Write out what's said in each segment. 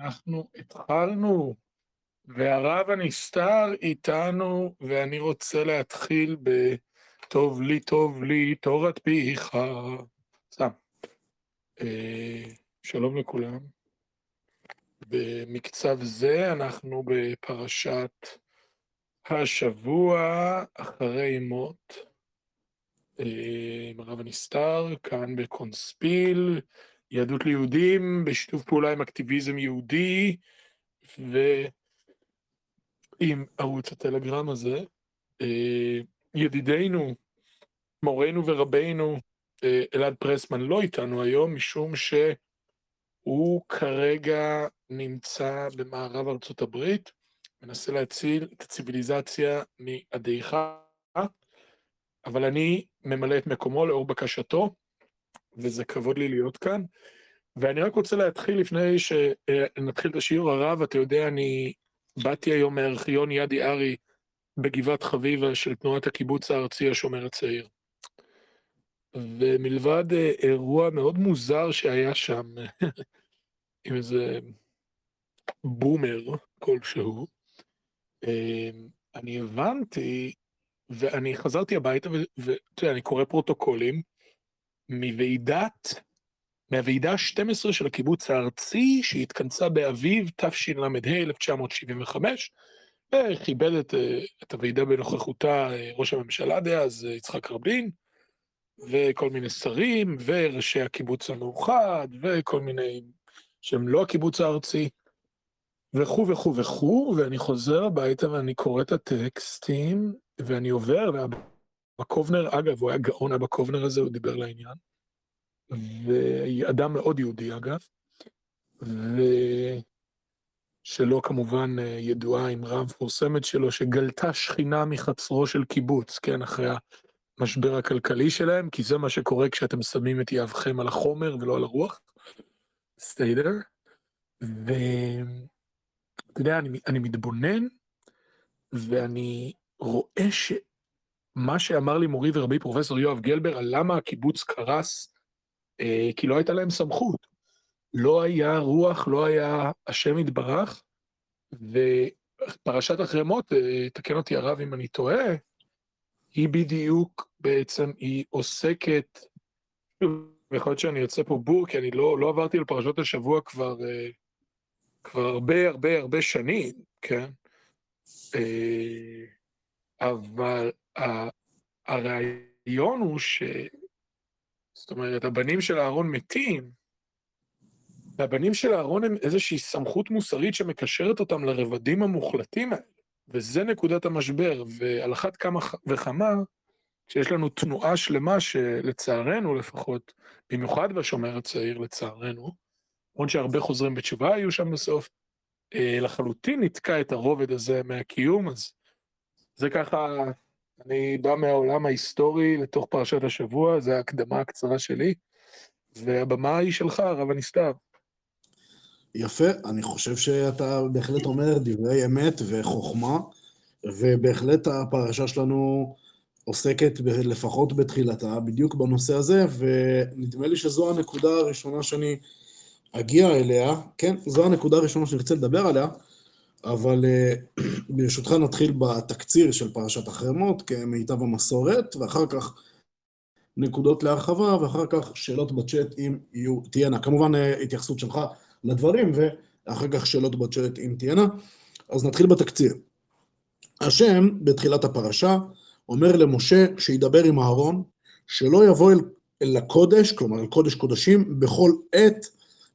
אנחנו התחלנו, והרב הנסתר איתנו, ואני רוצה להתחיל ב"טוב לי, טוב לי, תורת פיך". סתם. אה, שלום לכולם. במקצב זה אנחנו בפרשת השבוע אחרי מות. אה, עם הרב הנסתר, כאן בקונספיל. יהדות ליהודים בשיתוף פעולה עם אקטיביזם יהודי ועם ערוץ הטלגרם הזה. אה, ידידנו, מורנו ורבנו, אה, אלעד פרסמן לא איתנו היום, משום שהוא כרגע נמצא במערב ארצות הברית, מנסה להציל את הציוויליזציה מעדיכה, אבל אני ממלא את מקומו לאור בקשתו. וזה כבוד לי להיות כאן. ואני רק רוצה להתחיל לפני שנתחיל את השיעור הרב, אתה יודע, אני באתי היום מארכיון ידי ארי בגבעת חביבה של תנועת הקיבוץ הארצי השומר הצעיר. ומלבד אה, אירוע מאוד מוזר שהיה שם, עם איזה בומר כלשהו, אה, אני הבנתי, ואני חזרתי הביתה, ואתה יודע, אני קורא פרוטוקולים, מוועידת, מהוועידה ה-12 של הקיבוץ הארצי, שהתכנסה באביב תשל"ה 1975, וכיבד את, אה, את הוועידה בנוכחותה אה, ראש הממשלה דאז, אה, יצחק רבין, וכל מיני שרים, וראשי הקיבוץ המאוחד, וכל מיני שהם לא הקיבוץ הארצי, וכו' וכו' וכו', ואני חוזר הביתה ואני קורא את הטקסטים, ואני עובר, בקובנר, אגב, הוא היה גאון אבא קובנר הזה, הוא דיבר לעניין. ואדם מאוד יהודי, אגב. ושלו כמובן ידועה אמרה מפורסמת שלו, שגלתה שכינה מחצרו של קיבוץ, כן, אחרי המשבר הכלכלי שלהם, כי זה מה שקורה כשאתם שמים את יהבכם על החומר ולא על הרוח. there. ואתה יודע, אני, אני מתבונן, ואני רואה ש... מה שאמר לי מורי ורבי פרופסור יואב גלבר על למה הקיבוץ קרס, אה, כי לא הייתה להם סמכות. לא היה רוח, לא היה השם יתברך, ופרשת אחרי מות, אה, תקן אותי הרב אם אני טועה, היא בדיוק בעצם, היא עוסקת, ויכול להיות שאני יוצא פה בור, כי אני לא, לא עברתי על פרשות השבוע כבר, אה, כבר הרבה הרבה הרבה שנים, כן? אה, אבל הרעיון הוא ש... זאת אומרת, הבנים של אהרון מתים, והבנים של אהרון הם איזושהי סמכות מוסרית שמקשרת אותם לרבדים המוחלטים האלה, וזה נקודת המשבר, ועל אחת כמה וכמה, כשיש לנו תנועה שלמה שלצערנו לפחות, במיוחד בשומר הצעיר לצערנו, למרות שהרבה חוזרים בתשובה היו שם בסוף, אה, לחלוטין נתקע את הרובד הזה מהקיום, אז זה ככה אני בא מהעולם ההיסטורי לתוך פרשת השבוע, זו ההקדמה הקצרה שלי, והבמה היא שלך, הרב הנסתר. יפה, אני חושב שאתה בהחלט אומר דברי אמת וחוכמה, ובהחלט הפרשה שלנו עוסקת לפחות בתחילתה, בדיוק בנושא הזה, ונדמה לי שזו הנקודה הראשונה שאני אגיע אליה, כן, זו הנקודה הראשונה שאני רוצה לדבר עליה, אבל אה, ברשותך נתחיל בתקציר של פרשת החרמות כמיטב המסורת, ואחר כך נקודות להרחבה, ואחר כך שאלות בצ'אט אם יהיו, תהיינה. כמובן אה, התייחסות שלך לדברים, ואחר כך שאלות בצ'אט אם תהיינה. אז נתחיל בתקציר. השם, בתחילת הפרשה, אומר למשה שידבר עם אהרון, שלא יבוא אל, אל הקודש, כלומר אל קודש קודשים, בכל עת,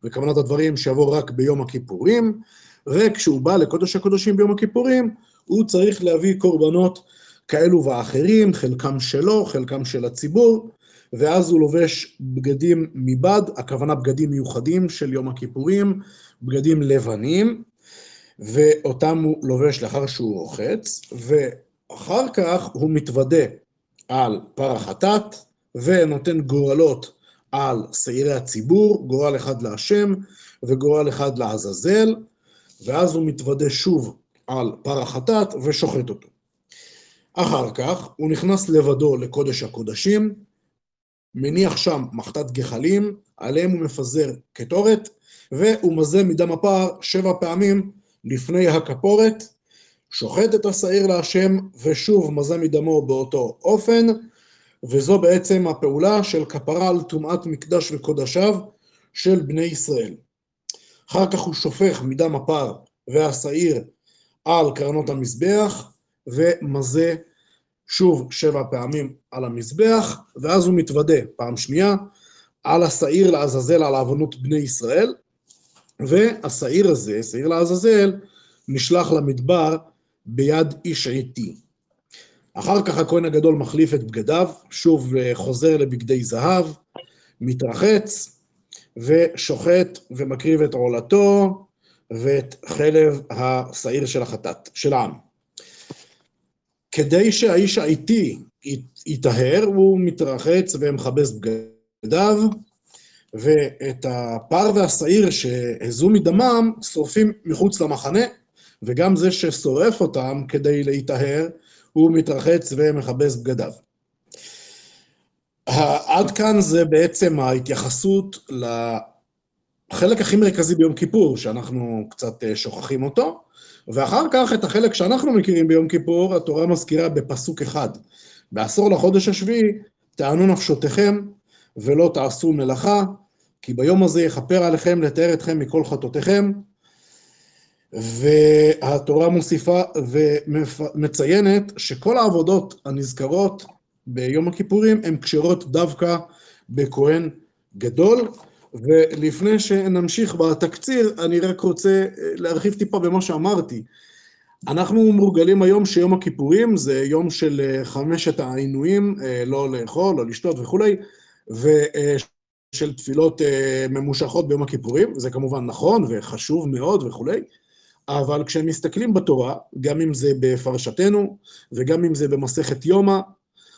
וכוונת הדברים שיבוא רק ביום הכיפורים, וכשהוא בא לקודש הקודשים ביום הכיפורים, הוא צריך להביא קורבנות כאלו ואחרים, חלקם שלו, חלקם של הציבור, ואז הוא לובש בגדים מבד, הכוונה בגדים מיוחדים של יום הכיפורים, בגדים לבנים, ואותם הוא לובש לאחר שהוא רוחץ, ואחר כך הוא מתוודה על פר החטאת, ונותן גורלות על שעירי הציבור, גורל אחד להשם וגורל אחד לעזאזל, ואז הוא מתוודה שוב על פר החטאת ושוחט אותו. אחר כך הוא נכנס לבדו לקודש הקודשים, מניח שם מחטאת גחלים, עליהם הוא מפזר קטורת, והוא מזה מדם הפר שבע פעמים לפני הכפורת, שוחט את השעיר להשם, ושוב מזה מדמו באותו אופן, וזו בעצם הפעולה של כפרה על טומאת מקדש וקודשיו של בני ישראל. אחר כך הוא שופך מדם הפר והשעיר על קרנות המזבח, ומזה שוב שבע פעמים על המזבח, ואז הוא מתוודה פעם שנייה על השעיר לעזאזל על עוונות בני ישראל, והשעיר הזה, שעיר לעזאזל, נשלח למדבר ביד איש עתי. אחר כך הכהן הגדול מחליף את בגדיו, שוב חוזר לבגדי זהב, מתרחץ, ושוחט ומקריב את עולתו ואת חלב השעיר של החטאת, של העם. כדי שהאיש האיטי יטהר, הוא מתרחץ ומכבס בגדיו, ואת הפר והשעיר שהזו מדמם שורפים מחוץ למחנה, וגם זה ששורף אותם כדי להיטהר, הוא מתרחץ ומכבס בגדיו. עד כאן זה בעצם ההתייחסות לחלק הכי מרכזי ביום כיפור, שאנחנו קצת שוכחים אותו, ואחר כך את החלק שאנחנו מכירים ביום כיפור, התורה מזכירה בפסוק אחד. בעשור לחודש השביעי, תענו נפשותיכם ולא תעשו מלאכה, כי ביום הזה יכפר עליכם לתאר אתכם מכל חטאותיכם. והתורה מוסיפה ומציינת שכל העבודות הנזכרות ביום הכיפורים הן כשרות דווקא בכהן גדול. ולפני שנמשיך בתקציר, אני רק רוצה להרחיב טיפה במה שאמרתי. אנחנו מורגלים היום שיום הכיפורים זה יום של חמשת העינויים, לא לאכול, לא לשתות וכולי, ושל תפילות ממושכות ביום הכיפורים, זה כמובן נכון וחשוב מאוד וכולי, אבל כשהם מסתכלים בתורה, גם אם זה בפרשתנו וגם אם זה במסכת יומא,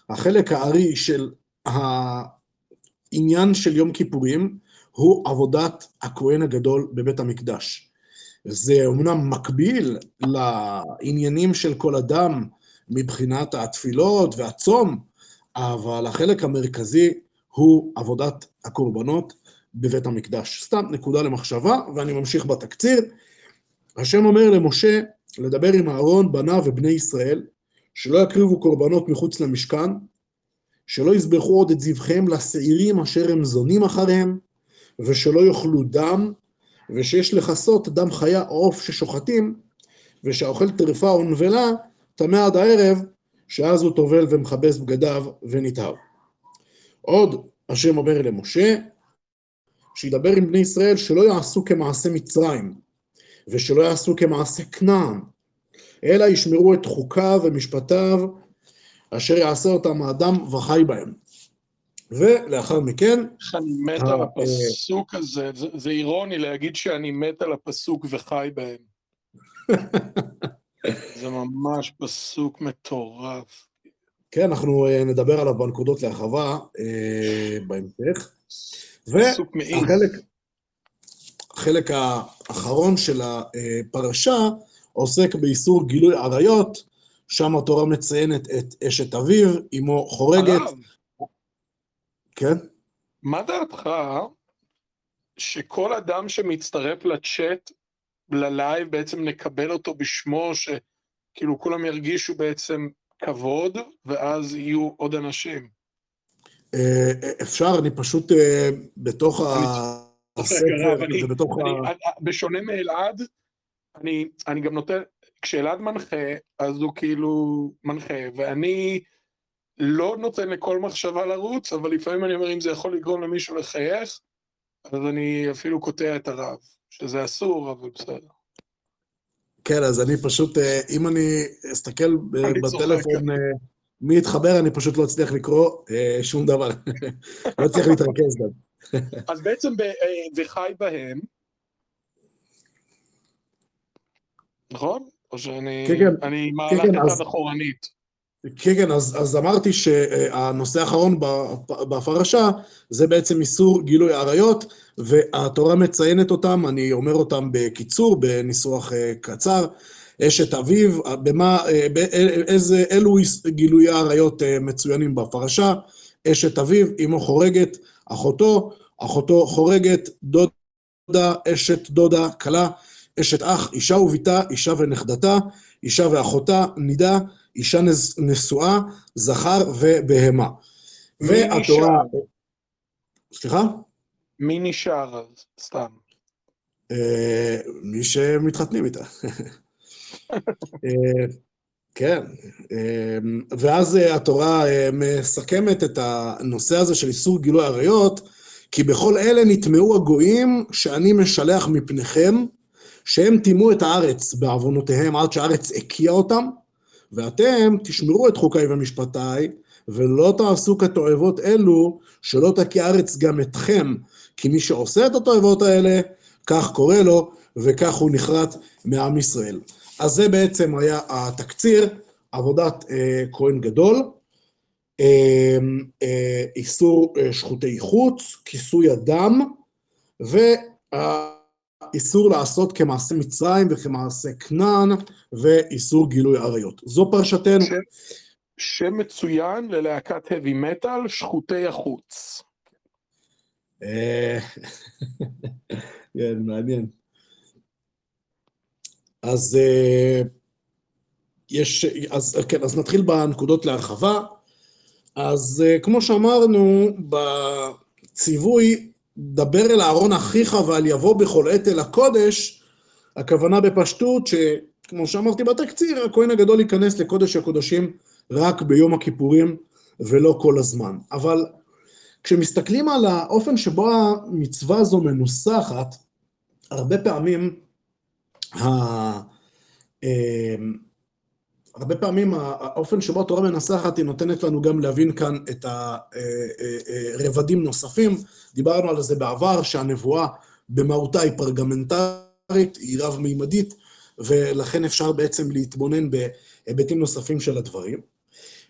החלק הארי של העניין של יום כיפורים הוא עבודת הכהן הגדול בבית המקדש. זה אומנם מקביל לעניינים של כל אדם מבחינת התפילות והצום, אבל החלק המרכזי הוא עבודת הקורבנות בבית המקדש. סתם נקודה למחשבה, ואני ממשיך בתקציר. השם אומר למשה לדבר עם אהרון, בניו ובני ישראל, שלא יקריבו קורבנות מחוץ למשכן, שלא יזבחו עוד את זבחיהם לשעירים אשר הם זונים אחריהם, ושלא יאכלו דם, ושיש לכסות דם חיה או עוף ששוחטים, ושהאוכל טרפה או נבלה, טמא עד הערב, שאז הוא טובל ומכבס בגדיו ונטהר. עוד השם אומר למשה, שידבר עם בני ישראל שלא יעשו כמעשה מצרים, ושלא יעשו כמעשה כנען, אלא ישמרו את חוקיו ומשפטיו, אשר יעשה אותם האדם וחי בהם. ולאחר מכן... איך אני מת על הפסוק הזה, זה אירוני להגיד שאני מת על הפסוק וחי בהם. זה ממש פסוק מטורף. כן, אנחנו נדבר עליו בנקודות להרחבה בהמשך. פסוק מעיף. החלק האחרון של הפרשה עוסק באיסור גילוי עריות, שם התורה מציינת את אשת אביו, אמו חורגת. עליו. כן? מה דעתך שכל אדם שמצטרף לצ'אט, ללייב, בעצם נקבל אותו בשמו, שכאילו כולם ירגישו בעצם כבוד, ואז יהיו עוד אנשים? אפשר, אני פשוט בתוך הספר ובתוך ה... בשונה מאלעד, אני גם נותן, כשאלעד מנחה, אז הוא כאילו מנחה, ואני לא נותן לכל מחשבה לרוץ, אבל לפעמים אני אומר, אם זה יכול לגרום למישהו לחייך, אז אני אפילו קוטע את הרב, שזה אסור, אבל בסדר. כן, אז אני פשוט, אם אני אסתכל בטלפון מי יתחבר, אני פשוט לא אצליח לקרוא שום דבר. לא אצליח להתרכז גם. אז בעצם וחי בהם, נכון? או שאני מהלך את צד אחורנית. כן, כן, אז, אז אמרתי שהנושא האחרון בפרשה זה בעצם איסור גילוי עריות, והתורה מציינת אותם, אני אומר אותם בקיצור, בניסוח קצר. אשת אביו, במה, באיזה, אילו גילויי עריות מצוינים בפרשה, אשת אביו, אמו חורגת, אחותו, אחותו חורגת, דוד דודה, אשת דודה, כלה, אשת אח, אישה וביתה, אישה ונכדתה, אישה ואחותה, נידה, אישה נשואה, זכר ובהמה. והתורה... סליחה? מי נשאר? סתם. אה, מי שמתחתנים איתה. אה, כן, אה, ואז התורה מסכמת את הנושא הזה של איסור גילוי עריות, כי בכל אלה נטמעו הגויים שאני משלח מפניכם, שהם טימאו את הארץ בעוונותיהם עד שהארץ הקיאה אותם, ואתם תשמרו את חוקיי ומשפטיי, ולא תעשו כתועבות אלו, שלא תקיא הארץ גם אתכם, כי מי שעושה את התועבות האלה, כך קורא לו, וכך הוא נחרט מעם ישראל. אז זה בעצם היה התקציר, עבודת אה, כהן גדול, אה, אה, איסור אה, שחוטי חוץ, כיסוי הדם, והאיסור לעשות כמעשה מצרים וכמעשה כנען, ואיסור גילוי עריות. זו פרשתנו. שם מצוין ללהקת heavy metal, שחוטי החוץ. אה, כן, מעניין. אז אה, יש, אז כן, אז נתחיל בנקודות להרחבה. אז אה, כמו שאמרנו, בציווי, דבר אל אהרון אחיך ועל יבוא בכל עת אל הקודש, הכוונה בפשטות שכמו שאמרתי בתקציר, הכהן הגדול ייכנס לקודש הקודשים רק ביום הכיפורים ולא כל הזמן. אבל כשמסתכלים על האופן שבו המצווה הזו מנוסחת, הרבה פעמים, ה... אמ, הרבה פעמים האופן שבו התורה מנסחת היא נותנת לנו גם להבין כאן את הרבדים נוספים. דיברנו על זה בעבר, שהנבואה במהותה היא פרגמנטרית, היא רב-מימדית, ולכן אפשר בעצם להתבונן בהיבטים נוספים של הדברים.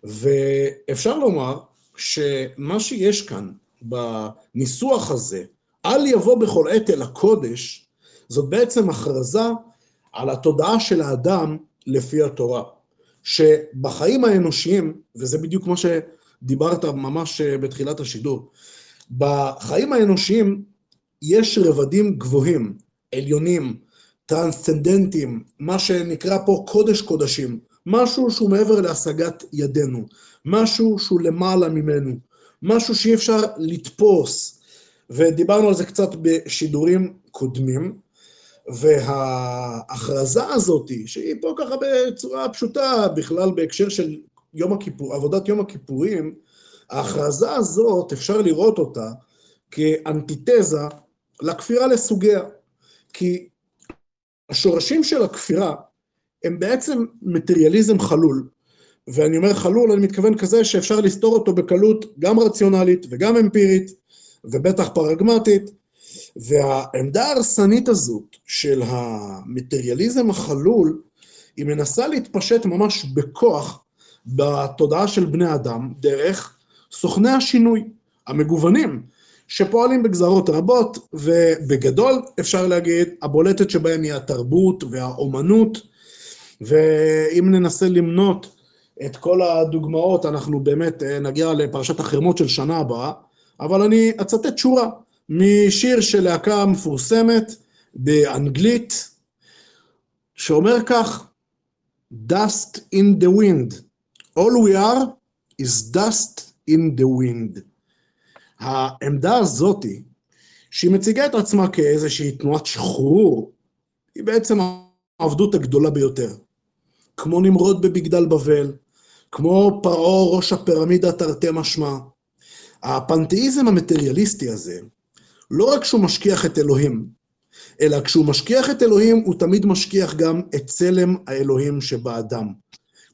ואפשר לומר שמה שיש כאן בניסוח הזה, אל יבוא בכל עת אל הקודש, זאת בעצם הכרזה על התודעה של האדם לפי התורה. שבחיים האנושיים, וזה בדיוק מה שדיברת ממש בתחילת השידור, בחיים האנושיים יש רבדים גבוהים, עליונים, טרנסצנדנטים, מה שנקרא פה קודש קודשים, משהו שהוא מעבר להשגת ידינו, משהו שהוא למעלה ממנו, משהו שאי אפשר לתפוס, ודיברנו על זה קצת בשידורים קודמים, וההכרזה הזאת, שהיא פה ככה בצורה פשוטה, בכלל בהקשר של יום הכיפור, עבודת יום הכיפורים, ההכרזה הזאת, אפשר לראות אותה כאנטיתזה לכפירה לסוגיה. כי השורשים של הכפירה הם בעצם מטריאליזם חלול. ואני אומר חלול, אני מתכוון כזה שאפשר לסתור אותו בקלות גם רציונלית וגם אמפירית, ובטח פרגמטית, והעמדה ההרסנית הזאת של המטריאליזם החלול, היא מנסה להתפשט ממש בכוח בתודעה של בני אדם, דרך סוכני השינוי המגוונים, שפועלים בגזרות רבות, ובגדול אפשר להגיד, הבולטת שבהם היא התרבות והאומנות, ואם ננסה למנות את כל הדוגמאות, אנחנו באמת אה, נגיע לפרשת החרמות של שנה הבאה, אבל אני אצטט שורה משיר של להקה מפורסמת באנגלית, שאומר כך, dust in the wind. All we are is dust in the wind. העמדה הזאתי, שהיא מציגה את עצמה כאיזושהי תנועת שחרור, היא בעצם העבדות הגדולה ביותר. כמו נמרוד בבגדל בבל, כמו פרעה ראש הפירמידה תרתי משמע. הפנתאיזם המטריאליסטי הזה, לא רק שהוא משכיח את אלוהים, אלא כשהוא משכיח את אלוהים, הוא תמיד משכיח גם את צלם האלוהים שבאדם.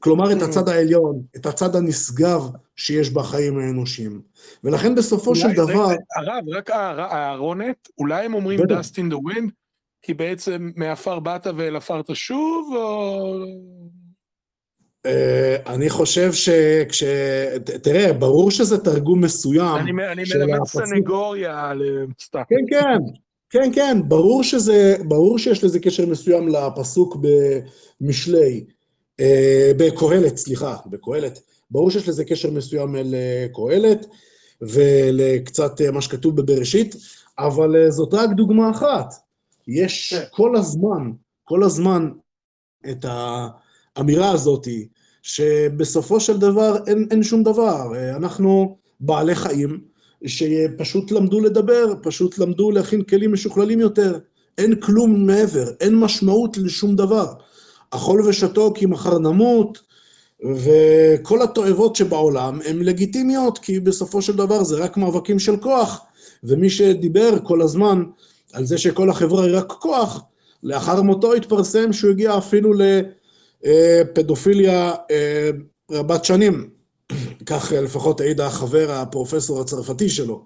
כלומר, את הצד העליון, את הצד הנשגב שיש בחיים האנושיים. ולכן בסופו של דבר... הרב, רק הארונת, אולי הם אומרים dust in the wind, כי בעצם מעפר באת ואל עפר תשוב, או... אה, אני חושב שכש... תראה, ברור שזה תרגום מסוים. אני מלמד סנגוריה לסתם. כן, כן, כן, כן, ברור שזה, ברור שיש לזה קשר מסוים לפסוק במשלי, אה, בקהלת, סליחה, בקהלת. ברור שיש לזה קשר מסוים לקהלת, ולקצת מה שכתוב בבראשית, אבל אה, זאת רק דוגמה אחת. יש כן. כל הזמן, כל הזמן את האמירה הזאת, שבסופו של דבר אין, אין שום דבר. אה, אנחנו בעלי חיים שפשוט למדו לדבר, פשוט למדו להכין כלים משוכללים יותר. אין כלום מעבר, אין משמעות לשום דבר. אכול ושתו כי מחר נמות, וכל התועבות שבעולם הן לגיטימיות, כי בסופו של דבר זה רק מאבקים של כוח, ומי שדיבר כל הזמן על זה שכל החברה היא רק כוח, לאחר מותו התפרסם שהוא הגיע אפילו לפדופיליה אה, רבת שנים, כך לפחות העיד החבר, הפרופסור הצרפתי שלו.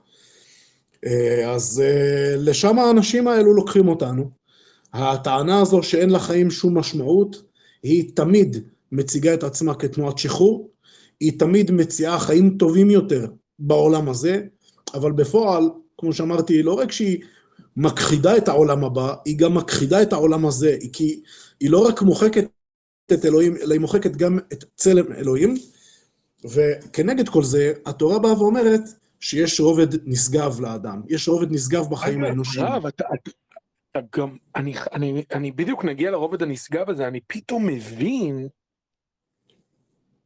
אה, אז אה, לשם האנשים האלו לוקחים אותנו. הטענה הזו שאין לחיים שום משמעות, היא תמיד מציגה את עצמה כתנועת שחרור, היא תמיד מציעה חיים טובים יותר בעולם הזה, אבל בפועל, כמו שאמרתי, לא רק שהיא מכחידה את העולם הבא, היא גם מכחידה את העולם הזה, כי היא לא רק מוחקת את אלוהים, אלא היא מוחקת גם את צלם אלוהים, וכנגד כל זה, התורה באה ואומרת שיש רובד נשגב לאדם, יש רובד נשגב בחיים האנושיים. גם, אני, אני, אני בדיוק נגיע לרובד הנשגב הזה, אני פתאום מבין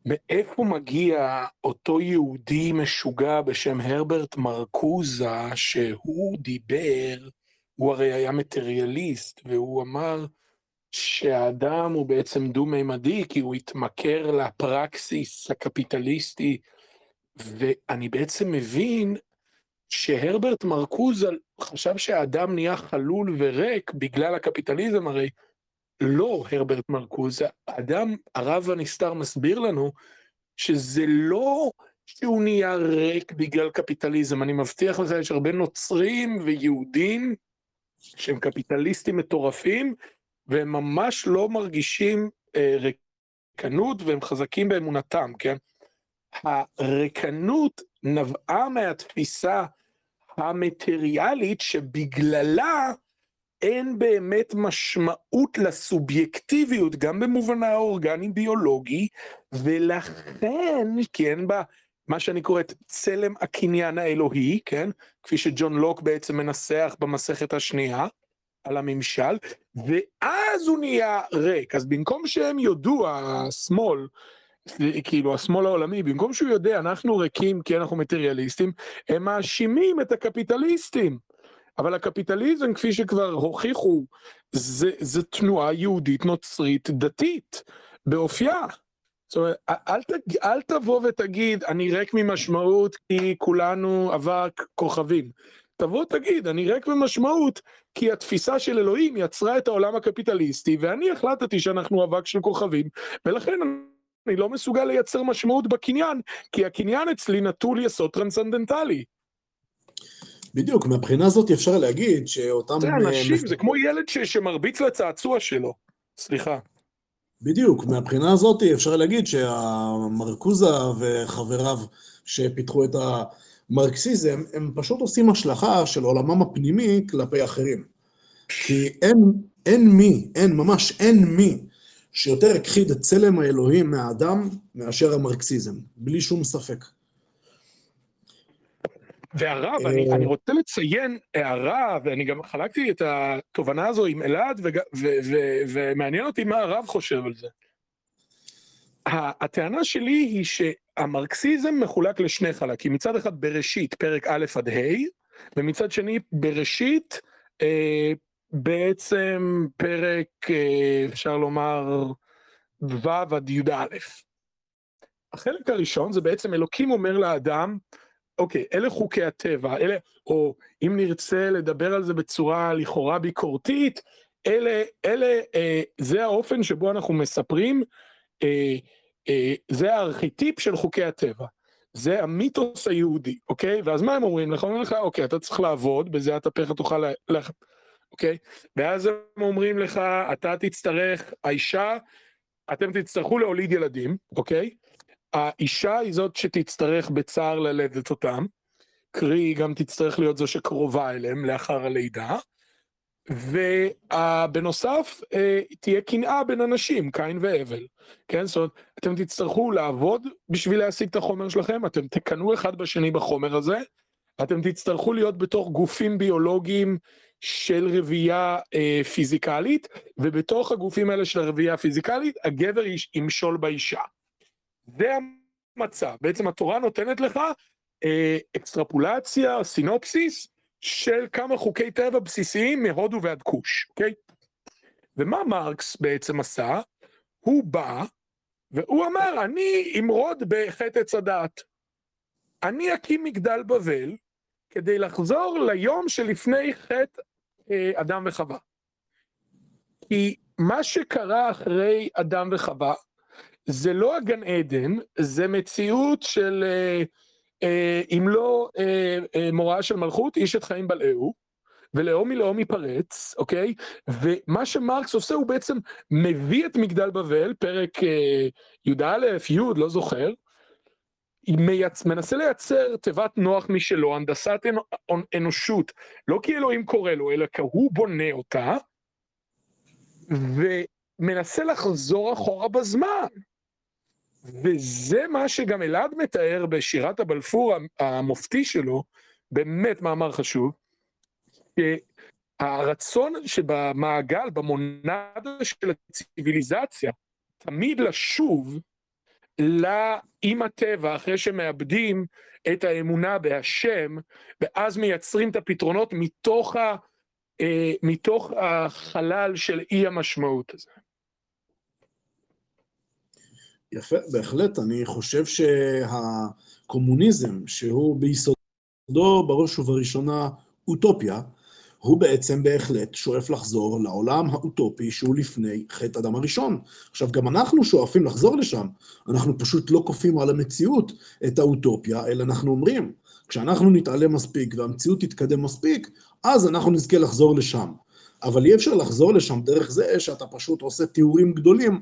מאיפה מגיע אותו יהודי משוגע בשם הרברט מרקוזה, שהוא דיבר, הוא הרי היה מטריאליסט, והוא אמר שהאדם הוא בעצם דו-מימדי, כי הוא התמכר לפרקסיס הקפיטליסטי, ואני בעצם מבין שהרברט מרקוזה חשב שהאדם נהיה חלול וריק בגלל הקפיטליזם, הרי לא הרברט מרקוזה, האדם, הרב הנסתר מסביר לנו שזה לא שהוא נהיה ריק בגלל קפיטליזם, אני מבטיח לך, יש הרבה נוצרים ויהודים שהם קפיטליסטים מטורפים, והם ממש לא מרגישים אה, ריקנות והם חזקים באמונתם, כן? הריקנות נבעה מהתפיסה המטריאלית שבגללה אין באמת משמעות לסובייקטיביות, גם במובנה האורגני-ביולוגי, ולכן, כי אין בה מה שאני קורא את צלם הקניין האלוהי, כן? כפי שג'ון לוק בעצם מנסח במסכת השנייה, על הממשל, ואז הוא נהיה ריק. אז במקום שהם יודו, השמאל, כאילו השמאל העולמי, במקום שהוא יודע, אנחנו ריקים כי אנחנו מטריאליסטים, הם מאשימים את הקפיטליסטים. אבל הקפיטליזם, כפי שכבר הוכיחו, זה, זה תנועה יהודית נוצרית דתית, באופייה. זאת אומרת, אל, תג, אל תבוא ותגיד, אני ריק ממשמעות כי כולנו אבק כוכבים. תבוא תגיד, אני ריק ממשמעות כי התפיסה של אלוהים יצרה את העולם הקפיטליסטי, ואני החלטתי שאנחנו אבק של כוכבים, ולכן אני לא מסוגל לייצר משמעות בקניין, כי הקניין אצלי נטול יסוד טרנסצנדנטלי. בדיוק, מהבחינה הזאת אפשר להגיד שאותם... זה אנשים, זה כמו ילד ש, שמרביץ לצעצוע שלו. סליחה. בדיוק, מהבחינה הזאת אפשר להגיד שהמרקוזה וחבריו שפיתחו את המרקסיזם, הם פשוט עושים השלכה של עולמם הפנימי כלפי אחרים. כי אין, אין מי, אין, ממש אין מי, שיותר הכחיד את צלם האלוהים מהאדם מאשר המרקסיזם, בלי שום ספק. והרב, אני, אני רוצה לציין הערה, ואני גם חלקתי את התובנה הזו עם אלעד, ומעניין אותי מה הרב חושב על זה. הטענה שלי היא שהמרקסיזם מחולק לשני חלקים, מצד אחד בראשית, פרק א' עד ה', ומצד שני בראשית, אה, בעצם פרק, אה, אפשר לומר, ו' עד י"א. החלק הראשון זה בעצם אלוקים אומר לאדם, אוקיי, אלה חוקי הטבע, אלה, או אם נרצה לדבר על זה בצורה לכאורה ביקורתית, אלה, אלה, אה, זה האופן שבו אנחנו מספרים, אה, אה, זה הארכיטיפ של חוקי הטבע. זה המיתוס היהודי, אוקיי? ואז מה הם אומרים לך? אומרים לך, אוקיי, אתה צריך לעבוד, בזה אתה פרח תוכל ל... אוקיי? ואז הם אומרים לך, אתה תצטרך, האישה, אתם תצטרכו להוליד ילדים, אוקיי? האישה היא זאת שתצטרך בצער ללדת אותם, קרי היא גם תצטרך להיות זו שקרובה אליהם לאחר הלידה, ובנוסף אה, תהיה קנאה בין אנשים, קין והבל, כן? זאת אומרת, אתם תצטרכו לעבוד בשביל להשיג את החומר שלכם, אתם תקנאו אחד בשני בחומר הזה, אתם תצטרכו להיות בתוך גופים ביולוגיים של רבייה אה, פיזיקלית, ובתוך הגופים האלה של הרבייה הפיזיקלית, הגבר ימשול באישה. זה המצב. בעצם התורה נותנת לך אה, אקסטרפולציה, סינופסיס, של כמה חוקי טבע בסיסיים מהודו ועד כוש, אוקיי? ומה מרקס בעצם עשה? הוא בא, והוא אמר, אני אמרוד בחטא עץ הדעת. אני אקים מגדל בבל כדי לחזור ליום שלפני חטא אדם וחווה. כי מה שקרה אחרי אדם וחווה, זה לא הגן עדן, זה מציאות של אה, אה, אם לא אה, אה, מוראה של מלכות, איש את חיים בלעהו, ולאום מלאום ייפרץ, אוקיי? ומה שמרקס עושה, הוא בעצם מביא את מגדל בבל, פרק אה, י"א, י', לא זוכר, מייצ... מנסה לייצר תיבת נוח משלו, הנדסת אנ... אנושות, לא כי אלוהים קורא לו, אלא כי הוא בונה אותה, ומנסה לחזור אחורה בזמן. וזה מה שגם אלעד מתאר בשירת הבלפור המופתי שלו, באמת מאמר חשוב, שהרצון שבמעגל, במונדה של הציוויליזציה, תמיד לשוב עם הטבע, אחרי שמאבדים את האמונה בהשם, ואז מייצרים את הפתרונות מתוך, ה, אה, מתוך החלל של אי המשמעות הזה. יפה, בהחלט. אני חושב שהקומוניזם, שהוא ביסודו בראש ובראשונה אוטופיה, הוא בעצם בהחלט שואף לחזור לעולם האוטופי שהוא לפני חטא אדם הראשון. עכשיו, גם אנחנו שואפים לחזור לשם, אנחנו פשוט לא כופים על המציאות את האוטופיה, אלא אנחנו אומרים, כשאנחנו נתעלם מספיק והמציאות תתקדם מספיק, אז אנחנו נזכה לחזור לשם. אבל אי אפשר לחזור לשם דרך זה שאתה פשוט עושה תיאורים גדולים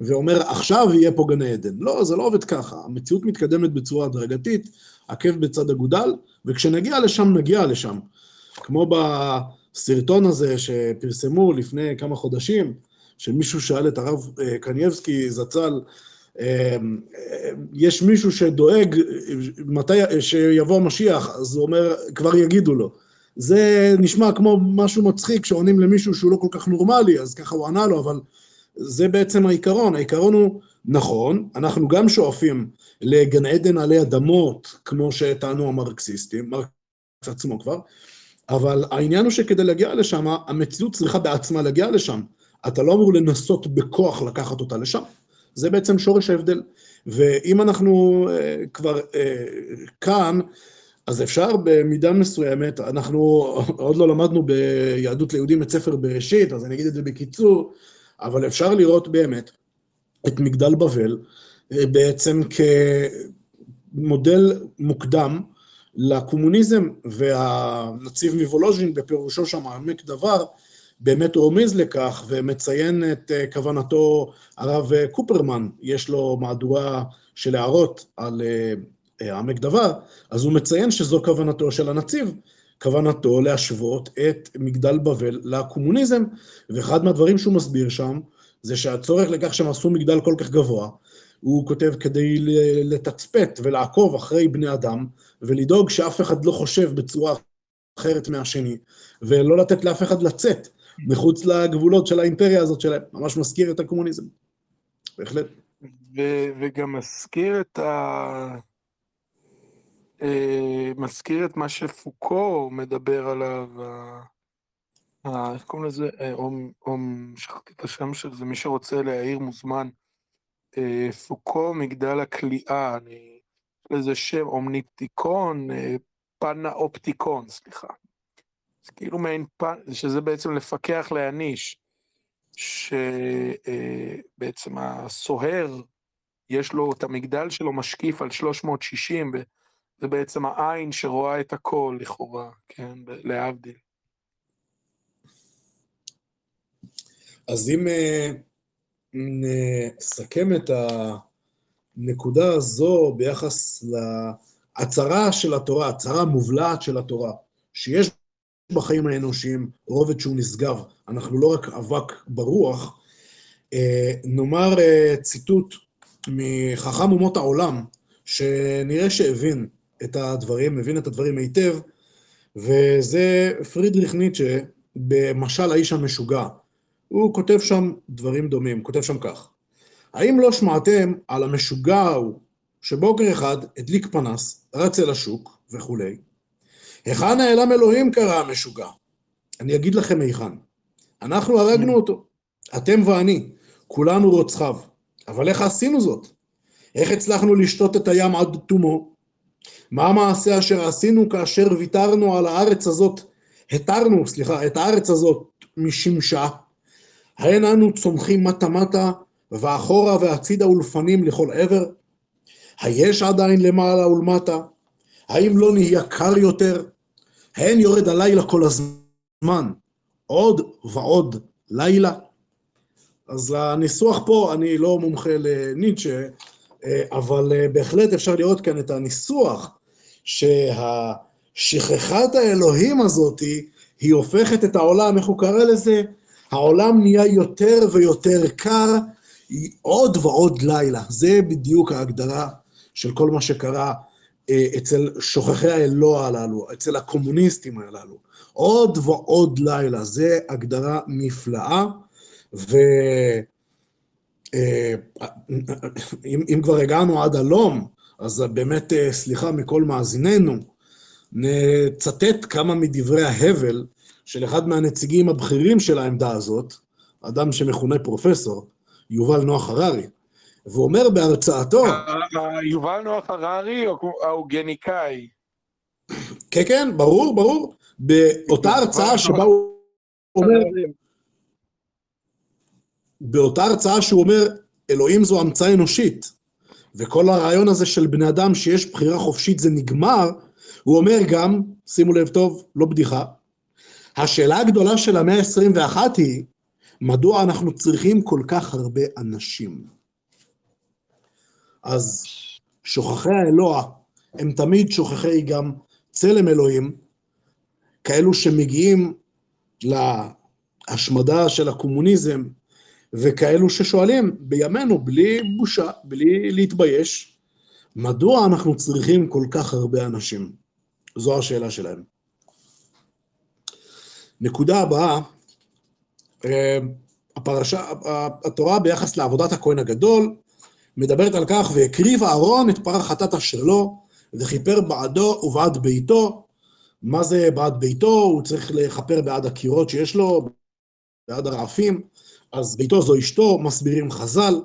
ואומר, עכשיו יהיה פה גן עדן. לא, זה לא עובד ככה. המציאות מתקדמת בצורה הדרגתית, עקב בצד אגודל, וכשנגיע לשם, נגיע לשם. כמו בסרטון הזה שפרסמו לפני כמה חודשים, שמישהו שאל את הרב אה, קנייבסקי זצ"ל, אה, יש מישהו שדואג מתי שיבוא המשיח, אז הוא אומר, כבר יגידו לו. זה נשמע כמו משהו מצחיק שעונים למישהו שהוא לא כל כך נורמלי, אז ככה הוא ענה לו, אבל זה בעצם העיקרון. העיקרון הוא, נכון, אנחנו גם שואפים לגן עדן עלי אדמות, כמו שטענו המרקסיסטים, מרקס עצמו כבר, אבל העניין הוא שכדי להגיע לשם, המציאות צריכה בעצמה להגיע לשם. אתה לא אמור לנסות בכוח לקחת אותה לשם. זה בעצם שורש ההבדל. ואם אנחנו uh, כבר uh, כאן, אז אפשר במידה מסוימת, אנחנו עוד לא למדנו ביהדות ליהודים את ספר בראשית, אז אני אגיד את זה בקיצור, אבל אפשר לראות באמת את מגדל בבל אה, בעצם כמודל מוקדם לקומוניזם, והנציב מוולוז'ין בפירושו שם עמק דבר, באמת רומז לכך ומציין את אה, כוונתו הרב קופרמן, יש לו מהדורה של הערות על אה, עמק דבר, אז הוא מציין שזו כוונתו של הנציב, כוונתו להשוות את מגדל בבל לקומוניזם, ואחד מהדברים שהוא מסביר שם, זה שהצורך לכך שהם עשו מגדל כל כך גבוה, הוא כותב כדי לתצפת ולעקוב אחרי בני אדם, ולדאוג שאף אחד לא חושב בצורה אחרת מהשני, ולא לתת לאף אחד לצאת מחוץ לגבולות של האימפריה הזאת שלהם. ממש מזכיר את הקומוניזם. בהחלט. וגם מזכיר את ה... אה, מזכיר את מה שפוקו מדבר עליו, איך קוראים לזה? אה, אום, שכחתי את השם של זה, מי שרוצה להעיר מוזמן. אה, פוקו, מגדל הכליאה, אני... לזה שם, אומניפטיקון, פנה אופטיקון, סליחה. זה כאילו מעין פן, שזה בעצם לפקח להעניש, שבעצם הסוהר, יש לו את המגדל שלו משקיף על 360, זה בעצם העין שרואה את הכל לכאורה, כן, להבדיל. אז אם אה, נסכם את הנקודה הזו ביחס להצהרה של התורה, הצהרה המובלעת של התורה, שיש בחיים האנושיים רובד שהוא נשגב, אנחנו לא רק אבק ברוח, אה, נאמר אה, ציטוט מחכם אומות העולם, שנראה שהבין את הדברים, מבין את הדברים היטב, וזה פרידריך ניטשה במשל האיש המשוגע. הוא כותב שם דברים דומים, כותב שם כך: האם לא שמעתם על המשוגע ההוא שבוקר אחד הדליק פנס, רץ אל השוק וכולי? היכן נעלם אלוהים קרא המשוגע? אני אגיד לכם היכן. אנחנו הרגנו אותו, אתם ואני, כולנו רוצחיו. אבל איך עשינו זאת? איך הצלחנו לשתות את הים עד תומו? מה המעשה אשר עשינו כאשר ויתרנו על הארץ הזאת, התרנו, סליחה, את הארץ הזאת משמשה? האין אנו צומחים מטה מטה, ואחורה והצידה ולפנים לכל עבר? היש עדיין למעלה ולמטה? האם לא נהיה קר יותר? האין יורד הלילה כל הזמן? עוד ועוד לילה? אז הניסוח פה, אני לא מומחה לניטשה, אבל בהחלט אפשר לראות כאן את הניסוח, שהשכחת האלוהים הזאתי, היא הופכת את העולם, איך הוא קרא לזה? העולם נהיה יותר ויותר קר, עוד ועוד לילה. זה בדיוק ההגדרה של כל מה שקרה אצל שוכחי האלוה הללו, אצל הקומוניסטים הללו. עוד ועוד לילה, זה הגדרה נפלאה, ואם כבר הגענו עד הלום, אז באמת סליחה מכל מאזיננו, נצטט כמה מדברי ההבל של אחד מהנציגים הבכירים של העמדה הזאת, אדם שמכונה פרופסור, יובל נוח הררי, והוא אומר בהרצאתו... יובל נוח הררי או האוגניקאי? כן, כן, ברור, ברור. באותה הרצאה שבה הוא אומר... באותה הרצאה שהוא אומר, אלוהים זו המצאה אנושית, וכל הרעיון הזה של בני אדם שיש בחירה חופשית זה נגמר, הוא אומר גם, שימו לב טוב, לא בדיחה, השאלה הגדולה של המאה ה-21 היא, מדוע אנחנו צריכים כל כך הרבה אנשים? אז שוכחי האלוה הם תמיד שוכחי גם צלם אלוהים, כאלו שמגיעים להשמדה של הקומוניזם, וכאלו ששואלים בימינו, בלי בושה, בלי להתבייש, מדוע אנחנו צריכים כל כך הרבה אנשים? זו השאלה שלהם. נקודה הבאה, אה, הפרשה, התורה ביחס לעבודת הכהן הגדול, מדברת על כך, והקריב אהרון את פר החטאת אשר לו, וכיפר בעדו ובעד ביתו. מה זה בעד ביתו? הוא צריך לכפר בעד הקירות שיש לו, בעד הרעפים. אז ביתו זו אשתו, מסבירים חז"ל,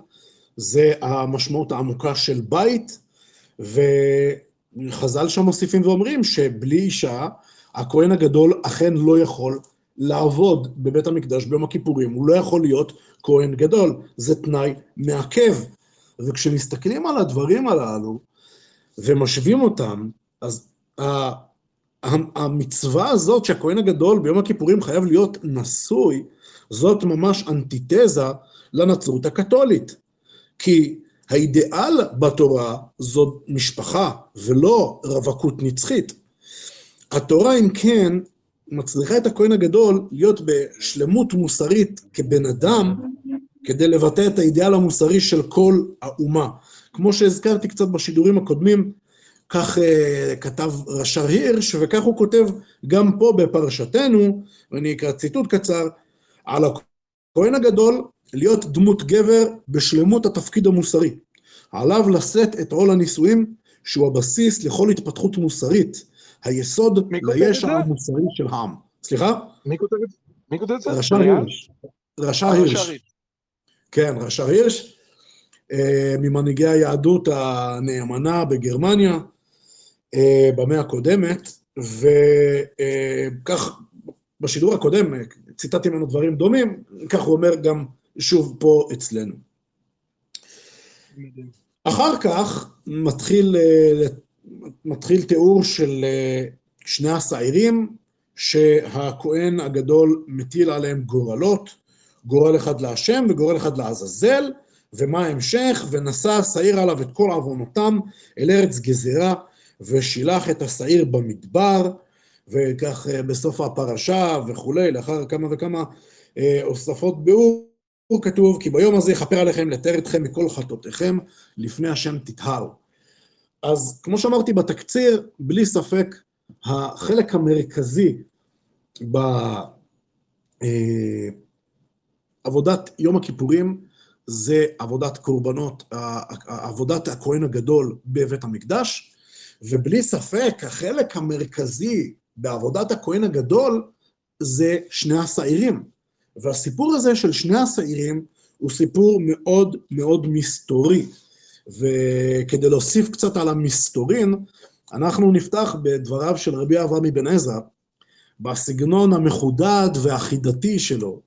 זה המשמעות העמוקה של בית, וחז"ל שם מוסיפים ואומרים שבלי אישה, הכהן הגדול אכן לא יכול לעבוד בבית המקדש ביום הכיפורים, הוא לא יכול להיות כהן גדול, זה תנאי מעכב. וכשמסתכלים על הדברים הללו ומשווים אותם, אז המצווה הזאת שהכהן הגדול ביום הכיפורים חייב להיות נשוי, זאת ממש אנטיתזה לנצרות הקתולית. כי האידיאל בתורה זו משפחה ולא רווקות נצחית. התורה, אם כן, מצליחה את הכהן הגדול להיות בשלמות מוסרית כבן אדם, כדי לבטא את האידיאל המוסרי של כל האומה. כמו שהזכרתי קצת בשידורים הקודמים, כך uh, כתב רש"ר הירש, וכך הוא כותב גם פה בפרשתנו, ואני אקרא ציטוט קצר, על הכהן הגדול להיות דמות גבר בשלמות התפקיד המוסרי. עליו לשאת את עול הנישואים, שהוא הבסיס לכל התפתחות מוסרית, היסוד לישע המוסרי של העם. סליחה? מי כותב את זה? מי כותב את זה? רש"ר הירש. רש"ר הירש. כן, רש"ר הירש, אה, ממנהיגי היהדות הנאמנה בגרמניה אה, במאה הקודמת, וכך בשידור הקודם ציטטתי ממנו דברים דומים, כך הוא אומר גם שוב פה אצלנו. אחר כך מתחיל, אה, מתחיל תיאור של שני השעירים שהכהן הגדול מטיל עליהם גורלות, גורל אחד להשם וגורל אחד לעזאזל, ומה ההמשך? ונשא השעיר עליו את כל עוונותם אל ארץ גזירה, ושילח את השעיר במדבר, וכך אה, בסוף הפרשה וכולי, לאחר כמה וכמה אה, הוספות ביאור, כתוב, כי ביום הזה יכפר עליכם לתאר אתכם מכל חטאותיכם, לפני השם תטהרו. אז כמו שאמרתי בתקציר, בלי ספק, החלק המרכזי בעבודת יום הכיפורים זה עבודת קורבנות, עבודת הכהן הגדול בבית המקדש, ובלי ספק, החלק המרכזי בעבודת הכהן הגדול זה שני השעירים. והסיפור הזה של שני השעירים הוא סיפור מאוד מאוד מסתורי. וכדי להוסיף קצת על המסתורין, אנחנו נפתח בדבריו של רבי אברהם אבן עזרא, בסגנון המחודד והחידתי שלו.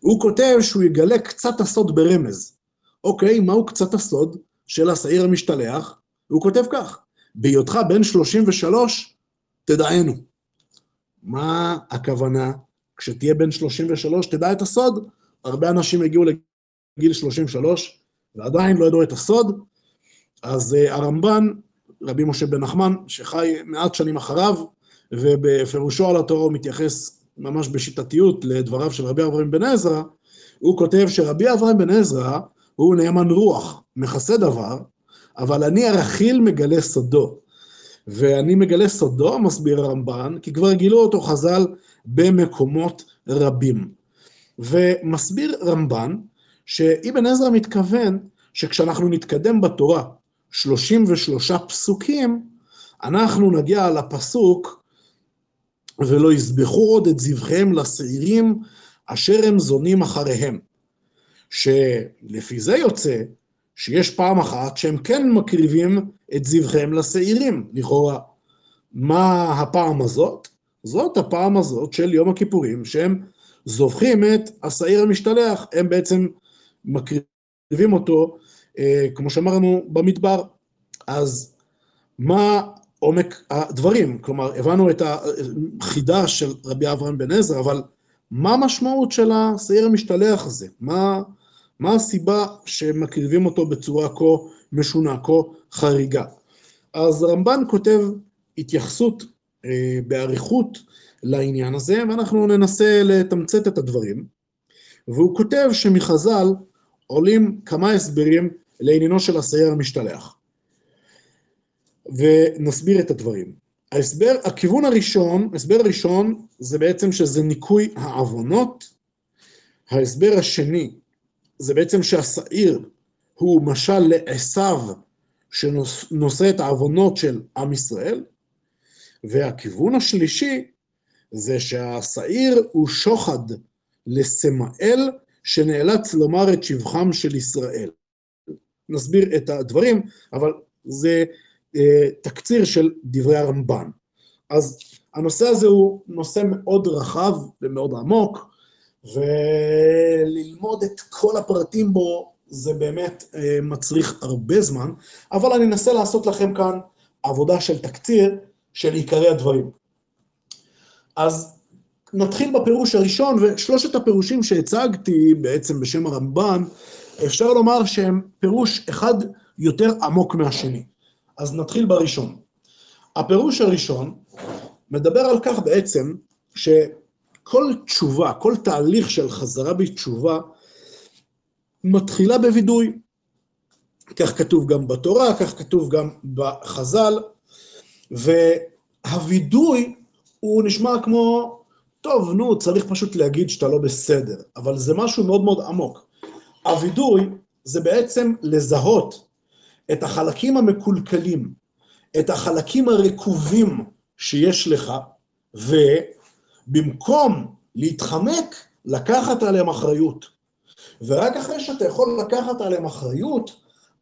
הוא כותב שהוא יגלה קצת הסוד ברמז. אוקיי, מהו קצת הסוד של השעיר המשתלח? הוא כותב כך, בהיותך בן 33, תדענו. מה הכוונה? כשתהיה בן 33, תדע את הסוד. הרבה אנשים הגיעו לגיל 33 ועדיין לא ידעו את הסוד. אז uh, הרמב"ן, רבי משה בן נחמן, שחי מעט שנים אחריו, ובפירושו על התורה הוא מתייחס ממש בשיטתיות לדבריו של רבי אברהם בן עזרא, הוא כותב שרבי אברהם בן עזרא הוא נאמן רוח, מכסה דבר, אבל אני הרכיל מגלה סודו. ואני מגלה סודו, מסביר הרמב"ן, כי כבר גילו אותו חז"ל במקומות רבים. ומסביר רמב"ן שאבן עזרא מתכוון שכשאנחנו נתקדם בתורה 33 פסוקים, אנחנו נגיע לפסוק ולא יזבחו עוד את זבחיהם לשעירים אשר הם זונים אחריהם. שלפי זה יוצא שיש פעם אחת שהם כן מקריבים את זבחיהם לשעירים, לכאורה. מה הפעם הזאת? זאת הפעם הזאת של יום הכיפורים, שהם זובחים את השעיר המשתלח, הם בעצם מקריבים אותו, כמו שאמרנו, במדבר. אז מה עומק הדברים? כלומר, הבנו את החידה של רבי אברהם בן עזרא, אבל מה המשמעות של השעיר המשתלח הזה? מה, מה הסיבה שמקריבים אותו בצורה כה משונה, כה חריגה? אז רמב"ן כותב התייחסות אה, באריכות לעניין הזה, ואנחנו ננסה לתמצת את הדברים. והוא כותב שמחז"ל עולים כמה הסברים לעניינו של השעיר המשתלח. ונסביר את הדברים. ההסבר, הכיוון הראשון, ההסבר הראשון זה בעצם שזה ניקוי העוונות. ההסבר השני זה בעצם שהשעיר הוא משל לעשו שנושא את העוונות של עם ישראל. והכיוון השלישי זה שהשעיר הוא שוחד לסמאל שנאלץ לומר את שבחם של ישראל. נסביר את הדברים, אבל זה אה, תקציר של דברי הרמב"ן. אז הנושא הזה הוא נושא מאוד רחב ומאוד עמוק, וללמוד את כל הפרטים בו זה באמת אה, מצריך הרבה זמן, אבל אני אנסה לעשות לכם כאן עבודה של תקציר של עיקרי הדברים. אז נתחיל בפירוש הראשון, ושלושת הפירושים שהצגתי בעצם בשם הרמב"ן, אפשר לומר שהם פירוש אחד יותר עמוק מהשני. אז נתחיל בראשון. הפירוש הראשון מדבר על כך בעצם שכל תשובה, כל תהליך של חזרה בתשובה, מתחילה בווידוי. כך כתוב גם בתורה, כך כתוב גם בחז"ל, והווידוי הוא נשמע כמו, טוב, נו, צריך פשוט להגיד שאתה לא בסדר, אבל זה משהו מאוד מאוד עמוק. הווידוי זה בעצם לזהות את החלקים המקולקלים, את החלקים הרקובים שיש לך, ובמקום להתחמק, לקחת עליהם אחריות. ורק אחרי שאתה יכול לקחת עליהם אחריות,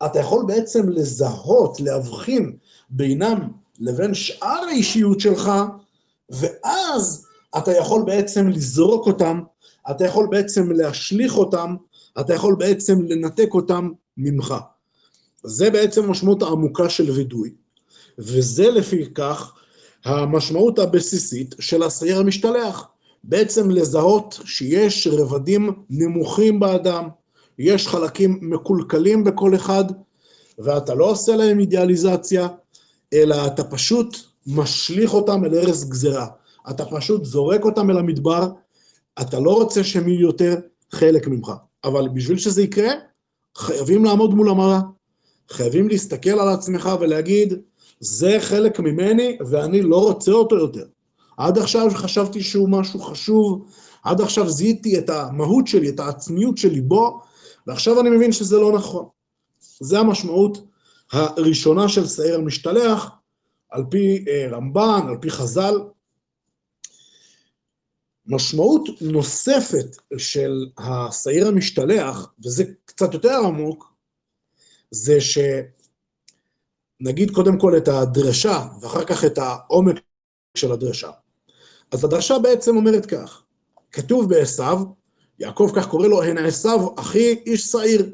אתה יכול בעצם לזהות, להבחין בינם לבין שאר האישיות שלך, ואז אתה יכול בעצם לזרוק אותם, אתה יכול בעצם להשליך אותם, אתה יכול בעצם לנתק אותם ממך. זה בעצם המשמעות העמוקה של וידוי, וזה לפי כך המשמעות הבסיסית של הסייר המשתלח. בעצם לזהות שיש רבדים נמוכים באדם, יש חלקים מקולקלים בכל אחד, ואתה לא עושה להם אידיאליזציה, אלא אתה פשוט משליך אותם אל ארז גזירה. אתה פשוט זורק אותם אל המדבר, אתה לא רוצה שהם יהיו יותר חלק ממך. אבל בשביל שזה יקרה, חייבים לעמוד מול המראה. חייבים להסתכל על עצמך ולהגיד, זה חלק ממני ואני לא רוצה אותו יותר. עד עכשיו חשבתי שהוא משהו חשוב, עד עכשיו זיהיתי את המהות שלי, את העצמיות שלי בו, ועכשיו אני מבין שזה לא נכון. זה המשמעות הראשונה של שעיר המשתלח, על פי אה, רמב"ן, על פי חז"ל. משמעות נוספת של השעיר המשתלח, וזה קצת יותר עמוק, זה שנגיד קודם כל את הדרשה, ואחר כך את העומק של הדרשה. אז הדרשה בעצם אומרת כך, כתוב בעשו, יעקב כך קורא לו, הן עשו אחי איש שעיר.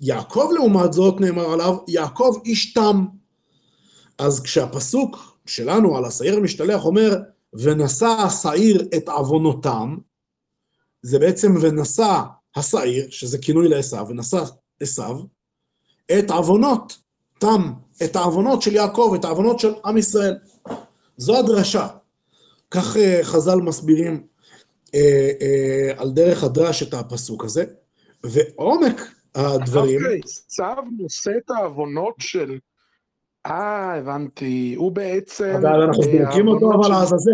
ויעקב לעומת זאת נאמר עליו, יעקב איש תם. אז כשהפסוק שלנו על השעיר המשתלח אומר, ונשא השעיר את עוונותם, זה בעצם ונשא השעיר, שזה כינוי לעשו, ונשא עשו, את עוונות תם, את העוונות של יעקב, את העוונות של עם ישראל. זו הדרשה. כך אה, חז"ל מסבירים אה, אה, על דרך הדרש את הפסוק הזה, ועומק הדברים... דווקא עשיו נושא את העוונות של... אה, הבנתי, הוא בעצם... אבל אנחנו זורקים אותו אבל לעזאזל.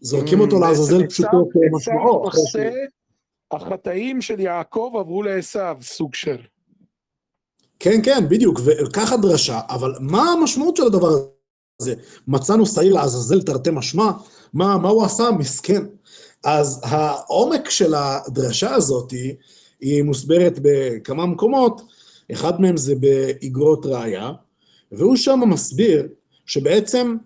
זורקים אותו לעזאזל פשוטו כמשמעו. החטאים של יעקב עברו לעשו, סוג של. כן, כן, בדיוק, וככה דרשה, אבל מה המשמעות של הדבר הזה? מצאנו שעיר לעזאזל תרתי משמע, מה, מה הוא עשה? מסכן. אז העומק של הדרשה הזאת היא, מוסברת בכמה מקומות, אחד מהם זה באגרות ראיה, והוא שם מסביר שבעצם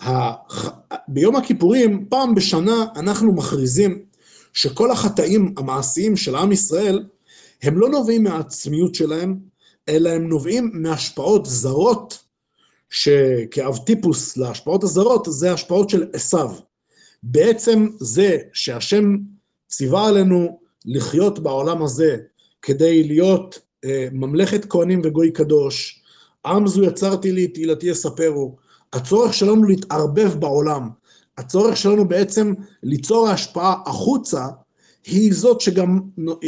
הח... ביום הכיפורים, פעם בשנה אנחנו מכריזים שכל החטאים המעשיים של עם ישראל, הם לא נובעים מהעצמיות שלהם, אלא הם נובעים מהשפעות זרות, שכאב טיפוס להשפעות הזרות, זה השפעות של עשיו. בעצם זה שהשם ציווה עלינו לחיות בעולם הזה כדי להיות אה, ממלכת כהנים וגוי קדוש, עם זו יצרתי לי, תהילתי יספרו, הצורך שלנו להתערבב בעולם, הצורך שלנו בעצם ליצור ההשפעה החוצה, היא זאת שגם,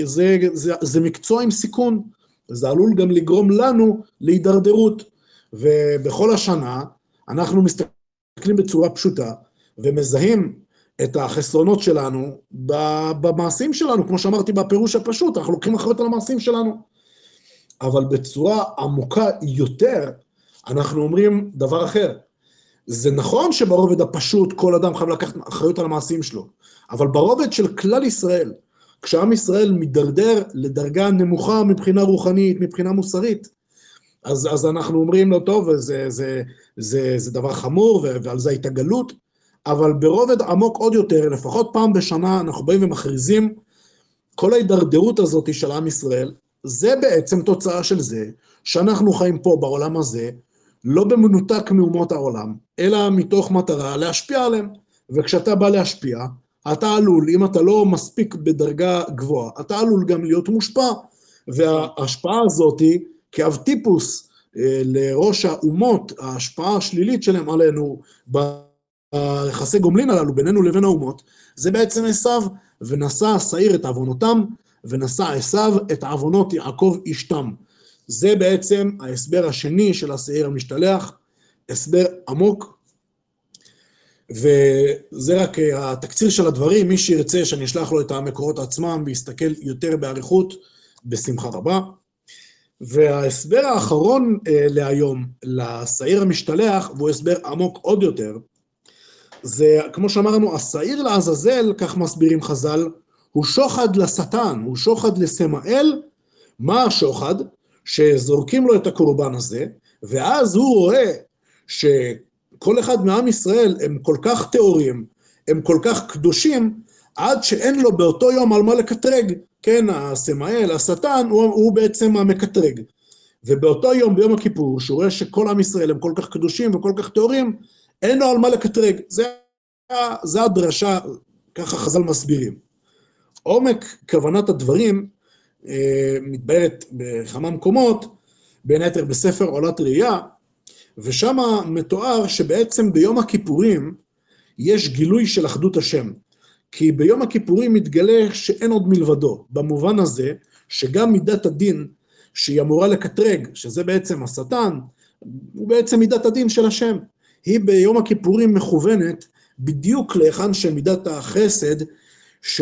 זה, זה, זה מקצוע עם סיכון, וזה עלול גם לגרום לנו להידרדרות. ובכל השנה אנחנו מסתכלים בצורה פשוטה ומזהים את החסרונות שלנו במעשים שלנו, כמו שאמרתי בפירוש הפשוט, אנחנו לוקחים אחריות על המעשים שלנו. אבל בצורה עמוקה יותר, אנחנו אומרים דבר אחר. זה נכון שברובד הפשוט כל אדם חייב לקחת אחריות על המעשים שלו, אבל ברובד של כלל ישראל, כשעם ישראל מידרדר לדרגה נמוכה מבחינה רוחנית, מבחינה מוסרית, אז, אז אנחנו אומרים לו, טוב, זה, זה, זה, זה דבר חמור ועל זה הייתה גלות, אבל ברובד עמוק עוד יותר, לפחות פעם בשנה אנחנו באים ומכריזים, כל ההידרדרות הזאת של עם ישראל, זה בעצם תוצאה של זה שאנחנו חיים פה בעולם הזה, לא במנותק מאומות העולם, אלא מתוך מטרה להשפיע עליהם. וכשאתה בא להשפיע, אתה עלול, אם אתה לא מספיק בדרגה גבוהה, אתה עלול גם להיות מושפע. וההשפעה הזאת כאב טיפוס אה, לראש האומות, ההשפעה השלילית שלהם עלינו ביחסי גומלין הללו בינינו לבין האומות, זה בעצם עשיו, ונשא שעיר את עוונותם, ונשא עשיו את עוונות יעקב אישתם. זה בעצם ההסבר השני של השעיר המשתלח, הסבר עמוק, וזה רק אה, התקציר של הדברים, מי שירצה שאני אשלח לו את המקורות עצמם ויסתכל יותר באריכות, בשמחה רבה. וההסבר האחרון אה, להיום, לשעיר המשתלח, והוא הסבר עמוק עוד יותר, זה, כמו שאמרנו, השעיר לעזאזל, כך מסבירים חז"ל, הוא שוחד לשטן, הוא שוחד לסמאל. מה השוחד? שזורקים לו את הקורבן הזה, ואז הוא רואה שכל אחד מעם ישראל הם כל כך טהורים, הם כל כך קדושים, עד שאין לו באותו יום על מה לקטרג. כן, הסמאל, השטן, הוא, הוא בעצם המקטרג. ובאותו יום, ביום הכיפור, שהוא רואה שכל עם ישראל הם כל כך קדושים וכל כך טהורים, אין לו על מה לקטרג. זה, זה הדרשה, ככה חז"ל מסבירים. עומק כוונת הדברים אה, מתבהרת בכמה מקומות, בין היתר בספר עולת ראייה, ושם מתואר שבעצם ביום הכיפורים יש גילוי של אחדות השם. כי ביום הכיפורים מתגלה שאין עוד מלבדו, במובן הזה שגם מידת הדין שהיא אמורה לקטרג, שזה בעצם השטן, הוא בעצם מידת הדין של השם. היא ביום הכיפורים מכוונת בדיוק להיכן שמידת החסד ש...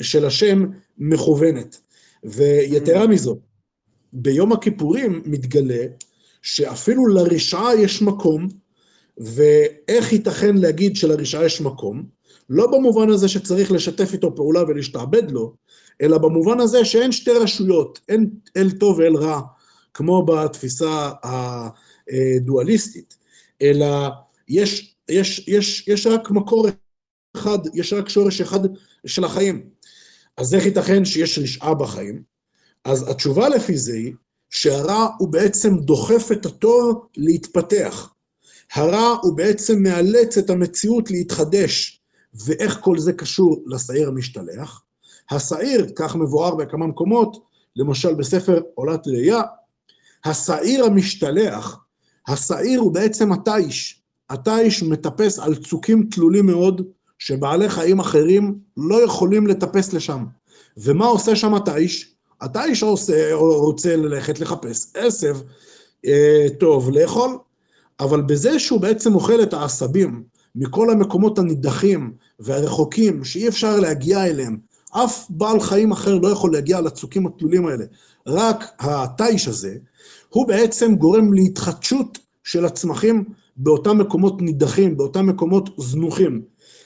של השם מכוונת. ויתרה mm. מזו, ביום הכיפורים מתגלה שאפילו לרשעה יש מקום, ואיך ייתכן להגיד שלרשעה יש מקום? לא במובן הזה שצריך לשתף איתו פעולה ולהשתעבד לו, אלא במובן הזה שאין שתי רשויות, אין אל טוב ואל רע, כמו בתפיסה הדואליסטית, אלא יש, יש, יש, יש רק מקור אחד, יש רק שורש אחד של החיים. אז איך ייתכן שיש רשעה בחיים? אז התשובה לפי זה היא שהרע הוא בעצם דוחף את הטוב להתפתח. הרע הוא בעצם מאלץ את המציאות להתחדש, ואיך כל זה קשור לשעיר המשתלח? השעיר, כך מבואר בכמה מקומות, למשל בספר עולת ראייה, השעיר המשתלח, השעיר הוא בעצם התיש. התיש מטפס על צוקים תלולים מאוד, שבעלי חיים אחרים לא יכולים לטפס לשם. ומה עושה שם התיש? התיש עושה, רוצה ללכת לחפש עשב אה, טוב לאכול, אבל בזה שהוא בעצם אוכל את העשבים מכל המקומות הנידחים והרחוקים שאי אפשר להגיע אליהם, אף בעל חיים אחר לא יכול להגיע לצוקים התלולים האלה, רק התיש הזה, הוא בעצם גורם להתחדשות של הצמחים באותם מקומות נידחים, באותם מקומות זנוחים.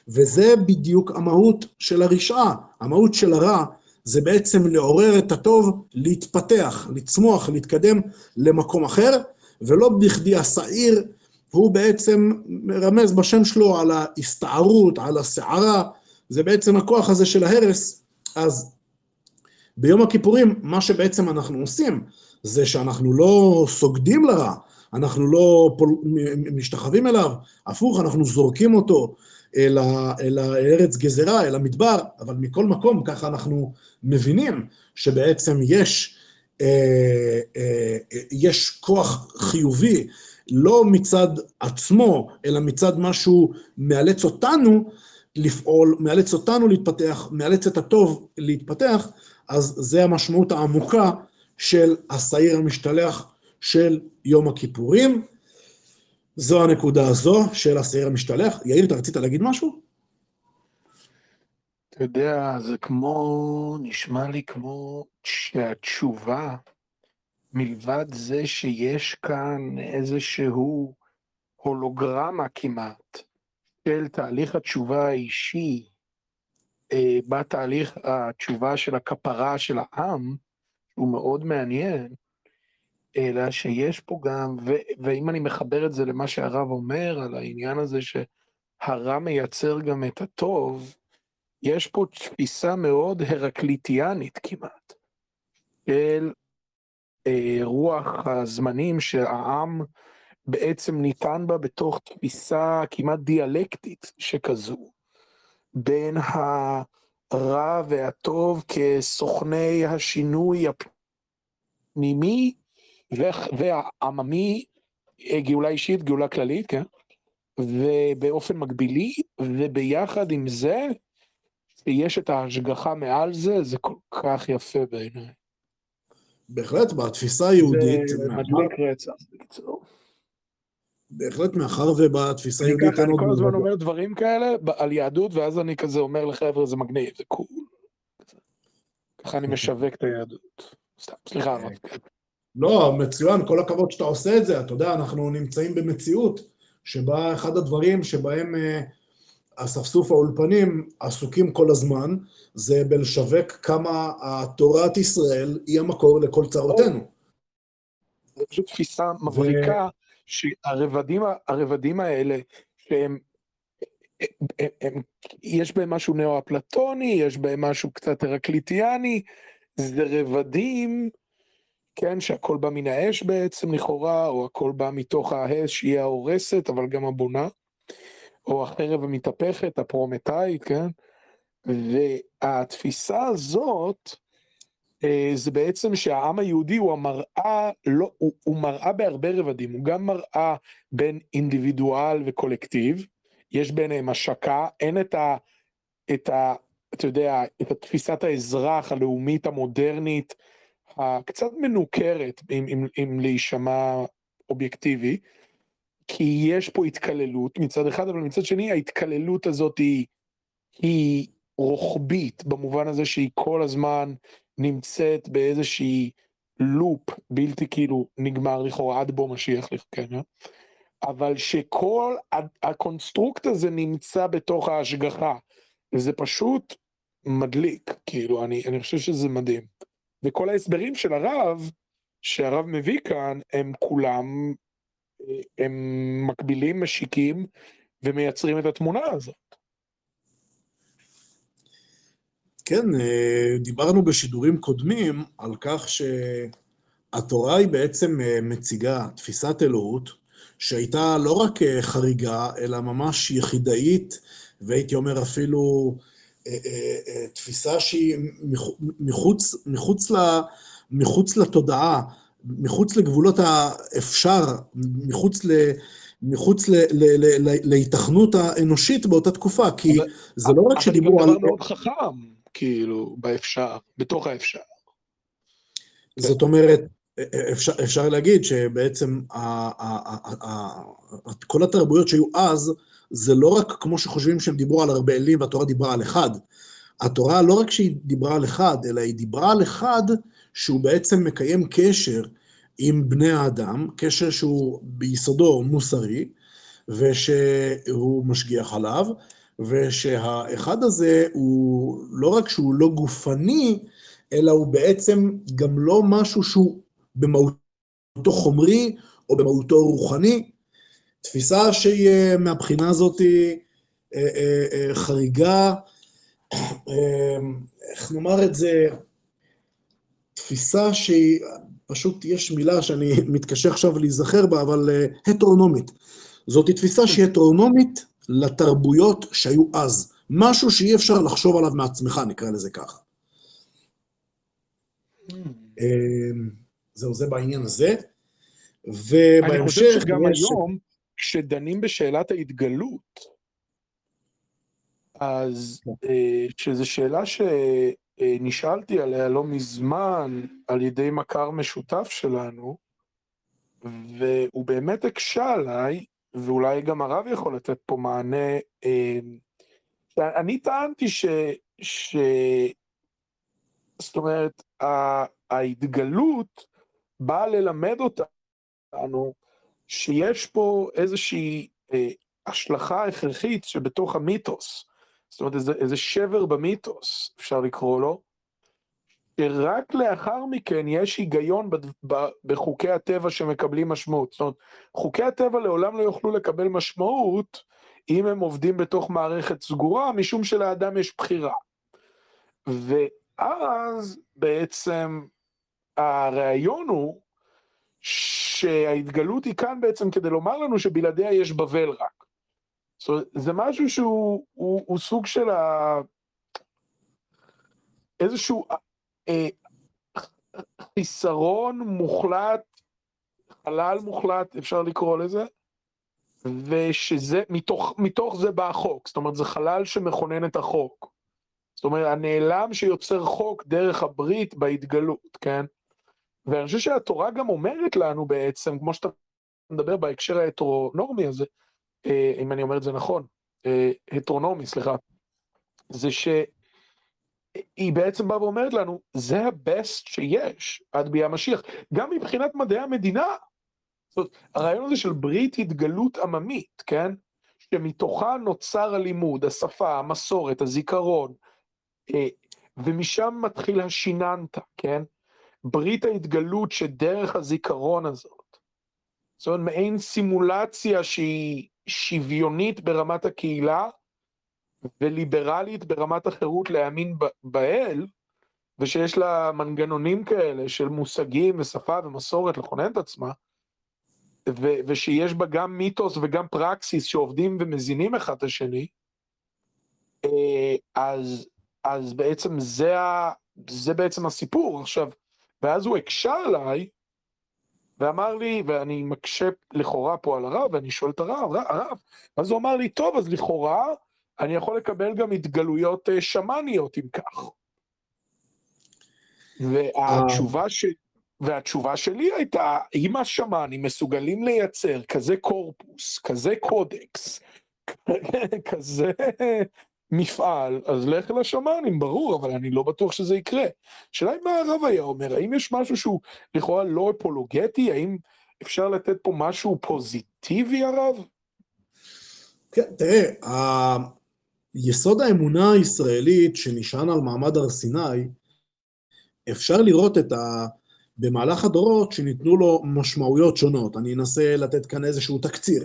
וזה בדיוק המהות של הרשעה, המהות של הרע, זה בעצם לעורר את הטוב, להתפתח, לצמוח, להתקדם למקום אחר, ולא בכדי השעיר הוא בעצם מרמז בשם שלו על ההסתערות, על הסערה, זה בעצם הכוח הזה של ההרס. אז ביום הכיפורים, מה שבעצם אנחנו עושים, זה שאנחנו לא סוגדים לרע, אנחנו לא פול... משתחווים אליו, הפוך, אנחנו זורקים אותו אל, ה... אל הארץ גזרה, אל המדבר, אבל מכל מקום, ככה אנחנו מבינים שבעצם יש, אה, אה, יש כוח חיובי, לא מצד עצמו, אלא מצד משהו מאלץ אותנו לפעול, מאלץ אותנו להתפתח, מאלץ את הטוב להתפתח, אז זה המשמעות העמוקה של השעיר המשתלח של יום הכיפורים. זו הנקודה הזו של השעיר המשתלח. יאיר, אתה רצית להגיד משהו? אתה יודע, זה כמו, נשמע לי כמו שהתשובה, מלבד זה שיש כאן איזשהו הולוגרמה כמעט של תהליך התשובה האישי, אה, בתהליך התשובה של הכפרה של העם, הוא מאוד מעניין, אלא שיש פה גם, ו, ואם אני מחבר את זה למה שהרב אומר על העניין הזה שהרע מייצר גם את הטוב, יש פה תפיסה מאוד הרקליטיאנית כמעט, של אה, רוח הזמנים שהעם בעצם ניתן בה בתוך תפיסה כמעט דיאלקטית שכזו, בין הרע והטוב כסוכני השינוי הפנימי והעממי, אה, גאולה אישית, גאולה כללית, כן? ובאופן מקבילי, וביחד עם זה, יש את ההשגחה מעל זה, זה כל כך יפה בעיניי. בהחלט, בתפיסה היהודית... זה מדליק רצח, בקיצור. בהחלט, מאחר ובתפיסה היהודית. אני כל הזמן אומר דברים כאלה על יהדות, ואז אני כזה אומר לחבר'ה, זה מגניב, זה קול. ככה אני משווק את היהדות. סתם, סליחה, הרב. לא, מצוין, כל הכבוד שאתה עושה את זה. אתה יודע, אנחנו נמצאים במציאות שבה אחד הדברים שבהם אה, אספסוף האולפנים עסוקים כל הזמן, זה בלשווק כמה תורת ישראל היא המקור לכל צרותינו. זו פשוט תפיסה מבריקה, שהרבדים האלה, שהם, הם, הם, יש בהם משהו נאו-אפלטוני, יש בהם משהו קצת הרקליטיאני, זה רבדים, כן, שהכל בא מן האש בעצם לכאורה, או הכל בא מתוך האש שהיא ההורסת, אבל גם הבונה. או החרב המתהפכת, הפרומטאית, כן? והתפיסה הזאת, אה, זה בעצם שהעם היהודי הוא המראה, לא, הוא, הוא מראה בהרבה רבדים, הוא גם מראה בין אינדיבידואל וקולקטיב, יש ביניהם השקה, אין את את ה... אתה יודע, את תפיסת האזרח הלאומית המודרנית, הקצת מנוכרת, אם, אם, אם להישמע אובייקטיבי, כי יש פה התכללות מצד אחד, אבל מצד שני ההתכללות הזאת היא, היא רוחבית, במובן הזה שהיא כל הזמן נמצאת באיזושהי loop בלתי כאילו נגמר לכאורה עד בוא משיח, כן, אבל שכל ה construct הזה נמצא בתוך ההשגחה, וזה פשוט מדליק, כאילו, אני, אני חושב שזה מדהים. וכל ההסברים של הרב, שהרב מביא כאן, הם כולם, הם מקבילים, משיקים, ומייצרים את התמונה הזאת. כן, אה, דיברנו בשידורים קודמים על כך שהתורה היא בעצם אה, מציגה תפיסת אלוהות שהייתה לא רק אה, חריגה, אלא ממש יחידאית, והייתי אומר אפילו תפיסה שהיא מחוץ, מחוץ, ל, מחוץ לתודעה, מחוץ לגבולות האפשר, מחוץ ל... מחוץ להיתכנות האנושית באותה תקופה, כי אבל, זה לא רק שדיברו על... אבל זה גם דבר מאוד חכם. כאילו, באפשר, בתוך האפשר. זאת אומרת, אפשר, אפשר להגיד שבעצם ה, ה, ה, ה, כל התרבויות שהיו אז, זה לא רק כמו שחושבים שהם דיברו על הרבה אלים והתורה דיברה על אחד. התורה לא רק שהיא דיברה על אחד, אלא היא דיברה על אחד שהוא בעצם מקיים קשר עם בני האדם, קשר שהוא ביסודו מוסרי, ושהוא משגיח עליו, ושהאחד הזה הוא לא רק שהוא לא גופני, אלא הוא בעצם גם לא משהו שהוא במהותו חומרי או במהותו רוחני. תפיסה שהיא אה, מהבחינה הזאת אה, אה, חריגה, איך נאמר את זה, תפיסה שהיא, פשוט יש מילה שאני מתקשה עכשיו להיזכר בה, אבל הטרונומית. זאת תפיסה שהיא הטרונומית לתרבויות שהיו אז. משהו שאי אפשר לחשוב עליו מעצמך, נקרא לזה ככה. Mm. זהו, זה בעניין הזה. ובהמשך... אני חושב שגם. היום, כשדנים בשאלת ההתגלות, אז כן. אה, שזו שאלה שנשאלתי עליה לא מזמן על ידי מכר משותף שלנו, והוא באמת הקשה עליי ואולי גם הרב יכול לתת פה מענה. אמ, אני טענתי ש... ש... זאת אומרת, ההתגלות באה ללמד אותנו שיש פה איזושהי אה, השלכה הכרחית שבתוך המיתוס. זאת אומרת, איזה, איזה שבר במיתוס, אפשר לקרוא לו, שרק לאחר מכן יש היגיון בחוקי הטבע שמקבלים משמעות. זאת אומרת, חוקי הטבע לעולם לא יוכלו לקבל משמעות אם הם עובדים בתוך מערכת סגורה, משום שלאדם יש בחירה. ואז בעצם הרעיון הוא שההתגלות היא כאן בעצם כדי לומר לנו שבלעדיה יש בבל רק. זאת אומרת, זה משהו שהוא הוא, הוא סוג של ה... איזשהו אה, חיסרון מוחלט, חלל מוחלט, אפשר לקרוא לזה, ושזה, מתוך, מתוך זה בא החוק, זאת אומרת, זה חלל שמכונן את החוק. זאת אומרת, הנעלם שיוצר חוק דרך הברית בהתגלות, כן? ואני חושב שהתורה גם אומרת לנו בעצם, כמו שאתה מדבר בהקשר ההטרונורמי הזה, אה, אם אני אומר את זה נכון, אה, הטרונומי, סליחה, זה ש... היא בעצם באה ואומרת לנו, זה הבסט שיש עד ביאה משיח, גם מבחינת מדעי המדינה. זאת אומרת, הרעיון הזה של ברית התגלות עממית, כן? שמתוכה נוצר הלימוד, השפה, המסורת, הזיכרון, אה, ומשם מתחיל השיננתא, כן? ברית ההתגלות שדרך הזיכרון הזאת. זאת אומרת, מעין סימולציה שהיא שוויונית ברמת הקהילה, וליברלית ברמת החירות להאמין באל, ושיש לה מנגנונים כאלה של מושגים ושפה ומסורת לכונן את עצמה, ו- ושיש בה גם מיתוס וגם פרקסיס שעובדים ומזינים אחד את השני, אה, אז, אז בעצם זה, ה, זה בעצם הסיפור. עכשיו, ואז הוא הקשה עליי, ואמר לי, ואני מקשה לכאורה פה על הרב, ואני שואל את הרב, הרב, אז הוא אמר לי, טוב, אז לכאורה, אני יכול לקבל גם התגלויות אה, שמאניות אם כך. והתשובה, ש... והתשובה שלי הייתה, אם השמאנים מסוגלים לייצר כזה קורפוס, כזה קודקס, כזה מפעל, אז לך לשמאנים, ברור, אבל אני לא בטוח שזה יקרה. השאלה היא מה הרב היה אומר, האם יש משהו שהוא לכאורה לא אפולוגטי, האם אפשר לתת פה משהו פוזיטיבי, הרב? כן, תראה, יסוד האמונה הישראלית שנשען על מעמד הר סיני, אפשר לראות את ה... במהלך הדורות שניתנו לו משמעויות שונות. אני אנסה לתת כאן איזשהו תקציר.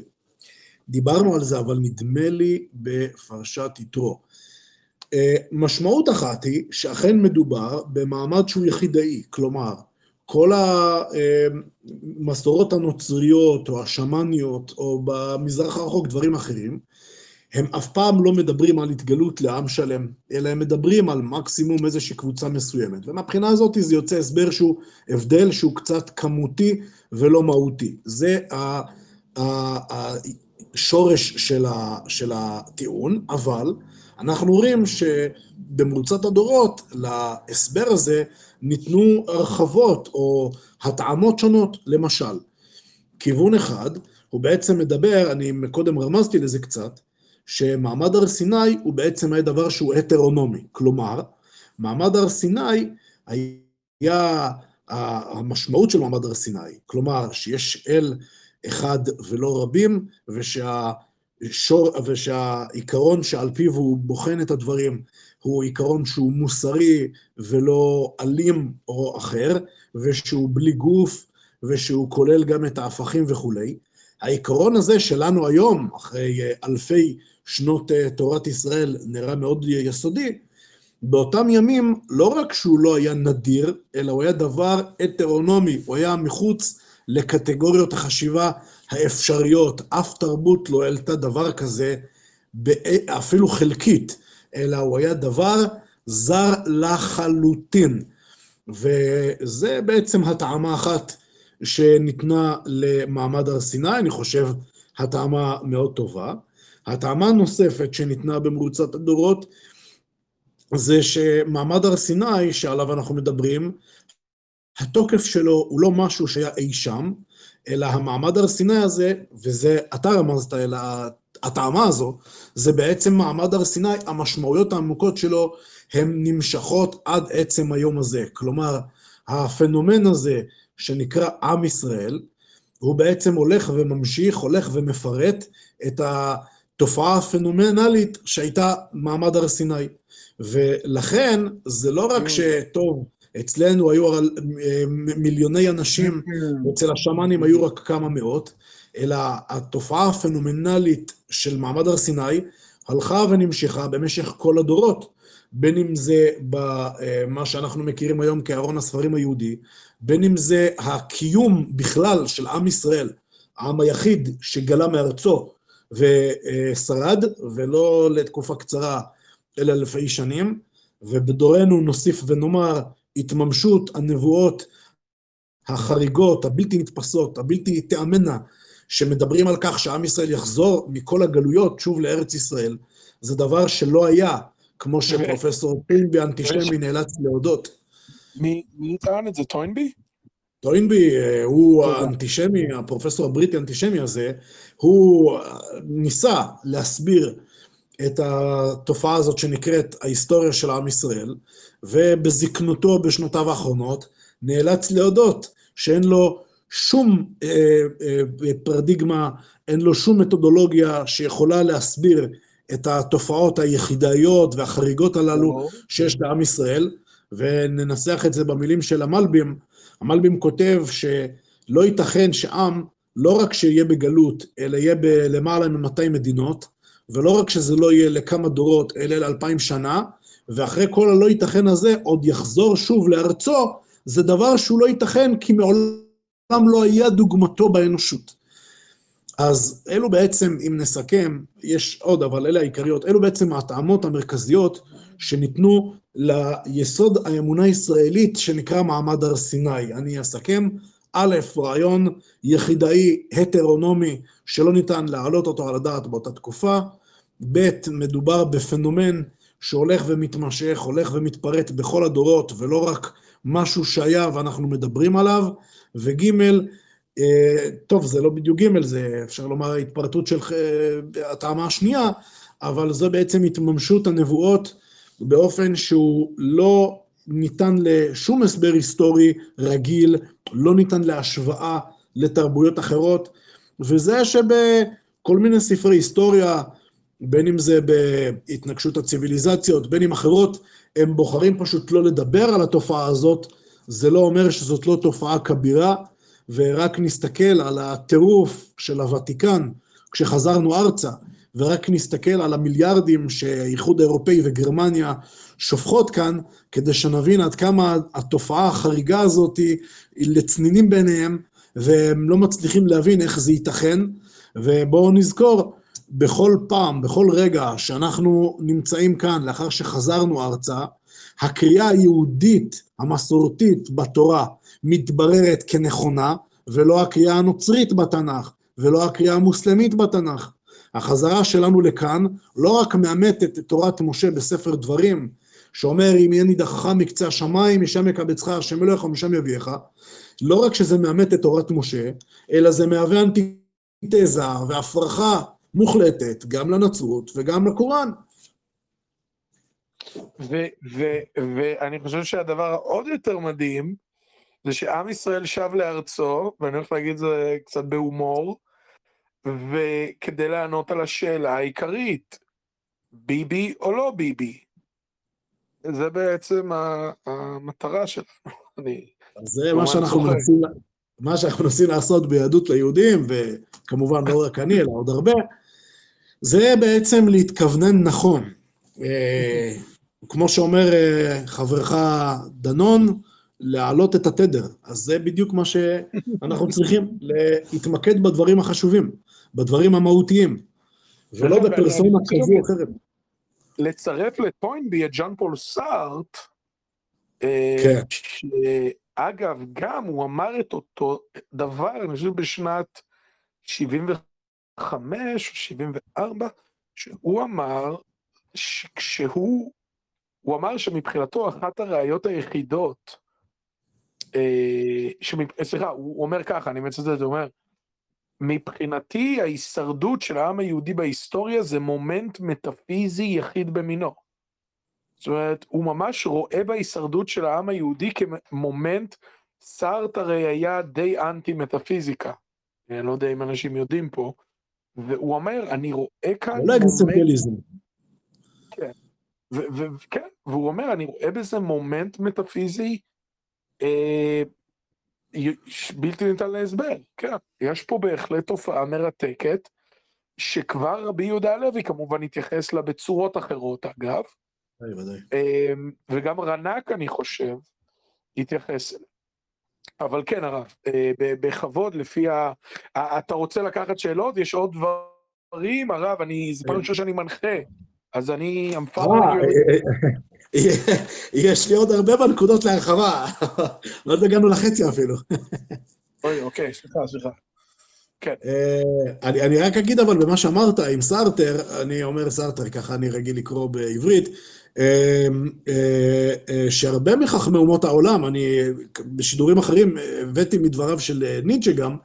דיברנו על זה, אבל נדמה לי בפרשת יתרו. אה, משמעות אחת היא שאכן מדובר במעמד שהוא יחידאי, כלומר, כל המסורות הנוצריות או השמאניות או במזרח הרחוק דברים אחרים, הם אף פעם לא מדברים על התגלות לעם שלם, אלא הם מדברים על מקסימום איזושהי קבוצה מסוימת. ומהבחינה הזאת זה יוצא הסבר שהוא הבדל שהוא קצת כמותי ולא מהותי. זה השורש של, ה, של הטיעון, אבל אנחנו רואים שבמרוצת הדורות להסבר הזה ניתנו הרחבות או הטעמות שונות. למשל, כיוון אחד, הוא בעצם מדבר, אני קודם רמזתי לזה קצת, שמעמד הר סיני הוא בעצם היה דבר שהוא הטרונומי. כלומר, מעמד הר סיני היה המשמעות של מעמד הר סיני. כלומר, שיש אל אחד ולא רבים, ושהשור, ושהעיקרון שעל פיו הוא בוחן את הדברים הוא עיקרון שהוא מוסרי ולא אלים או אחר, ושהוא בלי גוף, ושהוא כולל גם את ההפכים וכולי. העיקרון הזה שלנו היום, אחרי אלפי שנות אה, תורת ישראל נראה מאוד יסודי, באותם ימים לא רק שהוא לא היה נדיר, אלא הוא היה דבר הטרונומי, הוא היה מחוץ לקטגוריות החשיבה האפשריות. אף תרבות לא העלתה דבר כזה, אפילו חלקית, אלא הוא היה דבר זר לחלוטין. וזה בעצם הטעמה אחת שניתנה למעמד הר סיני, אני חושב הטעמה מאוד טובה. הטעמה הנוספת שניתנה במרוצת הדורות זה שמעמד הר סיני, שעליו אנחנו מדברים, התוקף שלו הוא לא משהו שהיה אי שם, אלא המעמד הר סיני הזה, וזה אתה רמזת אל הטעמה הזו, זה בעצם מעמד הר סיני, המשמעויות העמוקות שלו הן נמשכות עד עצם היום הזה. כלומר, הפנומן הזה שנקרא עם ישראל, הוא בעצם הולך וממשיך, הולך ומפרט את ה... תופעה פנומנלית שהייתה מעמד הר סיני. ולכן, זה לא רק שטוב, אצלנו היו מיליוני אנשים, אצל השמאנים היו רק כמה מאות, אלא התופעה הפנומנלית של מעמד הר סיני הלכה ונמשכה במשך כל הדורות, בין אם זה במה שאנחנו מכירים היום כארון הספרים היהודי, בין אם זה הקיום בכלל של עם ישראל, העם היחיד שגלה מארצו, ושרד, ולא לתקופה קצרה, אלא אלפי שנים, ובדורנו נוסיף ונאמר התממשות הנבואות החריגות, הבלתי נתפסות, הבלתי תיאמנה, שמדברים על כך שעם ישראל יחזור מכל הגלויות שוב לארץ ישראל, זה דבר שלא היה, כמו שפרופסור טוינבי האנטישמי נאלץ להודות. מי טען את זה? טוינבי? טוינבי אה, הוא האנטישמי, הפרופסור הבריטי האנטישמי הזה, הוא אה, ניסה להסביר את התופעה הזאת שנקראת ההיסטוריה של עם ישראל, ובזקנותו בשנותיו האחרונות נאלץ להודות שאין לו שום אה, אה, פרדיגמה, אין לו שום מתודולוגיה שיכולה להסביר את התופעות היחידאיות והחריגות הללו שיש לעם ישראל, וננסח את זה במילים של המלבים, המלבים כותב שלא ייתכן שעם לא רק שיהיה בגלות, אלא יהיה בלמעלה מ-200 מדינות, ולא רק שזה לא יהיה לכמה דורות, אלא לאלפיים שנה, ואחרי כל הלא ייתכן הזה עוד יחזור שוב לארצו, זה דבר שהוא לא ייתכן כי מעולם לא היה דוגמתו באנושות. אז אלו בעצם, אם נסכם, יש עוד, אבל אלה העיקריות, אלו בעצם ההטעמות המרכזיות שניתנו ליסוד האמונה הישראלית שנקרא מעמד הר סיני. אני אסכם. א', רעיון יחידאי, הטרונומי, שלא ניתן להעלות אותו על הדעת באותה תקופה. ב', מדובר בפנומן שהולך ומתמשך, הולך ומתפרט בכל הדורות, ולא רק משהו שהיה ואנחנו מדברים עליו, וג', אה, טוב, זה לא בדיוק ג', זה אפשר לומר התפרטות של אה, הטעמה השנייה, אבל זו בעצם התממשות הנבואות באופן שהוא לא ניתן לשום הסבר היסטורי רגיל, לא ניתן להשוואה לתרבויות אחרות, וזה שבכל מיני ספרי היסטוריה, בין אם זה בהתנגשות הציוויליזציות, בין אם אחרות, הם בוחרים פשוט לא לדבר על התופעה הזאת, זה לא אומר שזאת לא תופעה כבירה, ורק נסתכל על הטירוף של הוותיקן כשחזרנו ארצה, ורק נסתכל על המיליארדים שהאיחוד האירופאי וגרמניה שופכות כאן, כדי שנבין עד כמה התופעה החריגה הזאת היא לצנינים בעיניהם, והם לא מצליחים להבין איך זה ייתכן. ובואו נזכור, בכל פעם, בכל רגע שאנחנו נמצאים כאן לאחר שחזרנו ארצה, הקריאה היהודית המסורתית בתורה מתבררת כנכונה, ולא הקריאה הנוצרית בתנ"ך, ולא הקריאה המוסלמית בתנ"ך. החזרה שלנו לכאן לא רק מאמתת את תורת משה בספר דברים, שאומר אם יהיה נידחך מקצה השמיים, משם יקבצך השם אלוהיך ומשם יביאך, לא רק שזה מאמת את תורת משה, אלא זה מהווה אנטיתזה והפרחה מוחלטת גם לנצרות וגם לקוראן. ואני חושב שהדבר העוד יותר מדהים, זה שעם ישראל שב לארצו, ואני הולך להגיד את זה קצת בהומור, וכדי לענות על השאלה העיקרית, ביבי או לא ביבי? זה בעצם המטרה שלנו. אני... זה מה שאנחנו מנסים, מה שאנחנו מנסים לעשות ביהדות ליהודים, וכמובן לא רק אני, אלא עוד הרבה, זה בעצם להתכוונן נכון. אה, כמו שאומר אה, חברך דנון, להעלות את התדר. אז זה בדיוק מה שאנחנו צריכים, להתמקד בדברים החשובים, בדברים המהותיים, ולא בפרסונה כזו או אחרת. לצרף לפוינבי את ז'אן פול סארט, אה, כן. שאגב, גם הוא אמר את אותו דבר, אני חושב בשנת 75 או 74, שהוא אמר שכשהוא, הוא אמר שמבחינתו אחת הראיות היחידות, אה, סליחה, הוא אומר ככה, אני מצטט, הוא אומר, מבחינתי ההישרדות של העם היהודי בהיסטוריה זה מומנט מטאפיזי יחיד במינו. זאת אומרת, הוא ממש רואה בהישרדות של העם היהודי כמומנט, סארט הרי היה די אנטי מטאפיזיקה. אני לא יודע אם אנשים יודעים פה, והוא אומר, אני רואה כאן... אולי אקזיסטנציאליזם. כן, וכן, והוא אומר, אני רואה בזה מומנט מטאפיזי אה, בלתי ניתן להסבר, כן. יש פה בהחלט תופעה מרתקת, שכבר רבי יהודה הלוי כמובן התייחס לה בצורות אחרות, אגב. אמ, וגם רנק, אני חושב, התייחס אליה. אבל כן, הרב, אה, בכבוד, לפי ה... אתה רוצה לקחת שאלות? יש עוד דברים, הרב, אני... זה פעם ראשונה שאני מנחה, אז אני... יש לי עוד הרבה בנקודות להרחבה, לא עוד הגענו לחצי אפילו. אוי, אוקיי, סליחה, סליחה. כן. אה, אני, אני רק אגיד אבל במה שאמרת עם סארטר, אני אומר סארטר, ככה אני רגיל לקרוא בעברית, אה, אה, שהרבה מחכמי אומות העולם, אני בשידורים אחרים הבאתי מדבריו של ניטשה גם,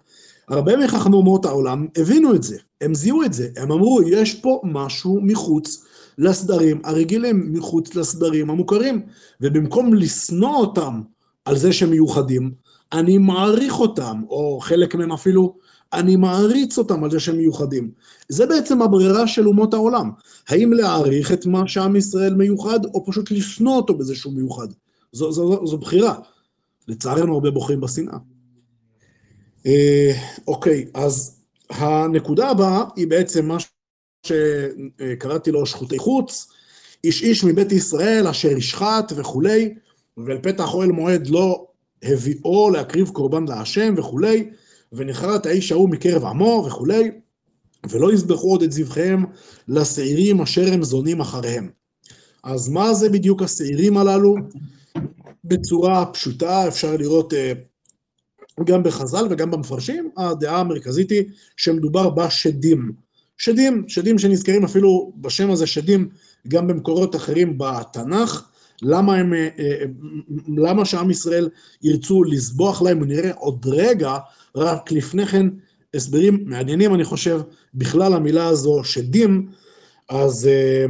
הרבה מחכמי אומות העולם הבינו את זה, הם זיהו את זה, הם אמרו, יש פה משהו מחוץ לסדרים הרגילים, מחוץ לסדרים המוכרים. ובמקום לשנוא אותם על זה שהם מיוחדים, אני מעריך אותם, או חלק מהם אפילו, אני מעריץ אותם על זה שהם מיוחדים. זה בעצם הברירה של אומות העולם. האם להעריך את מה שעם ישראל מיוחד, או פשוט לשנוא אותו בזה שהוא מיוחד? זו, זו, זו, זו בחירה. לצערנו הרבה בוחרים בשנאה. אה, אוקיי, אז הנקודה הבאה היא בעצם מה שקראתי לו שחוטי חוץ, איש איש מבית ישראל אשר ישחט וכולי, ואל פתח אוהל מועד לא הביאו להקריב קורבן להשם וכולי, ונחרט האיש ההוא מקרב עמו וכולי, ולא יזבחו עוד את זבחיהם לשעירים אשר הם זונים אחריהם. אז מה זה בדיוק השעירים הללו? בצורה פשוטה אפשר לראות אה, גם בחז"ל וגם במפרשים, הדעה המרכזית היא שמדובר בשדים. שדים, שדים שנזכרים אפילו בשם הזה, שדים, גם במקורות אחרים בתנ"ך. למה הם, אה, אה, למה שעם ישראל ירצו לסבוח להם, ונראה עוד רגע, רק לפני כן, הסברים מעניינים, אני חושב, בכלל המילה הזו, שדים, אז אה,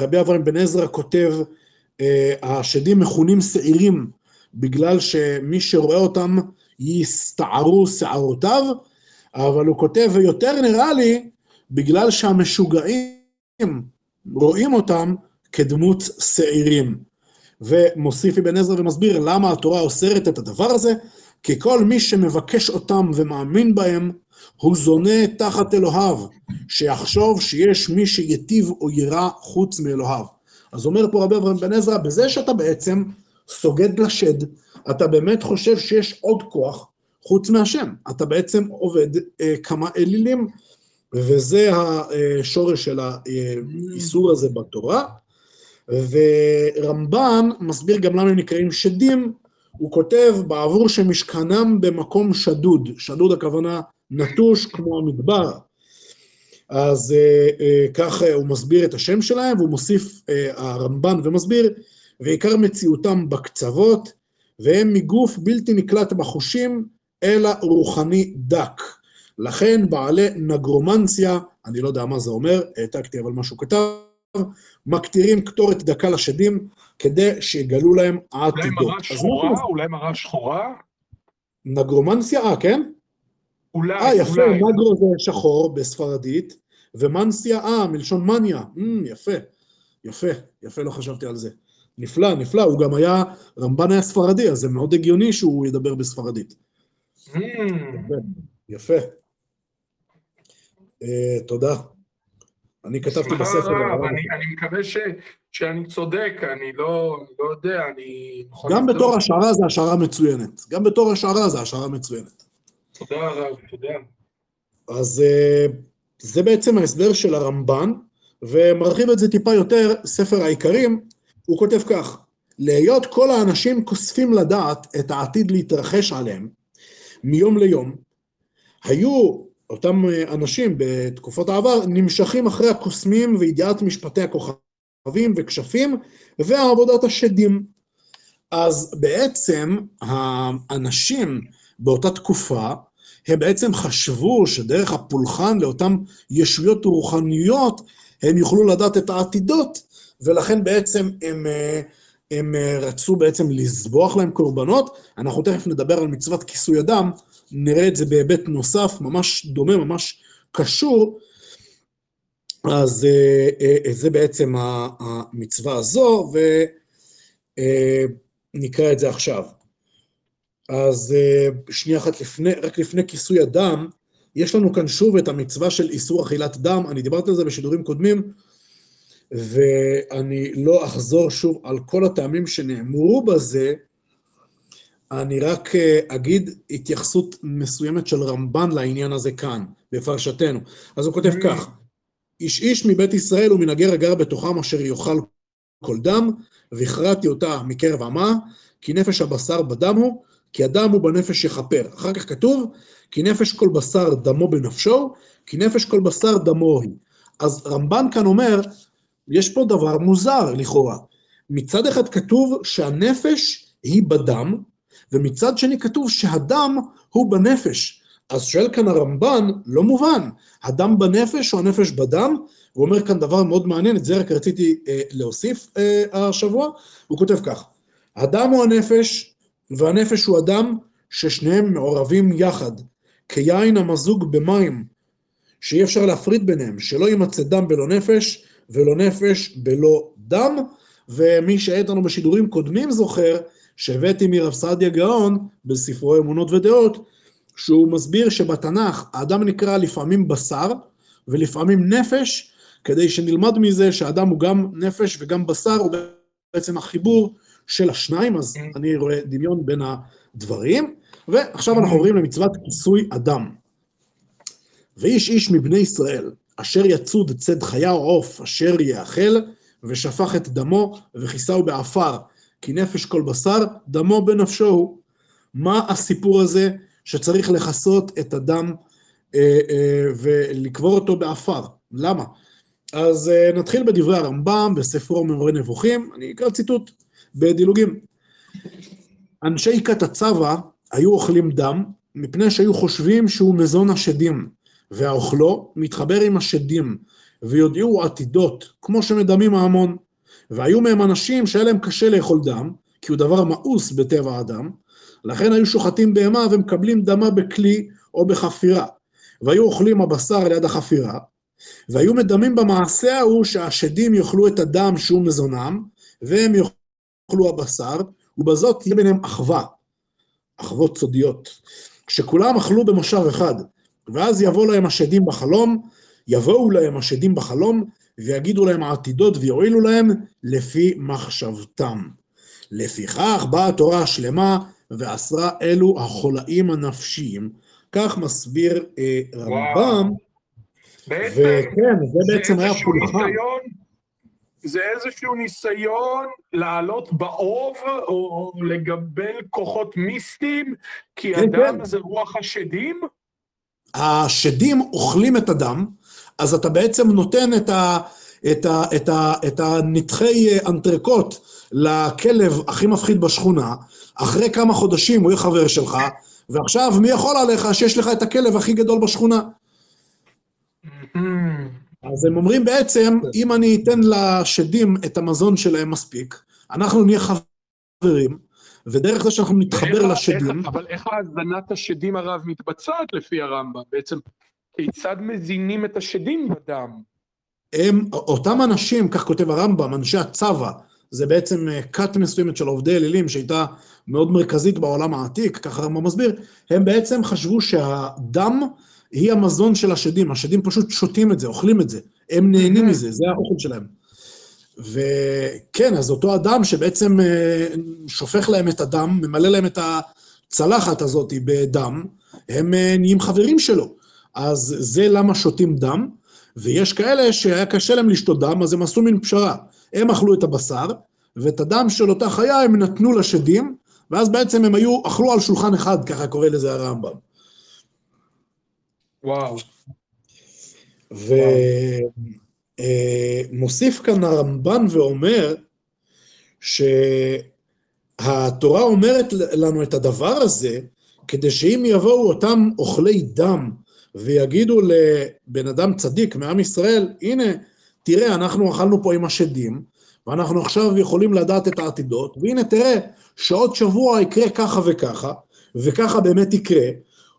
רבי אברהם בן עזרא כותב, השדים מכונים שעירים, בגלל שמי שרואה אותם יסתערו שערותיו, אבל הוא כותב, ויותר נראה לי, בגלל שהמשוגעים רואים אותם כדמות שעירים. ומוסיף אבן עזרא ומסביר למה התורה אוסרת את הדבר הזה, כי כל מי שמבקש אותם ומאמין בהם, הוא זונה תחת אלוהיו, שיחשוב שיש מי שיטיב או יירא חוץ מאלוהיו. אז אומר פה רבי אברהם בן עזרא, בזה שאתה בעצם סוגד לשד, אתה באמת חושב שיש עוד כוח חוץ מהשם. אתה בעצם עובד אה, כמה אלילים, וזה השורש של האיסור הזה בתורה. ורמב"ן מסביר גם למה הם נקראים שדים, הוא כותב בעבור שמשכנם במקום שדוד, שדוד הכוונה נטוש כמו המדבר. אז אה, אה, כך אה, הוא מסביר את השם שלהם, והוא מוסיף אה, הרמב"ן ומסביר, ועיקר מציאותם בקצוות, והם מגוף בלתי נקלט בחושים, אלא רוחני דק. לכן בעלי נגרומנציה, אני לא יודע מה זה אומר, העתקתי אבל משהו כתב, מקטירים קטורת דקה לשדים, כדי שיגלו להם העתידות. אולי מראה שחורה? אולי מראה שחורה? נגרומנסיה, אה, כן? אולי, אה, יפה, אולי. נגרו זה שחור בספרדית, ומנסיה, אה, מלשון מניה. Mm, יפה, יפה, יפה, לא חשבתי על זה. נפלא, נפלא, הוא גם היה, רמב"ן היה ספרדי, אז זה מאוד הגיוני שהוא ידבר בספרדית. Mm. יפה, יפה. אה, תודה. אני כתבתי בספר... רב, אני, אני מקווה ש, שאני צודק, אני לא, אני לא יודע, אני... גם. בתור השערה זה השערה מצוינת. גם בתור השערה זה השערה מצוינת. תודה רב, תודה. אז אה, זה בעצם ההסבר של הרמב"ן, ומרחיב את זה טיפה יותר, ספר העיקרים, הוא כותב כך: להיות כל האנשים כוספים לדעת את העתיד להתרחש עליהם מיום ליום, היו אותם אה, אנשים בתקופות העבר נמשכים אחרי הקוסמים וידיעת משפטי הכוכבים וכשפים ועבודת השדים. אז בעצם האנשים באותה תקופה, הם בעצם חשבו שדרך הפולחן לאותן ישויות רוחניות, הם יוכלו לדעת את העתידות, ולכן בעצם הם, אה, הם אה, רצו בעצם לזבוח להם קורבנות. אנחנו תכף נדבר על מצוות כיסוי אדם, נראה את זה בהיבט נוסף, ממש דומה, ממש קשור. אז אה, אה, זה בעצם המצווה הזו, ונקרא את זה עכשיו. אז אה, שנייה אחת לפני, רק לפני כיסוי הדם, יש לנו כאן שוב את המצווה של איסור אכילת דם, אני דיברתי על זה בשידורים קודמים, ואני לא אחזור שוב על כל הטעמים שנאמרו בזה, אני רק אה, אגיד התייחסות מסוימת של רמב"ן לעניין הזה כאן, בפרשתנו. אז הוא כותב Mm. כך, איש איש מבית ישראל ומן הגר הגר בתוכם אשר יאכל כל דם, והכרעתי אותה מקרב עמה, כי נפש הבשר בדם הוא, כי הדם הוא בנפש יכפר. אחר כך כתוב, כי נפש כל בשר דמו בנפשו, כי נפש כל בשר דמו היא. אז רמב"ן כאן אומר, יש פה דבר מוזר לכאורה. מצד אחד כתוב שהנפש היא בדם, ומצד שני כתוב שהדם הוא בנפש. אז שואל כאן הרמב"ן, לא מובן, הדם בנפש או הנפש בדם? הוא אומר כאן דבר מאוד מעניין, את זה רק רציתי אה, להוסיף אה, השבוע, הוא כותב כך, הדם הוא הנפש, והנפש הוא הדם, ששניהם מעורבים יחד, כיין המזוג במים, שאי אפשר להפריד ביניהם, שלא יימצא דם בלא נפש, ולא נפש בלא דם, ומי שהיה איתנו בשידורים קודמים זוכר, שהבאתי מרב סעדיה גאון, בספרו אמונות ודעות, שהוא מסביר שבתנ"ך האדם נקרא לפעמים בשר, ולפעמים נפש, כדי שנלמד מזה שהאדם הוא גם נפש וגם בשר, הוא בעצם החיבור של השניים, אז אני רואה דמיון בין הדברים. ועכשיו אנחנו עוברים למצוות כיסוי אדם. ואיש איש מבני ישראל, אשר יצוד צד חיה או עוף, אשר יאכל, ושפך את דמו, וכיסהו בעפר, כי נפש כל בשר, דמו בנפשו הוא. מה הסיפור הזה שצריך לכסות את הדם אה, אה, ולקבור אותו בעפר? למה? אז uh, נתחיל בדברי הרמב"ם בספרו ממורה נבוכים, אני אקרא ציטוט בדילוגים. אנשי כת הצבא היו אוכלים דם, מפני שהיו חושבים שהוא מזון השדים, והאוכלו מתחבר עם השדים, ויודעו עתידות, כמו שמדמים ההמון. והיו מהם אנשים שהיה להם קשה לאכול דם, כי הוא דבר מאוס בטבע האדם, לכן היו שוחטים בהמה ומקבלים דמה בכלי או בחפירה. והיו אוכלים הבשר ליד החפירה, והיו מדמים במעשה ההוא שהשדים יאכלו את הדם שהוא מזונם, והם יאכלו הבשר, ובזאת תהיה ביניהם אחווה, אחוות סודיות. כשכולם אכלו במושב אחד, ואז יבוא להם השדים בחלום, יבואו להם השדים בחלום, ויגידו להם העתידות ויועילו להם לפי מחשבתם. לפיכך באה התורה השלמה ואסרה אלו החולאים הנפשיים. כך מסביר אה, רמב"ם, וכן, זה בעצם היה פולחן. זה איזשהו ניסיון לעלות באוב או לגבל כוחות מיסטיים, כי כן, הדם כן. זה רוח השדים? השדים אוכלים את הדם, אז אתה בעצם נותן את, ה, את, ה, את, ה, את הנתחי אנטרקוט לכלב הכי מפחיד בשכונה, אחרי כמה חודשים הוא יהיה חבר שלך, ועכשיו מי יכול עליך שיש לך את הכלב הכי גדול בשכונה? Mm-hmm. אז הם אומרים בעצם, אם אני אתן לשדים את המזון שלהם מספיק, אנחנו נהיה חברים, ודרך זה שאנחנו נתחבר לשדים... איך, אבל איך האזנת השדים הרב מתבצעת לפי הרמב"ם? בעצם, כיצד מזינים את השדים בדם? הם, אותם אנשים, כך כותב הרמב"ם, אנשי הצבא, זה בעצם אה, כת מסוימת של עובדי אלילים שהייתה מאוד מרכזית בעולם העתיק, ככה הרמב"ם מסביר, הם בעצם חשבו שהדם היא המזון של השדים, השדים פשוט שותים את זה, אוכלים את זה, הם נהנים מזה, זה האוכל שלהם. וכן, אז אותו אדם שבעצם אה, שופך להם את הדם, ממלא להם את הצלחת הזאת בדם, הם אה, נהיים חברים שלו. אז זה למה שותים דם, ויש כאלה שהיה קשה להם לשתות דם, אז הם עשו מין פשרה. הם אכלו את הבשר, ואת הדם של אותה חיה הם נתנו לשדים, ואז בעצם הם היו, אכלו על שולחן אחד, ככה קורא לזה הרמב"ם. וואו. ומוסיף אה, כאן הרמב"ן ואומר שהתורה אומרת לנו את הדבר הזה, כדי שאם יבואו אותם אוכלי דם ויגידו לבן אדם צדיק מעם ישראל, הנה, תראה, אנחנו אכלנו פה עם השדים, ואנחנו עכשיו יכולים לדעת את העתידות, והנה תראה, שעוד שבוע יקרה ככה וככה, וככה באמת יקרה,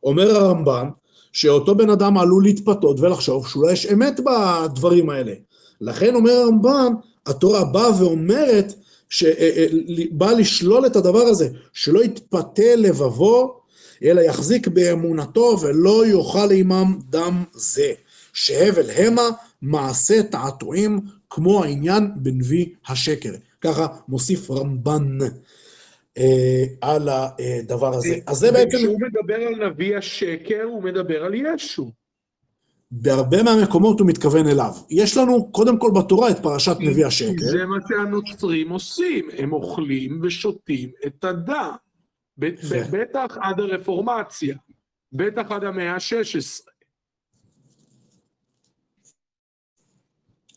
אומר הרמב"ן, שאותו בן אדם עלול להתפתות ולחשוב שאולי יש אמת בדברים האלה. לכן אומר הרמב"ן, התורה באה ואומרת, אה, אה, לשלול את הדבר הזה, שלא יתפתה לבבו, אלא יחזיק באמונתו ולא יאכל עמם דם זה. שהבל המה מעשה תעתועים כמו העניין בנביא השקר. ככה מוסיף רמב"ן. אה, על הדבר הזה. אז זה בעצם... כשהוא מדבר על נביא השקר, הוא מדבר על ישו. בהרבה מהמקומות הוא מתכוון אליו. יש לנו קודם כל בתורה את פרשת נביא השקר. זה מה שהנוצרים עושים, הם אוכלים ושותים את הדם. בטח עד הרפורמציה, בטח עד המאה ה-16.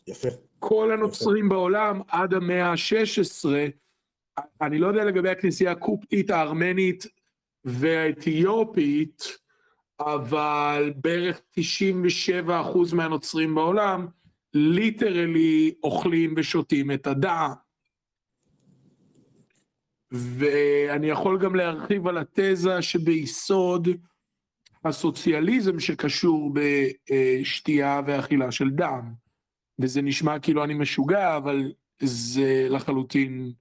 יפה. כל הנוצרים יפה. בעולם עד המאה ה-16 אני לא יודע לגבי הכנסייה הקופטית, הארמנית והאתיופית, אבל בערך 97% מהנוצרים בעולם ליטרלי אוכלים ושותים את הדם. ואני יכול גם להרחיב על התזה שביסוד הסוציאליזם שקשור בשתייה ואכילה של דם. וזה נשמע כאילו אני משוגע, אבל זה לחלוטין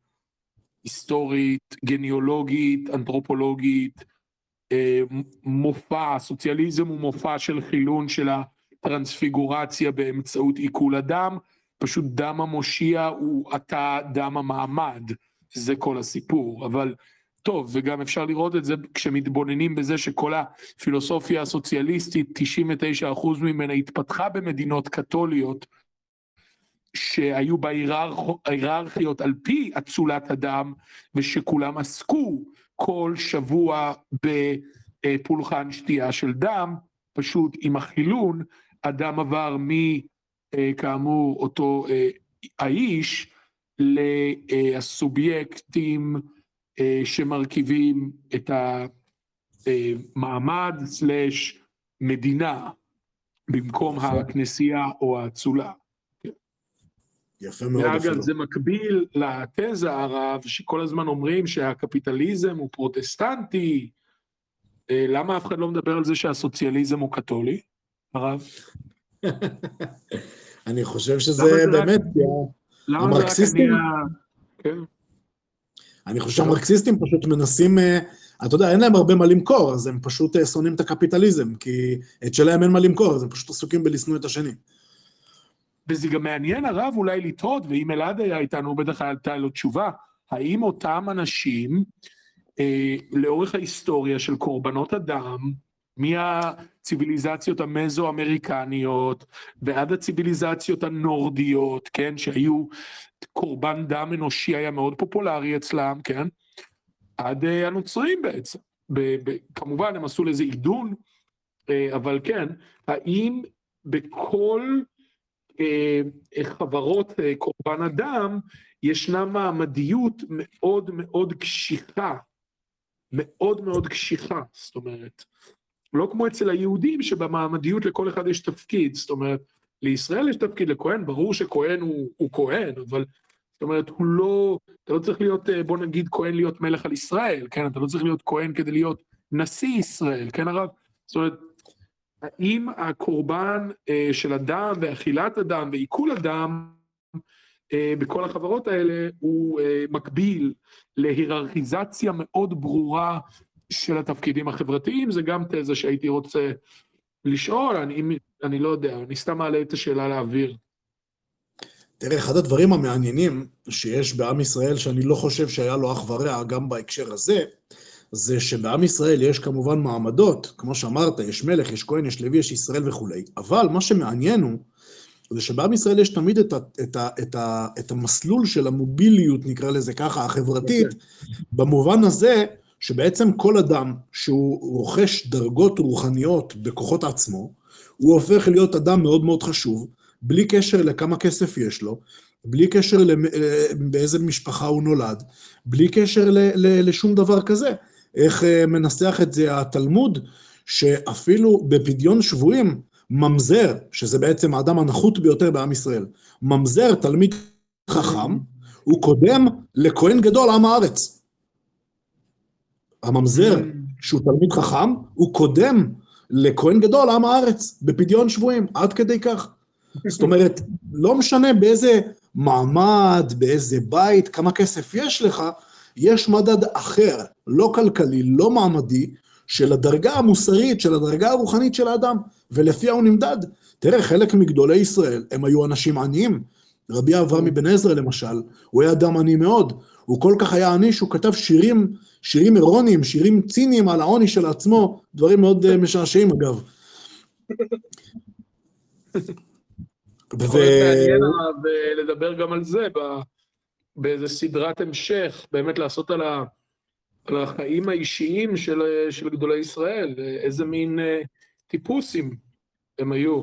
היסטורית, גניאולוגית, אנתרופולוגית, אה, מופע, סוציאליזם הוא מופע של חילון של הטרנספיגורציה באמצעות עיכול הדם, פשוט דם המושיע הוא עתה דם המעמד, זה כל הסיפור, אבל טוב, וגם אפשר לראות את זה כשמתבוננים בזה שכל הפילוסופיה הסוציאליסטית, 99% ממנה התפתחה במדינות קתוליות, שהיו בהיררכיות על פי אצולת הדם, ושכולם עסקו כל שבוע בפולחן שתייה של דם, פשוט עם החילון, הדם עבר אה, כאמור, אותו אה, האיש, לסובייקטים אה, שמרכיבים את המעמד סלש מדינה במקום הכנסייה או האצולה. יפה מאוד. ואגב, זה מקביל לתזה הרב, שכל הזמן אומרים שהקפיטליזם הוא פרוטסטנטי. אה, למה אף אחד לא מדבר על זה שהסוציאליזם הוא קתולי, הרב? אני חושב שזה באמת, למה המרקסיסטים... כן. אני חושב שהמרקסיסטים פשוט מנסים, אה, אתה יודע, אין להם הרבה מה למכור, אז הם פשוט אה, שונאים את הקפיטליזם, כי את שלהם אין מה למכור, אז הם פשוט עסוקים בלשנוא את השני. וזה גם מעניין הרב אולי לתהות, ואם אלעד היה איתנו, בטח הייתה לו תשובה, האם אותם אנשים, אה, לאורך ההיסטוריה של קורבנות אדם, מהציוויליזציות המזו-אמריקניות ועד הציוויליזציות הנורדיות, כן, שהיו, קורבן דם אנושי היה מאוד פופולרי אצלם, כן, עד uh, הנוצרים בעצם. ב- ב- כמובן הם עשו לזה עידון, uh, אבל כן, האם בכל uh, חברות uh, קורבן אדם ישנה מעמדיות מאוד מאוד קשיחה, מאוד מאוד קשיחה, זאת אומרת, לא כמו אצל היהודים שבמעמדיות לכל אחד יש תפקיד, זאת אומרת, לישראל יש תפקיד לכהן, ברור שכהן הוא, הוא כהן, אבל זאת אומרת, הוא לא, אתה לא צריך להיות, אה, בוא נגיד, כהן להיות מלך על ישראל, כן? אתה לא צריך להיות כהן כדי להיות נשיא ישראל, כן הרב? זאת אומרת, האם הקורבן אה, של אדם ואכילת אדם ועיכול אדם אה, בכל החברות האלה הוא אה, מקביל להיררכיזציה מאוד ברורה של התפקידים החברתיים, זה גם תזה שהייתי רוצה לשאול, אני, אני לא יודע, אני סתם מעלה את השאלה לאוויר. תראה, אחד הדברים המעניינים שיש בעם ישראל, שאני לא חושב שהיה לו אח ורע גם בהקשר הזה, זה שבעם ישראל יש כמובן מעמדות, כמו שאמרת, יש מלך, יש כהן, יש לוי, יש ישראל וכולי, אבל מה שמעניין הוא, זה שבעם ישראל יש תמיד את, ה, את, ה, את, ה, את המסלול של המוביליות, נקרא לזה ככה, החברתית, במובן הזה שבעצם כל אדם שהוא רוכש דרגות רוחניות בכוחות עצמו, הוא הופך להיות אדם מאוד מאוד חשוב, בלי קשר לכמה כסף יש לו, בלי קשר באיזה משפחה הוא נולד, בלי קשר לשום דבר כזה. איך אה, מנסח את זה התלמוד, שאפילו בפדיון שבויים, ממזר, שזה בעצם האדם הנחות ביותר בעם ישראל, ממזר, תלמיד חכם, הוא קודם לכהן גדול עם הארץ. הממזר, mm. שהוא תלמיד חכם, הוא קודם לכהן גדול, עם הארץ, בפדיון שבויים, עד כדי כך. זאת אומרת, לא משנה באיזה מעמד, באיזה בית, כמה כסף יש לך, יש מדד אחר, לא כלכלי, לא מעמדי, של הדרגה המוסרית, של הדרגה הרוחנית של האדם, ולפיה הוא נמדד. תראה, חלק מגדולי ישראל, הם היו אנשים עניים. רבי אברהם אבן עזרא למשל, הוא היה אדם עני מאוד, הוא כל כך היה עני שהוא כתב שירים שירים אירוניים, שירים ציניים על העוני של עצמו, דברים מאוד uh, משעשעים אגב. יכול להיות מעניין לדבר גם על זה באיזה סדרת המשך, באמת לעשות על, ה, על החיים האישיים של, של גדולי ישראל, איזה מין טיפוסים הם היו.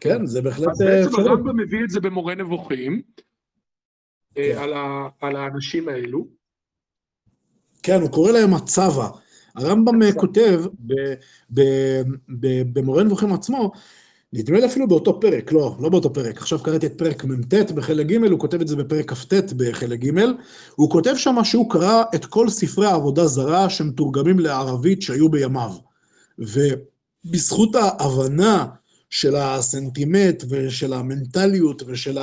כן, זה בהחלט... אז בעצם הרמב"ם מביא את זה במורה נבוכים, כן. על, ה, על האנשים האלו. כן, הוא קורא להם הצבא. הרמב"ם אה, כותב במורה נבוכים עצמו, נדמה לי אפילו באותו פרק, לא, לא באותו פרק, עכשיו קראתי את פרק מ"ט בחלק ג', הוא כותב את זה בפרק כ"ט בחלק ג', הוא כותב שם שהוא קרא את כל ספרי העבודה זרה שמתורגמים לערבית שהיו בימיו. ובזכות ההבנה של הסנטימט ושל המנטליות ושל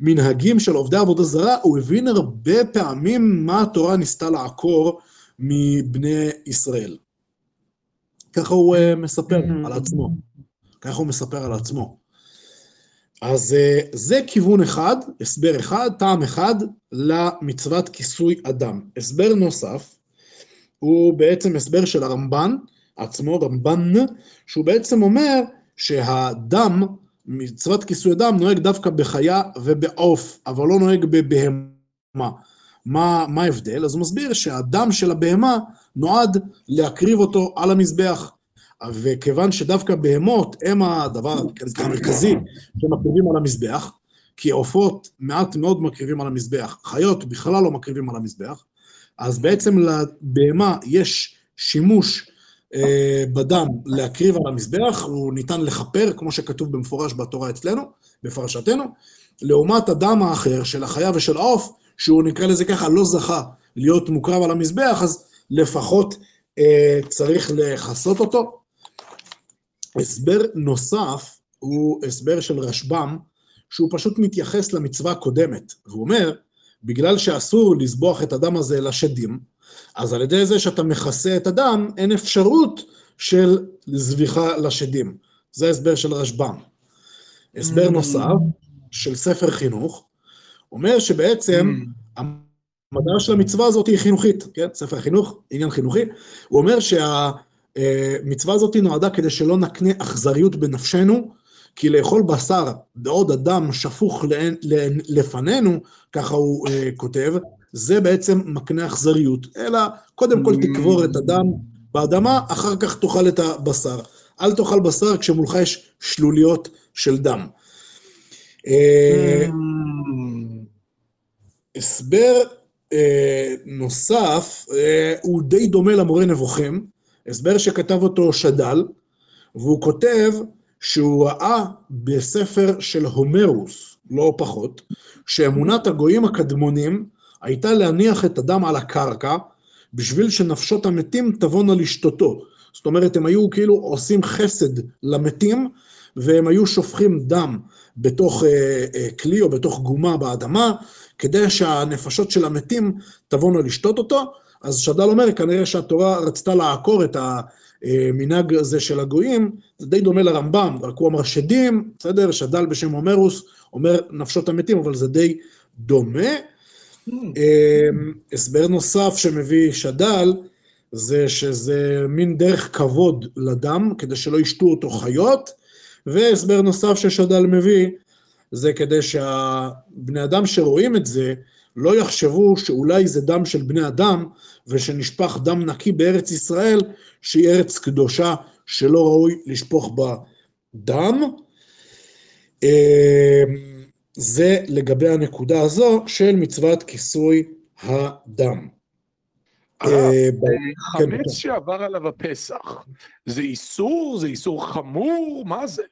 המנהגים של עובדי עבודה זרה, הוא הבין הרבה פעמים מה התורה ניסתה לעקור מבני ישראל. ככה הוא uh, מספר על עצמו. ככה הוא מספר על עצמו. אז uh, זה כיוון אחד, הסבר אחד, טעם אחד למצוות כיסוי אדם. הסבר נוסף הוא בעצם הסבר של הרמב"ן עצמו, רמב"ן, שהוא בעצם אומר שהדם, מצוות כיסוי דם, נוהג דווקא בחיה ובעוף, אבל לא נוהג בבהמה. מה, מה ההבדל? אז הוא מסביר שהדם של הבהמה נועד להקריב אותו על המזבח. וכיוון שדווקא בהמות הם הדבר המרכזי שמקריבים על המזבח, כי עופות מעט מאוד מקריבים על המזבח, חיות בכלל לא מקריבים על המזבח, אז בעצם לבהמה יש שימוש בדם להקריב על המזבח, הוא ניתן לכפר, כמו שכתוב במפורש בתורה אצלנו, בפרשתנו, לעומת הדם האחר של החיה ושל העוף, שהוא נקרא לזה ככה, לא זכה להיות מוקרב על המזבח, אז לפחות אה, צריך לכסות אותו. הסבר נוסף הוא הסבר של רשב"ם, שהוא פשוט מתייחס למצווה הקודמת, והוא אומר, בגלל שאסור לזבוח את הדם הזה לשדים, אז על ידי זה שאתה מכסה את הדם, אין אפשרות של זביחה לשדים. זה הסבר של רשב"ם. הסבר נוסף, של ספר חינוך, אומר שבעצם המטרה של המצווה הזאת היא חינוכית, כן? ספר חינוך, עניין חינוכי. הוא אומר שהמצווה הזאת נועדה כדי שלא נקנה אכזריות בנפשנו, כי לאכול בשר בעוד אדם שפוך לפנינו, ככה הוא uh, כותב, זה בעצם מקנה אכזריות, אלא קודם כל תקבור את הדם באדמה, אחר כך תאכל את הבשר. אל תאכל בשר כשמולך יש שלוליות של דם. אה, הסבר אה, נוסף אה, הוא די דומה למורה נבוכים, הסבר שכתב אותו שד"ל, והוא כותב שהוא ראה בספר של הומרוס, לא פחות, שאמונת הגויים הקדמונים הייתה להניח את הדם על הקרקע, בשביל שנפשות המתים תבואנה לשתותו. זאת אומרת, הם היו כאילו עושים חסד למתים, והם היו שופכים דם בתוך אה, אה, כלי או בתוך גומה באדמה, כדי שהנפשות של המתים תבואנה לשתות אותו. אז שד"ל אומר, כנראה שהתורה רצתה לעקור את המנהג הזה של הגויים, זה די דומה לרמב"ם, רק הוא אמר שדים, בסדר? שד"ל בשם הומרוס אומר נפשות המתים, אבל זה די דומה. Mm. הסבר נוסף שמביא שד"ל, זה שזה מין דרך כבוד לדם, כדי שלא ישתו אותו חיות, והסבר נוסף ששד"ל מביא, זה כדי שהבני אדם שרואים את זה, לא יחשבו שאולי זה דם של בני אדם, ושנשפך דם נקי בארץ ישראל, שהיא ארץ קדושה שלא ראוי לשפוך בה דם. זה לגבי הנקודה הזו של מצוות כיסוי הדם. אה, אה, כן, חמץ שעבר עליו הפסח, זה איסור? זה איסור חמור? מה זה?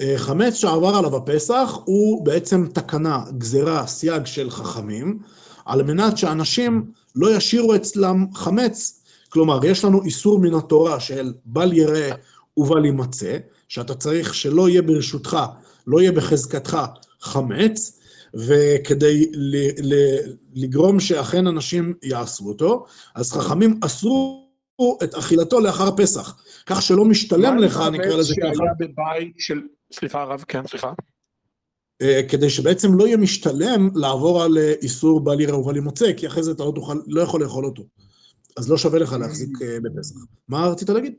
אה, חמץ שעבר עליו הפסח הוא בעצם תקנה, גזירה, סייג של חכמים, על מנת שאנשים לא ישאירו אצלם חמץ. כלומר, יש לנו איסור מן התורה של בל יראה ובל יימצא, שאתה צריך שלא יהיה ברשותך, לא יהיה בחזקתך חמץ, וכדי לגרום שאכן אנשים יעשו אותו, אז חכמים אסרו את אכילתו לאחר פסח, כך שלא משתלם לך, נקרא לזה ככה. שהיה בבית של... סליחה הרב, כן, סליחה. אה, כדי שבעצם לא יהיה משתלם לעבור על אה, איסור בל יראה ובל ימוצא, כי אחרי זה אתה לא, תוכל, לא יכול לאכול אותו. אז לא שווה לך להחזיק אה, בפסח. מה רצית להגיד?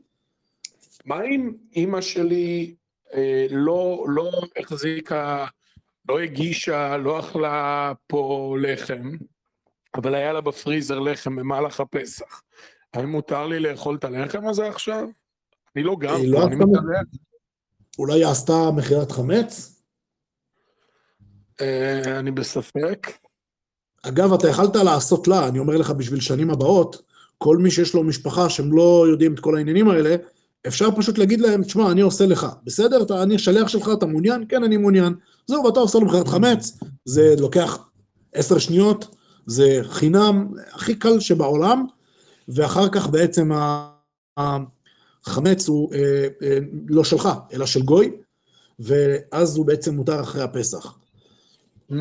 מה אם אימא שלי אה, לא, לא החזיקה לא הגישה, לא אכלה פה לחם, אבל היה לה בפריזר לחם במהלך הפסח. האם מותר לי לאכול את הלחם הזה עכשיו? אני לא גר לא אני מתעלם. אולי היא עשתה מכירת חמץ? אה, אני בספק. אגב, אתה יכלת לעשות לה, אני אומר לך, בשביל שנים הבאות, כל מי שיש לו משפחה שהם לא יודעים את כל העניינים האלה, אפשר פשוט להגיד להם, תשמע, אני עושה לך, בסדר? אתה, אני השליח שלך, אתה מעוניין? כן, אני מעוניין. זהו, ואתה עושה לו מכירת חמץ, זה לוקח עשר שניות, זה חינם, הכי קל שבעולם, ואחר כך בעצם החמץ הוא אה, אה, לא שלך, אלא של גוי, ואז הוא בעצם מותר אחרי הפסח. Mm.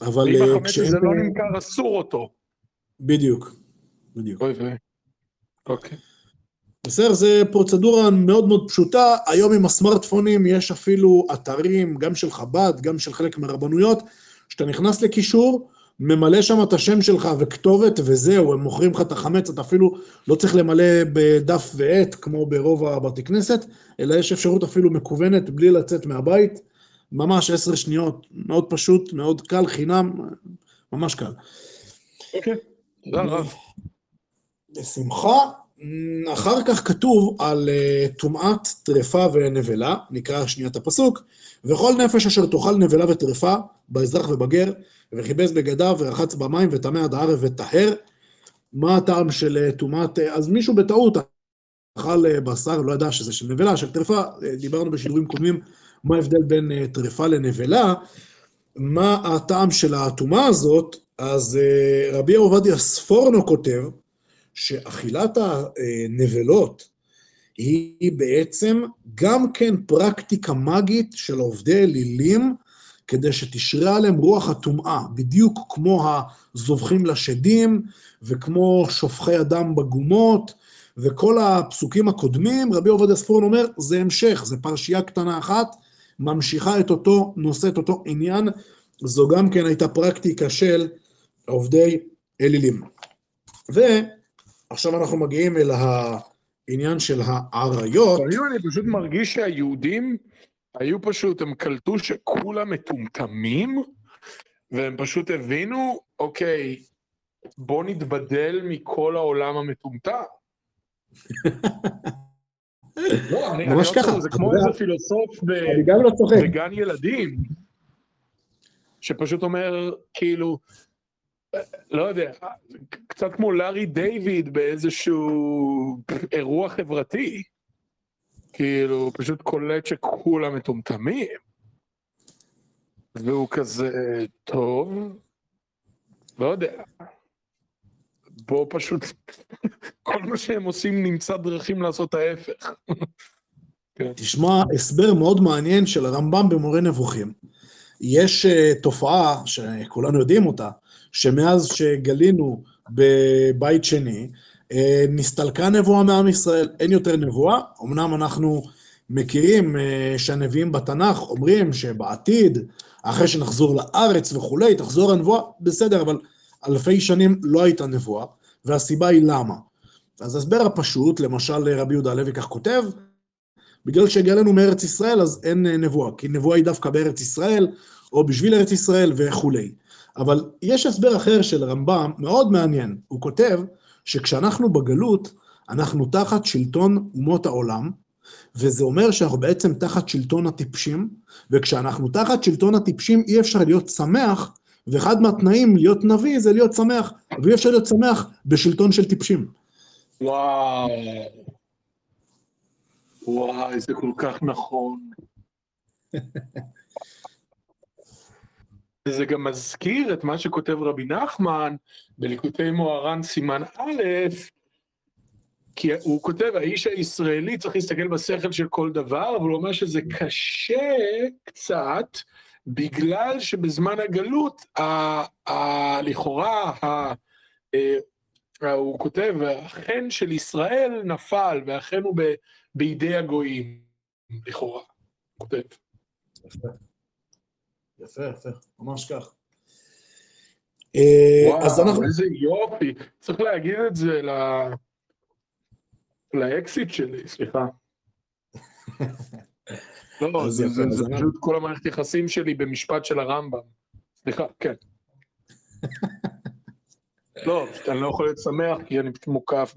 אבל... אם אה, החמץ הזה לא נמכר, אסור אותו. בדיוק, בדיוק. אוי ויי. אוקיי. בסדר? זה פרוצדורה מאוד מאוד פשוטה, היום עם הסמארטפונים יש אפילו אתרים, גם של חב"ד, גם של חלק מהרבנויות, שאתה נכנס לקישור, ממלא שם את השם שלך וכתובת וזהו, הם מוכרים לך את החמץ, אתה אפילו לא צריך למלא בדף ועט כמו ברוב הבתי כנסת, אלא יש אפשרות אפילו מקוונת בלי לצאת מהבית, ממש עשר שניות, מאוד פשוט, מאוד קל, חינם, ממש קל. אוקיי, תודה רב. בשמחה. אחר כך כתוב על אה, טומאת טרפה ונבלה, נקרא שנייה את הפסוק, וכל נפש אשר תאכל נבלה וטרפה, באזרח ובגר, וכיבס בגדיו ורחץ במים וטמא עד הערב וטהר. מה הטעם של אה, טומאת... אה, אז מישהו בטעות אכל בשר, לא ידע שזה של נבלה, של טרפה, דיברנו בשידורים קודמים מה ההבדל בין טרפה לנבלה. מה הטעם של הטומאה הזאת? אז רבי עובדיה ספורנו כותב, שאכילת הנבלות היא בעצם גם כן פרקטיקה מגית של עובדי אלילים, כדי שתשרה עליהם רוח הטומאה, בדיוק כמו הזובחים לשדים, וכמו שופכי אדם בגומות, וכל הפסוקים הקודמים, רבי עובדיה ספורן אומר, זה המשך, זה פרשייה קטנה אחת, ממשיכה את אותו נושא, את אותו עניין, זו גם כן הייתה פרקטיקה של עובדי אלילים. ו... עכשיו אנחנו מגיעים אל העניין של האריות. אני פשוט מרגיש שהיהודים היו פשוט, הם קלטו שכולם מטומטמים, והם פשוט הבינו, אוקיי, בוא נתבדל מכל העולם המטומטם. לא, אני, ממש אני לא ככה. זה כמו איזה פילוסוף ב, לא בגן ילדים, שפשוט אומר, כאילו, לא יודע, קצת כמו לארי דיוויד באיזשהו אירוע חברתי. כאילו, פשוט קולט שכולם מטומטמים. והוא כזה, טוב, לא יודע. בוא פשוט, כל מה שהם עושים נמצא דרכים לעשות ההפך. כן. תשמע, הסבר מאוד מעניין של הרמב"ם במורה נבוכים. יש uh, תופעה שכולנו יודעים אותה, שמאז שגלינו בבית שני, אה, נסתלקה נבואה מעם ישראל, אין יותר נבואה. אמנם אנחנו מכירים אה, שהנביאים בתנ"ך אומרים שבעתיד, אחרי שנחזור לארץ וכולי, תחזור הנבואה, בסדר, אבל אלפי שנים לא הייתה נבואה, והסיבה היא למה. אז ההסבר הפשוט, למשל רבי יהודה הלוי כך כותב, בגלל שהגיע לנו מארץ ישראל, אז אין אה, נבואה, כי נבואה היא דווקא בארץ ישראל, או בשביל ארץ ישראל וכולי. אבל יש הסבר אחר של רמב"ם, מאוד מעניין. הוא כותב שכשאנחנו בגלות, אנחנו תחת שלטון אומות העולם, וזה אומר שאנחנו בעצם תחת שלטון הטיפשים, וכשאנחנו תחת שלטון הטיפשים אי אפשר להיות שמח, ואחד מהתנאים להיות נביא זה להיות שמח, ואי אפשר להיות שמח בשלטון של טיפשים. וואו. וואי, זה כל כך נכון. וזה גם מזכיר את מה שכותב רבי נחמן בליקוטי מוהר"ן סימן א', כי הוא כותב, האיש הישראלי צריך להסתכל בשכל של כל דבר, אבל הוא אומר שזה קשה קצת, בגלל שבזמן הגלות, לכאורה, ה, ה, הוא כותב, החן של ישראל נפל, והחן הוא בידי הגויים, לכאורה, הוא כותב. יפה, יפה, ממש כך. אה, וואו, אז אנחנו... איזה יופי. צריך להגיד את זה ל... לאקסיט שלי, סליחה. לא, זה, זה, זה פשוט כל המערכת יחסים שלי במשפט של הרמב"ם. סליחה, כן. לא, אני לא יכול להיות שמח כי אני פשוט מוקף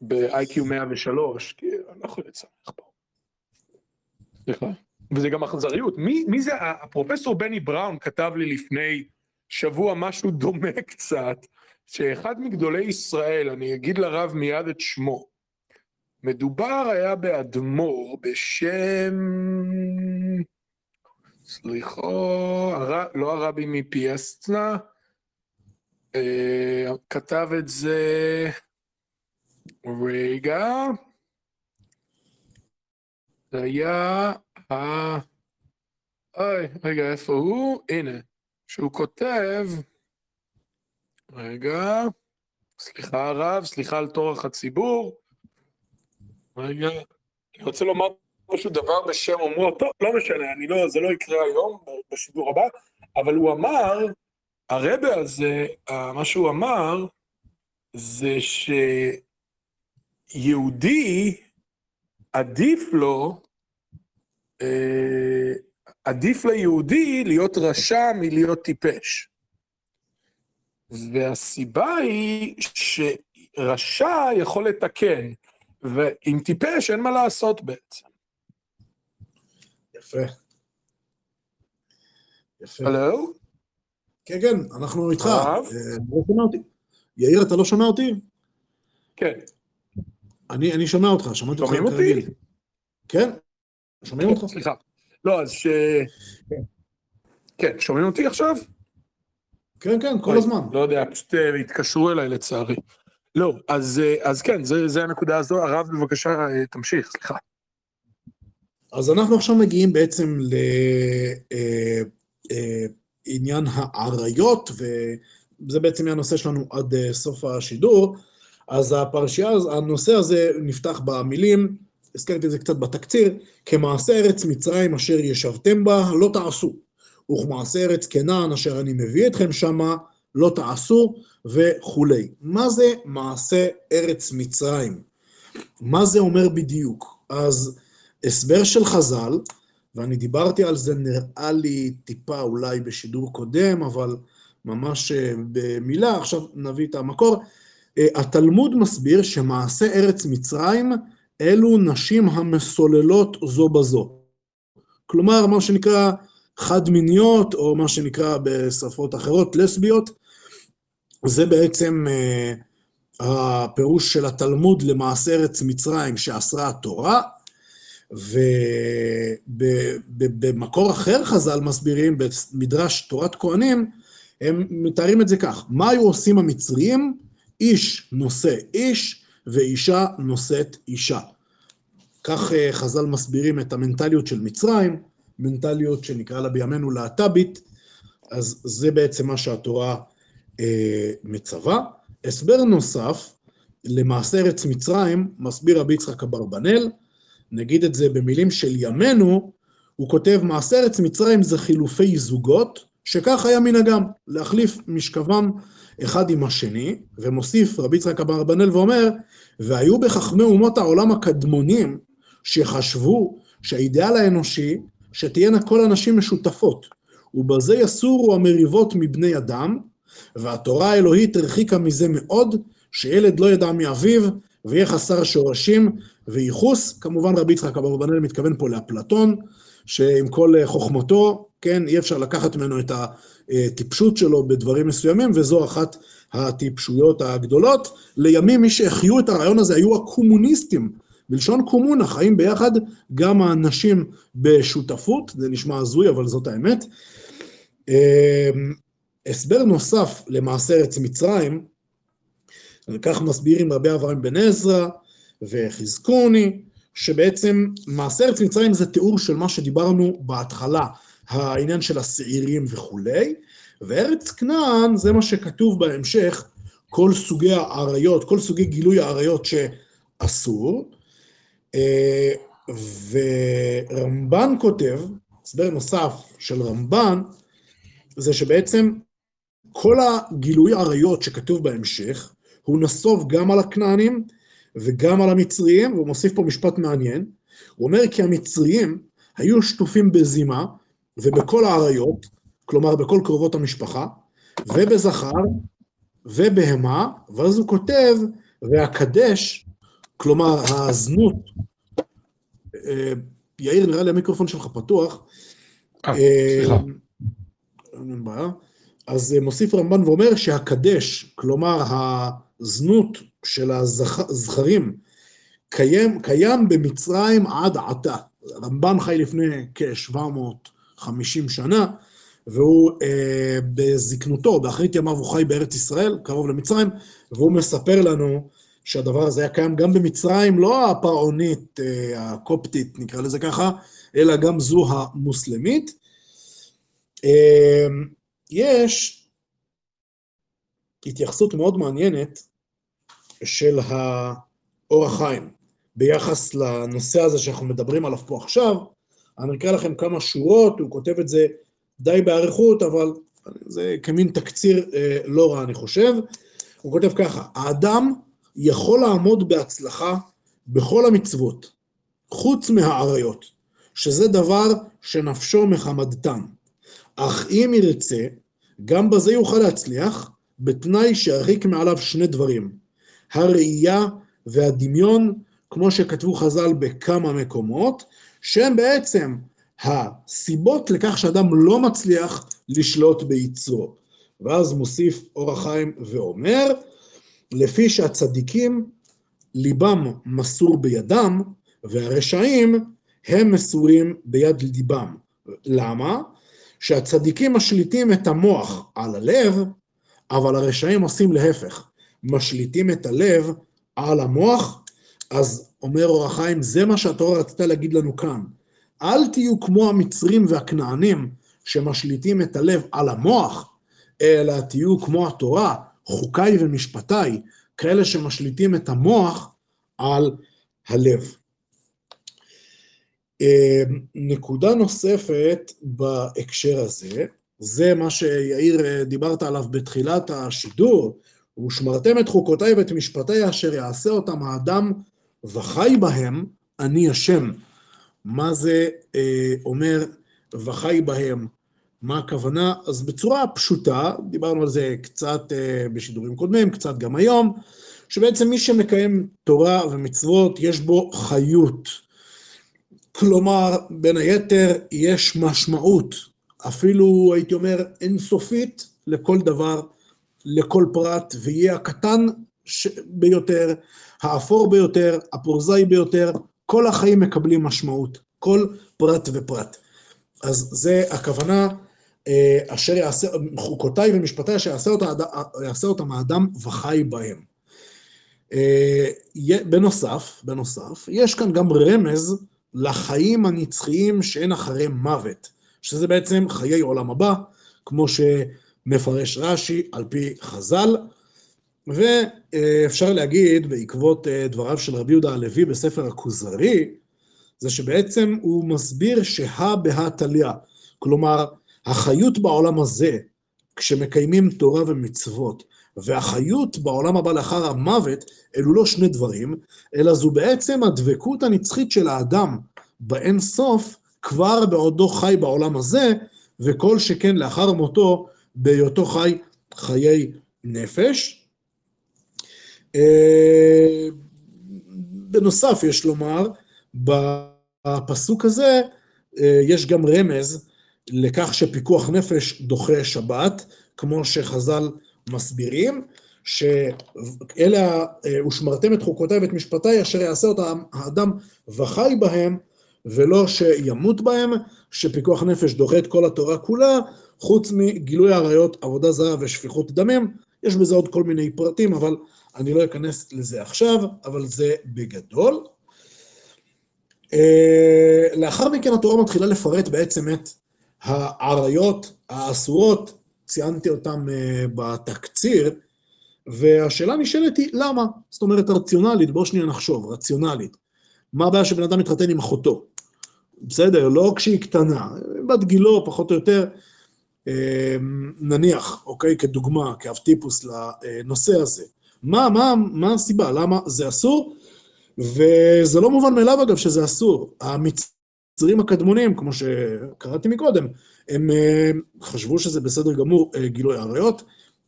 ב-IQ 103, כי אני לא יכול להיות שמח פה. סליחה. וזה גם אכזריות. מי, מי זה, הפרופסור בני בראון כתב לי לפני שבוע משהו דומה קצת, שאחד מגדולי ישראל, אני אגיד לרב מיד את שמו, מדובר היה באדמו"ר בשם... סליחה, הר... לא הרבי מפיאסטנה, אה, כתב את זה... רגע. זה היה אה... אוי, רגע, איפה הוא? הנה. שהוא כותב... רגע. סליחה הרב, סליחה על טורח הציבור. רגע. אני רוצה לומר פשוט דבר בשם אומרו, טוב, לא משנה, אני לא, זה לא יקרה היום, בשידור הבא, אבל הוא אמר, הרבה הזה, מה שהוא אמר, זה שיהודי, עדיף לו עדיף ליהודי להיות רשע מלהיות טיפש. והסיבה היא רשע יכול לתקן, ועם טיפש אין מה לעשות בעצם. יפה. יפה. הלו? כן, כן, אנחנו איתך. הרב? אה, לא שומע אותי. יאיר, אתה לא שומע אותי? כן. אני אני שומע אותך, שמעתי אותך שומעים. אותי? כן, שומעים אותך? סליחה. לא, אז ש... כן, שומעים אותי עכשיו? כן, כן, כל הזמן. לא יודע, פשוט אה, התקשרו אליי לצערי. לא, אז, אה, אז כן, זה, זה הנקודה הזו. הרב, בבקשה, אה, תמשיך, סליחה. אז אנחנו עכשיו מגיעים בעצם לעניין האריות, וזה בעצם יהיה הנושא שלנו עד סוף השידור. אז הפרשייה, הנושא הזה נפתח במילים, הזכרתי את זה קצת בתקציר, כמעשה ארץ מצרים אשר ישבתם בה, לא תעשו. וכמעשה ארץ כנען אשר אני מביא אתכם שמה, לא תעשו, וכולי. מה זה מעשה ארץ מצרים? מה זה אומר בדיוק? אז הסבר של חז"ל, ואני דיברתי על זה נראה לי טיפה אולי בשידור קודם, אבל ממש אה, במילה, עכשיו נביא את המקור. אה, התלמוד מסביר שמעשה ארץ מצרים אלו נשים המסוללות זו בזו. כלומר, מה שנקרא חד-מיניות, או מה שנקרא בשפות אחרות לסביות, זה בעצם אה, הפירוש של התלמוד למעשה ארץ מצרים שאסרה התורה, ובמקור אחר חז"ל מסבירים, במדרש תורת כהנים, הם מתארים את זה כך, מה היו עושים המצרים? איש נושא איש ואישה נושאת אישה. כך אה, חז"ל מסבירים את המנטליות של מצרים, מנטליות שנקרא לה בימינו להט"בית, אז זה בעצם מה שהתורה אה, מצווה. הסבר נוסף, למעשה ארץ מצרים, מסביר רבי יצחק אברבנאל, נגיד את זה במילים של ימינו, הוא כותב, מעשה ארץ מצרים זה חילופי זוגות, שכך היה מנהגם, להחליף משכבם אחד עם השני, ומוסיף רבי יצחק אברבנאל ואומר, והיו בחכמי אומות העולם הקדמונים, שחשבו שהאידאל האנושי, שתהיינה כל הנשים משותפות, ובזה יסורו המריבות מבני אדם, והתורה האלוהית הרחיקה מזה מאוד, שילד לא ידע מאביו, ויהיה חסר שורשים וייחוס. כמובן רבי יצחק אברבנאל מתכוון פה לאפלטון, שעם כל חוכמתו, כן, אי אפשר לקחת ממנו את הטיפשות שלו בדברים מסוימים, וזו אחת הטיפשויות הגדולות. לימים מי שהחיו את הרעיון הזה היו הקומוניסטים, בלשון קומונה, חיים ביחד גם האנשים בשותפות, זה נשמע הזוי, אבל זאת האמת. הסבר נוסף למעשה ארץ מצרים, וכך מסבירים רבי אברהם בן עזרא וחזקוני, שבעצם מעשה ארץ מצרים זה תיאור של מה שדיברנו בהתחלה, העניין של השעירים וכולי, וארץ כנען זה מה שכתוב בהמשך, כל סוגי האריות, כל סוגי גילוי האריות שאסור, ורמב"ן כותב, הסבר נוסף של רמב"ן, זה שבעצם כל הגילוי עריות שכתוב בהמשך, הוא נסוב גם על הכנענים וגם על המצריים, והוא מוסיף פה משפט מעניין. הוא אומר כי המצריים היו שטופים בזימה ובכל העריות, כלומר בכל קרובות המשפחה, ובזכר ובהמה, ואז הוא כותב, והקדש, כלומר הזנות, יאיר, נראה לי המיקרופון שלך פתוח. אה, סליחה. אין בעיה. אז מוסיף רמב"ן ואומר שהקדש, כלומר הזנות של הזכרים, קיים, קיים במצרים עד עתה. רמב"ן חי לפני כ-750 שנה, והוא אה, בזקנותו, באחרית ימיו הוא חי בארץ ישראל, קרוב למצרים, והוא מספר לנו שהדבר הזה היה קיים גם במצרים, לא הפרעונית, אה, הקופטית, נקרא לזה ככה, אלא גם זו המוסלמית. אה, יש התייחסות מאוד מעניינת של האור החיים ביחס לנושא הזה שאנחנו מדברים עליו פה עכשיו. אני אקרא לכם כמה שורות, הוא כותב את זה די באריכות, אבל זה כמין תקציר אה, לא רע, אני חושב. הוא כותב ככה, האדם יכול לעמוד בהצלחה בכל המצוות, חוץ מהעריות, שזה דבר שנפשו מחמדתם. אך אם ירצה, גם בזה יוכל להצליח, בתנאי שירחיק מעליו שני דברים. הראייה והדמיון, כמו שכתבו חז"ל בכמה מקומות, שהם בעצם הסיבות לכך שאדם לא מצליח לשלוט ביצרו. ואז מוסיף אור החיים ואומר, לפי שהצדיקים ליבם מסור בידם, והרשעים הם מסורים ביד ליבם. למה? שהצדיקים משליטים את המוח על הלב, אבל הרשעים עושים להפך, משליטים את הלב על המוח, אז אומר אור החיים, זה מה שהתורה רצתה להגיד לנו כאן. אל תהיו כמו המצרים והכנענים שמשליטים את הלב על המוח, אלא תהיו כמו התורה, חוקיי ומשפטיי, כאלה שמשליטים את המוח על הלב. אמ, נקודה נוספת בהקשר הזה, זה מה שיאיר אה, דיברת עליו בתחילת השידור, ושמרתם את חוקותיי ואת משפטיי אשר יעשה אותם האדם וחי בהם, אני השם. מה זה אה, אומר וחי בהם? מה הכוונה? אז בצורה פשוטה, דיברנו על זה קצת אה, בשידורים קודמים, קצת גם היום, שבעצם מי שמקיים תורה ומצוות, יש בו חיות. כלומר, בין היתר, יש משמעות, אפילו הייתי אומר אינסופית, לכל דבר, לכל פרט, ויהיה הקטן ביותר, האפור ביותר, הפרוזאי ביותר, כל החיים מקבלים משמעות, כל פרט ופרט. אז זה הכוונה, אה, אשר יעשה, חוקותיי ומשפטיי, אשר יעשה, אותה, יעשה אותם האדם וחי בהם. אה, בנוסף, בנוסף, יש כאן גם רמז לחיים הנצחיים שאין אחרי מוות, שזה בעצם חיי עולם הבא, כמו שמפרש רש"י על פי חז"ל, ואפשר להגיד, בעקבות אה, דבריו של רבי יהודה הלוי בספר הכוזרי, זה שבעצם הוא מסביר שהא בהא תליא, כלומר, החיות בעולם הזה, כשמקיימים תורה ומצוות, והחיות בעולם הבא לאחר המוות, אלו לא שני דברים, אלא זו בעצם הדבקות הנצחית של האדם באין סוף, כבר בעודו חי בעולם הזה, וכל שכן לאחר מותו, בהיותו חי חיי נפש. אה, בנוסף, יש לומר, בפסוק הזה אה, יש גם רמז לכך שפיקוח נפש דוחה שבת, כמו שחז"ל מסבירים, שאלה, אה, ושמרתם את חוקותיי ואת משפטיי, אשר יעשה אותם האדם וחי בהם, ולא שימות בהם, שפיקוח נפש דוחה את כל התורה כולה, חוץ מגילוי עריות, עבודה זרה ושפיכות דמים. יש בזה עוד כל מיני פרטים, אבל אני לא אכנס לזה עכשיו, אבל זה בגדול. אה, לאחר מכן התורה מתחילה לפרט בעצם את העריות האסורות, ציינתי אותן אה, בתקציר, והשאלה נשאלת היא, למה? זאת אומרת, רציונלית, בואו שנייה נחשוב, רציונלית. מה הבעיה שבן אדם מתחתן עם אחותו? בסדר, לא כשהיא קטנה, בת גילו, פחות או יותר, אה, נניח, אוקיי, כדוגמה, כאב טיפוס לנושא הזה. מה, מה, מה הסיבה? למה זה אסור? וזה לא מובן מאליו, אגב, שזה אסור. המצרים הקדמונים, כמו שקראתי מקודם, הם אה, חשבו שזה בסדר גמור אה, גילוי עריות,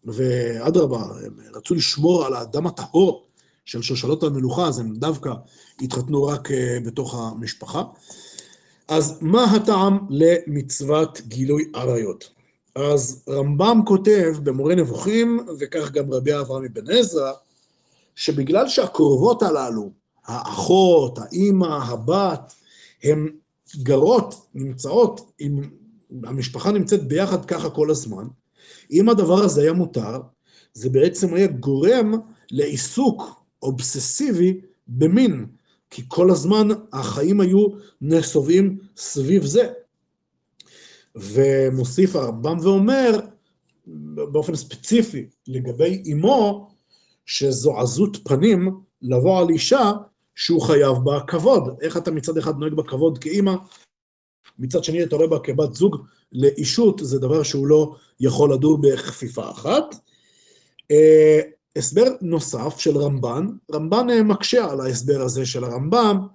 ואדרבה, הם רצו לשמור על האדם הטהור של שושלות המלוכה, אז הם דווקא התחתנו רק אה, בתוך המשפחה. אז מה הטעם למצוות גילוי עריות? אז רמב"ם כותב במורה נבוכים, וכך גם רבי אברהם אבן עזרא, שבגלל שהקרובות הללו, האחות, האימא, הבת, הן גרות, נמצאות, עם, המשפחה נמצאת ביחד ככה כל הזמן, אם הדבר הזה היה מותר, זה בעצם היה גורם לעיסוק אובססיבי במין, כי כל הזמן החיים היו נסובים סביב זה. ומוסיף הרמב"ם ואומר, באופן ספציפי, לגבי אמו, שזו עזות פנים לבוא על אישה שהוא חייב בה כבוד. איך אתה מצד אחד נוהג בכבוד כאימא, מצד שני אתה רואה בה כבת זוג לאישות, זה דבר שהוא לא יכול לדור בכפיפה אחת. אה, הסבר נוסף של רמב"ן, רמב"ן מקשה על ההסבר הזה של הרמב"ם,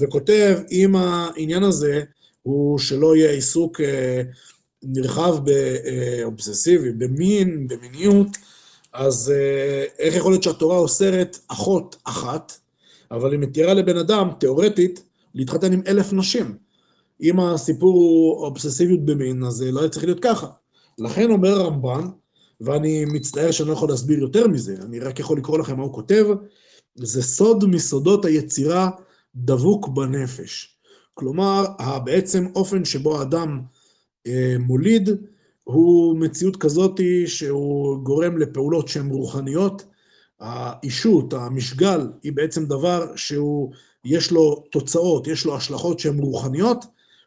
וכותב, אם העניין הזה הוא שלא יהיה עיסוק אה, נרחב באובססיבי, במין, במיניות, אז אה, איך יכול להיות שהתורה אוסרת אחות אחת, אבל היא מתירה לבן אדם, תיאורטית, להתחתן עם אלף נשים? אם הסיפור הוא אובססיביות במין, אז זה לא היה צריך להיות ככה. לכן אומר הרמב"ן, ואני מצטער שאני לא יכול להסביר יותר מזה, אני רק יכול לקרוא לכם מה הוא כותב, זה סוד מסודות היצירה דבוק בנפש. כלומר, בעצם אופן שבו האדם אה, מוליד, הוא מציאות כזאת שהוא גורם לפעולות שהן רוחניות. האישות, המשגל, היא בעצם דבר שהוא, יש לו תוצאות, יש לו השלכות שהן רוחניות,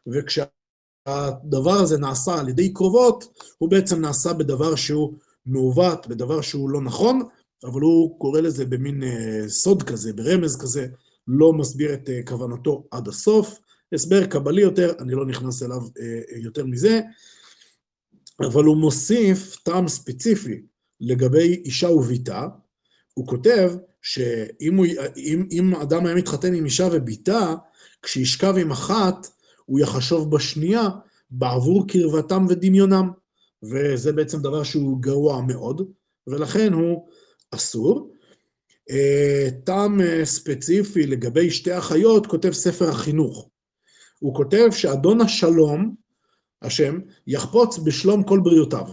וכשהדבר הזה נעשה על ידי קרובות, הוא בעצם נעשה בדבר שהוא מעוות, בדבר שהוא לא נכון, אבל הוא קורא לזה במין אה, סוד כזה, ברמז כזה, לא מסביר את אה, כוונתו עד הסוף. הסבר קבלי יותר, אני לא נכנס אליו אה, יותר מזה, אבל הוא מוסיף טעם ספציפי לגבי אישה וביתה. הוא כותב שאם הוא, אם, אם אדם היה מתחתן עם אישה וביתה, כשישכב עם אחת, הוא יחשוב בשנייה בעבור קרבתם ודמיונם. וזה בעצם דבר שהוא גרוע מאוד, ולכן הוא אסור. אה, טעם אה, ספציפי לגבי שתי אחיות כותב ספר החינוך. הוא כותב שאדון השלום, השם, יחפוץ בשלום כל בריאותיו.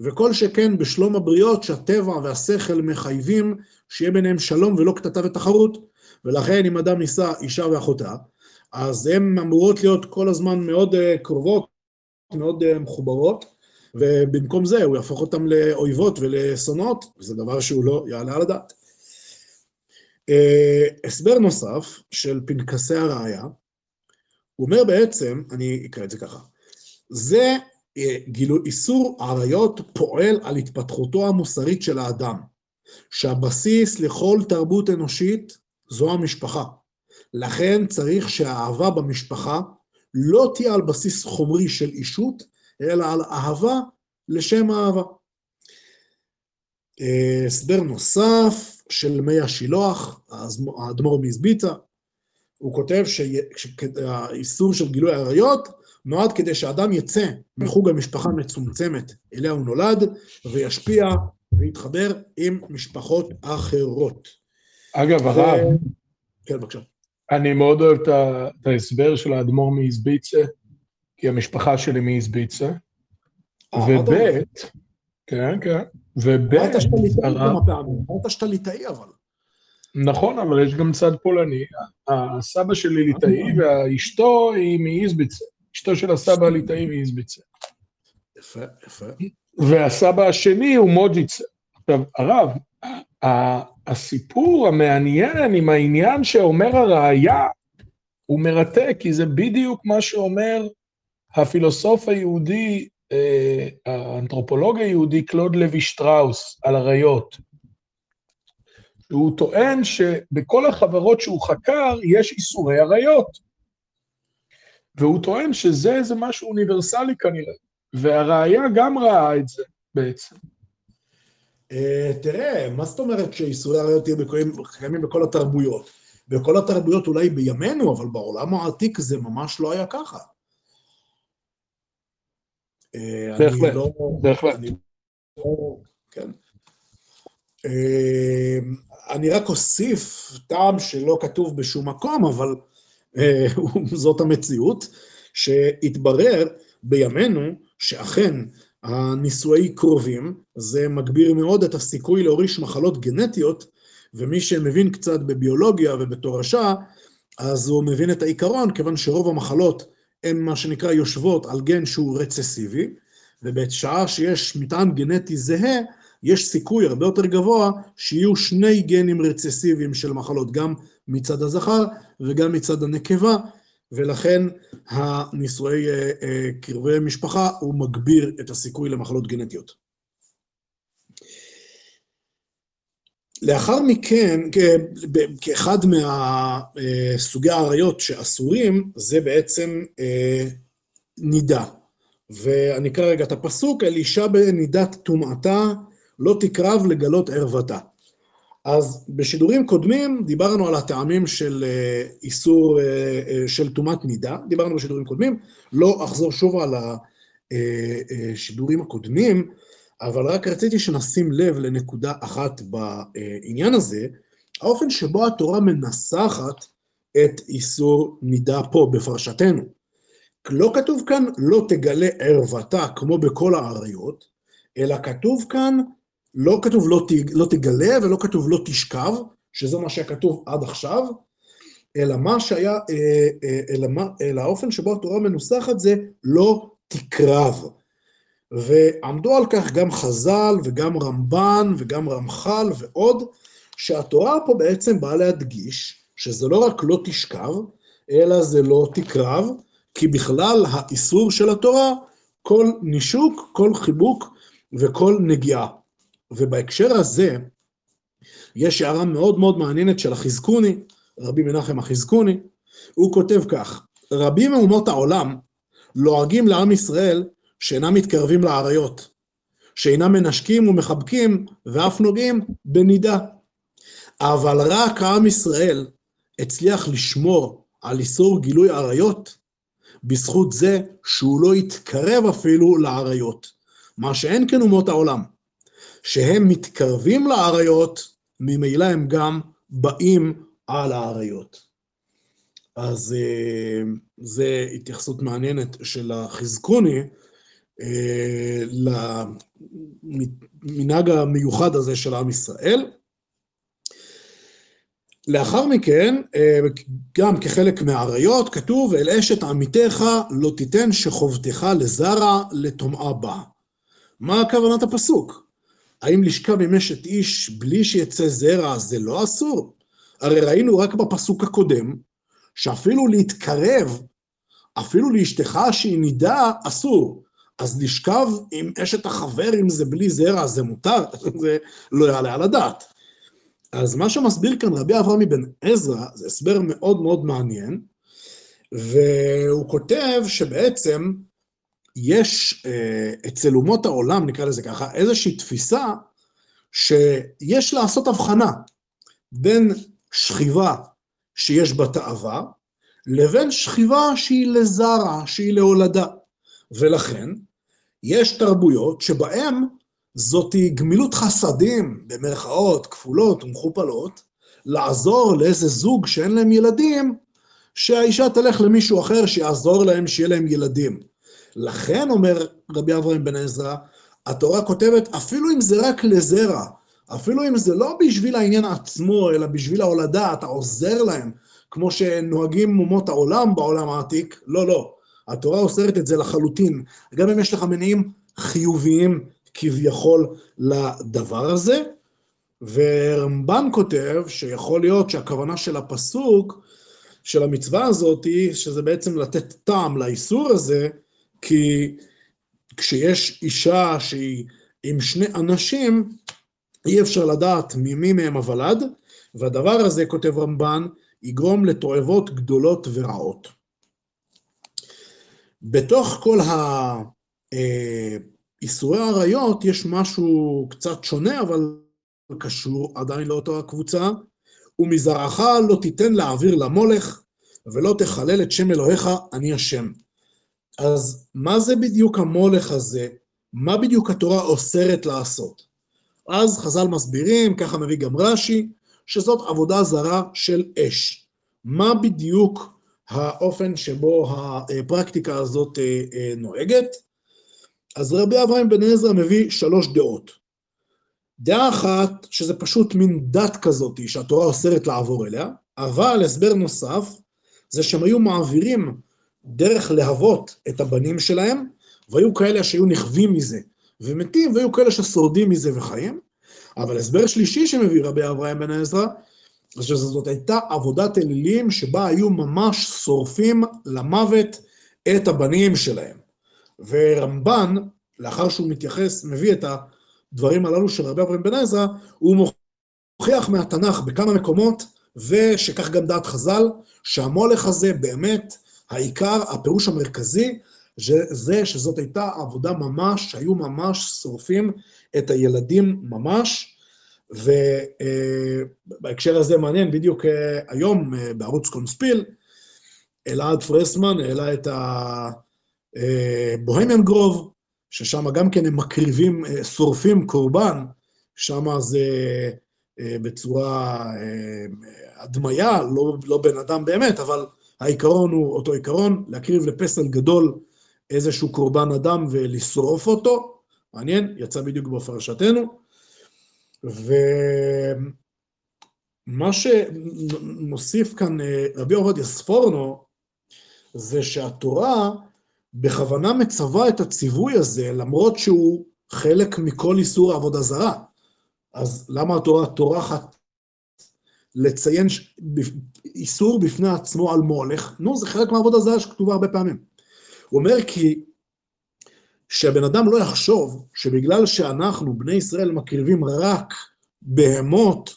וכל שכן בשלום הבריות שהטבע והשכל מחייבים שיהיה ביניהם שלום ולא קטטה ותחרות. ולכן אם אדם נישא אישה ואחותה, אז הן אמורות להיות כל הזמן מאוד אה, קרובות, מאוד מחוברות, ובמקום זה הוא יהפוך אותם לאויבות ולשונאות, וזה דבר שהוא לא יעלה על הדעת. אה, הסבר נוסף של פנקסי הראייה, הוא אומר בעצם, אני אקרא את זה ככה, זה אה, גילו, איסור עריות פועל על התפתחותו המוסרית של האדם, שהבסיס לכל תרבות אנושית זו המשפחה. לכן צריך שהאהבה במשפחה לא תהיה על בסיס חומרי של אישות, אלא על אהבה לשם אהבה. אה, הסבר נוסף של מי השילוח, האדמו"ר מזביצה, הוא כותב שהאיסור של גילוי עריות נועד כדי שאדם יצא מחוג המשפחה המצומצמת אליה הוא נולד, וישפיע ויתחבר עם משפחות אחרות. אגב, הרב, כן, בבקשה. אני מאוד אוהב את ההסבר של האדמו"ר מאיזביצה, כי המשפחה שלי מאיזביצה, אה, וב', כן, כן, וב', אמרת שאתה ליטאי אבל. נכון, אבל יש גם צד פולני. הסבא שלי ליטאי ואשתו היא מאיזביצה. אשתו של הסבא הליטאי מאיזביצה. יפה, יפה. והסבא השני הוא מוג'יצה. עכשיו, הרב, הסיפור המעניין עם העניין שאומר הראייה, הוא מרתק, כי זה בדיוק מה שאומר הפילוסוף היהודי, אה, האנתרופולוג היהודי קלוד לוי שטראוס על אריות. הוא טוען שבכל החברות שהוא חקר יש איסורי אריות. והוא טוען שזה איזה משהו אוניברסלי כנראה, והראיה גם ראה את זה בעצם. אה, תראה, מה זאת אומרת שאיסורי עריות קיימים בכל התרבויות? בכל התרבויות אולי בימינו, אבל בעולם העתיק זה ממש לא היה ככה. אה, בהחלט, לא, בהחלט. לא, כן. אה, אני רק אוסיף טעם שלא כתוב בשום מקום, אבל זאת המציאות, שהתברר בימינו שאכן הנישואי קרובים, זה מגביר מאוד את הסיכוי להוריש מחלות גנטיות, ומי שמבין קצת בביולוגיה ובתורשה, אז הוא מבין את העיקרון, כיוון שרוב המחלות הן מה שנקרא יושבות על גן שהוא רצסיבי, ובשעה שיש מטען גנטי זהה, יש סיכוי הרבה יותר גבוה שיהיו שני גנים רצסיביים של מחלות, גם מצד הזכר וגם מצד הנקבה, ולכן הנישואי אה, אה, קרבי משפחה הוא מגביר את הסיכוי למחלות גנטיות. לאחר מכן, כאחד מהסוגי האריות שאסורים, זה בעצם אה, נידה. ואני אקרא רגע את הפסוק, אלישע בנידת טומאתה, לא תקרב לגלות ערוותה. אז בשידורים קודמים דיברנו על הטעמים של אה, איסור, אה, אה, של טומאת נידה, דיברנו בשידורים קודמים, לא אחזור שוב על השידורים הקודמים, אבל רק רציתי שנשים לב לנקודה אחת בעניין הזה, האופן שבו התורה מנסחת את איסור נידה פה בפרשתנו. לא כתוב כאן לא תגלה ערוותה כמו בכל האריות, אלא כתוב כאן, לא כתוב לא, ת, לא תגלה ולא כתוב לא תשכב, שזה מה שכתוב עד עכשיו, אלא מה שהיה, אה, אה, אלא, מה, אלא האופן שבו התורה מנוסחת זה לא תקרב. ועמדו על כך גם חז"ל וגם רמב"ן וגם רמח"ל ועוד, שהתורה פה בעצם באה להדגיש שזה לא רק לא תשכב, אלא זה לא תקרב, כי בכלל האיסור של התורה, כל נישוק, כל חיבוק וכל נגיעה. ובהקשר הזה, יש הערה מאוד מאוד מעניינת של החזקוני, רבי מנחם החזקוני, הוא כותב כך, רבים מאומות העולם לועגים לעם ישראל שאינם מתקרבים לאריות, שאינם מנשקים ומחבקים ואף נוגעים בנידה. אבל רק עם ישראל הצליח לשמור על איסור גילוי עריות, בזכות זה שהוא לא התקרב אפילו לעריות, מה שאין כן אומות העולם, שהם מתקרבים לעריות, ממילא הם גם באים על האריות. אז אה, זו התייחסות מעניינת של החזקוני אה, למנהג המיוחד הזה של עם ישראל. לאחר מכן, אה, גם כחלק מהאריות, כתוב, אל אשת עמיתך לא תיתן שחובתך לזרע לטומאה בה. מה כוונת הפסוק? האם לשכב עם אשת איש בלי שיצא זרע זה לא אסור? הרי ראינו רק בפסוק הקודם, שאפילו להתקרב, אפילו לאשתך שהיא נידה, אסור. אז לשכב עם אשת החבר, אם זה בלי זרע, זה מותר, זה לא יעלה על הדעת. אז מה שמסביר כאן רבי אברהם אבן עזרא, זה הסבר מאוד מאוד מעניין, והוא כותב שבעצם יש אה, אצל אומות העולם, נקרא לזה ככה, איזושהי תפיסה שיש לעשות הבחנה בין שכיבה שיש בה תאווה, לבין שכיבה שהיא לזרע, שהיא להולדה. ולכן, יש תרבויות שבהן זאתי גמילות חסדים, במרכאות כפולות ומכופלות, לעזור לאיזה זוג שאין להם ילדים, שהאישה תלך למישהו אחר שיעזור להם שיהיה להם ילדים. לכן, אומר רבי אברהם בן עזרא, התורה כותבת, אפילו אם זה רק לזרע, אפילו אם זה לא בשביל העניין עצמו, אלא בשביל ההולדה, אתה עוזר להם, כמו שנוהגים אומות העולם בעולם העתיק, לא, לא. התורה אוסרת את זה לחלוטין. גם אם יש לך מניעים חיוביים כביכול לדבר הזה. ורמב"ן כותב שיכול להיות שהכוונה של הפסוק, של המצווה הזאת, שזה בעצם לתת טעם לאיסור הזה, כי כשיש אישה שהיא עם שני אנשים, אי אפשר לדעת ממי מהם הוולד, והדבר הזה, כותב רמב"ן, יגרום לתועבות גדולות ורעות. בתוך כל האיסורי העריות יש משהו קצת שונה, אבל קשור עדיין לאותה הקבוצה, ומזרעך לא תיתן להעביר למולך, ולא תחלל את שם אלוהיך, אני השם. אז מה זה בדיוק המולך הזה? מה בדיוק התורה אוסרת לעשות? אז חז"ל מסבירים, ככה מביא גם רש"י, שזאת עבודה זרה של אש. מה בדיוק האופן שבו הפרקטיקה הזאת אה, אה, נוהגת? אז רבי אברהם בן עזרא מביא שלוש דעות. דעה אחת, שזה פשוט מין דת כזאת שהתורה אוסרת לעבור אליה, אבל הסבר נוסף, זה שהם היו מעבירים דרך להבות את הבנים שלהם, והיו כאלה שהיו נכווים מזה ומתים, והיו כאלה ששורדים מזה וחיים. אבל הסבר שלישי שמביא רבי אברהם בן עזרא, זה שזאת הייתה עבודת אלילים שבה היו ממש שורפים למוות את הבנים שלהם. ורמב"ן, לאחר שהוא מתייחס, מביא את הדברים הללו של רבי אברהם בן עזרא, הוא מוכיח מהתנ"ך בכמה מקומות, ושכך גם דעת חז"ל, שהמולך הזה באמת, העיקר, הפירוש המרכזי, זה שזאת הייתה עבודה ממש, שהיו ממש שורפים את הילדים ממש, ובהקשר הזה מעניין, בדיוק אה, היום אה, בערוץ קונספיל, אלעד פרסמן העלה את הבוהמיאן גרוב, ששם גם כן הם מקריבים, אה, שורפים קורבן, שם זה אה, בצורה אה, הדמיה, לא, לא בן אדם באמת, אבל העיקרון הוא אותו עיקרון, להקריב לפסל גדול איזשהו קורבן אדם ולשרוף אותו, מעניין, יצא בדיוק בפרשתנו. ומה שנוסיף כאן רבי עובדיה ספורנו, זה שהתורה בכוונה מצווה את הציווי הזה, למרות שהוא חלק מכל איסור עבודה זרה. אז למה התורה טורחת לציין איסור בפני עצמו על מולך? נו, זה חלק מהעבודה זרה שכתובה הרבה פעמים. הוא אומר כי שהבן אדם לא יחשוב שבגלל שאנחנו, בני ישראל, מקריבים רק בהמות,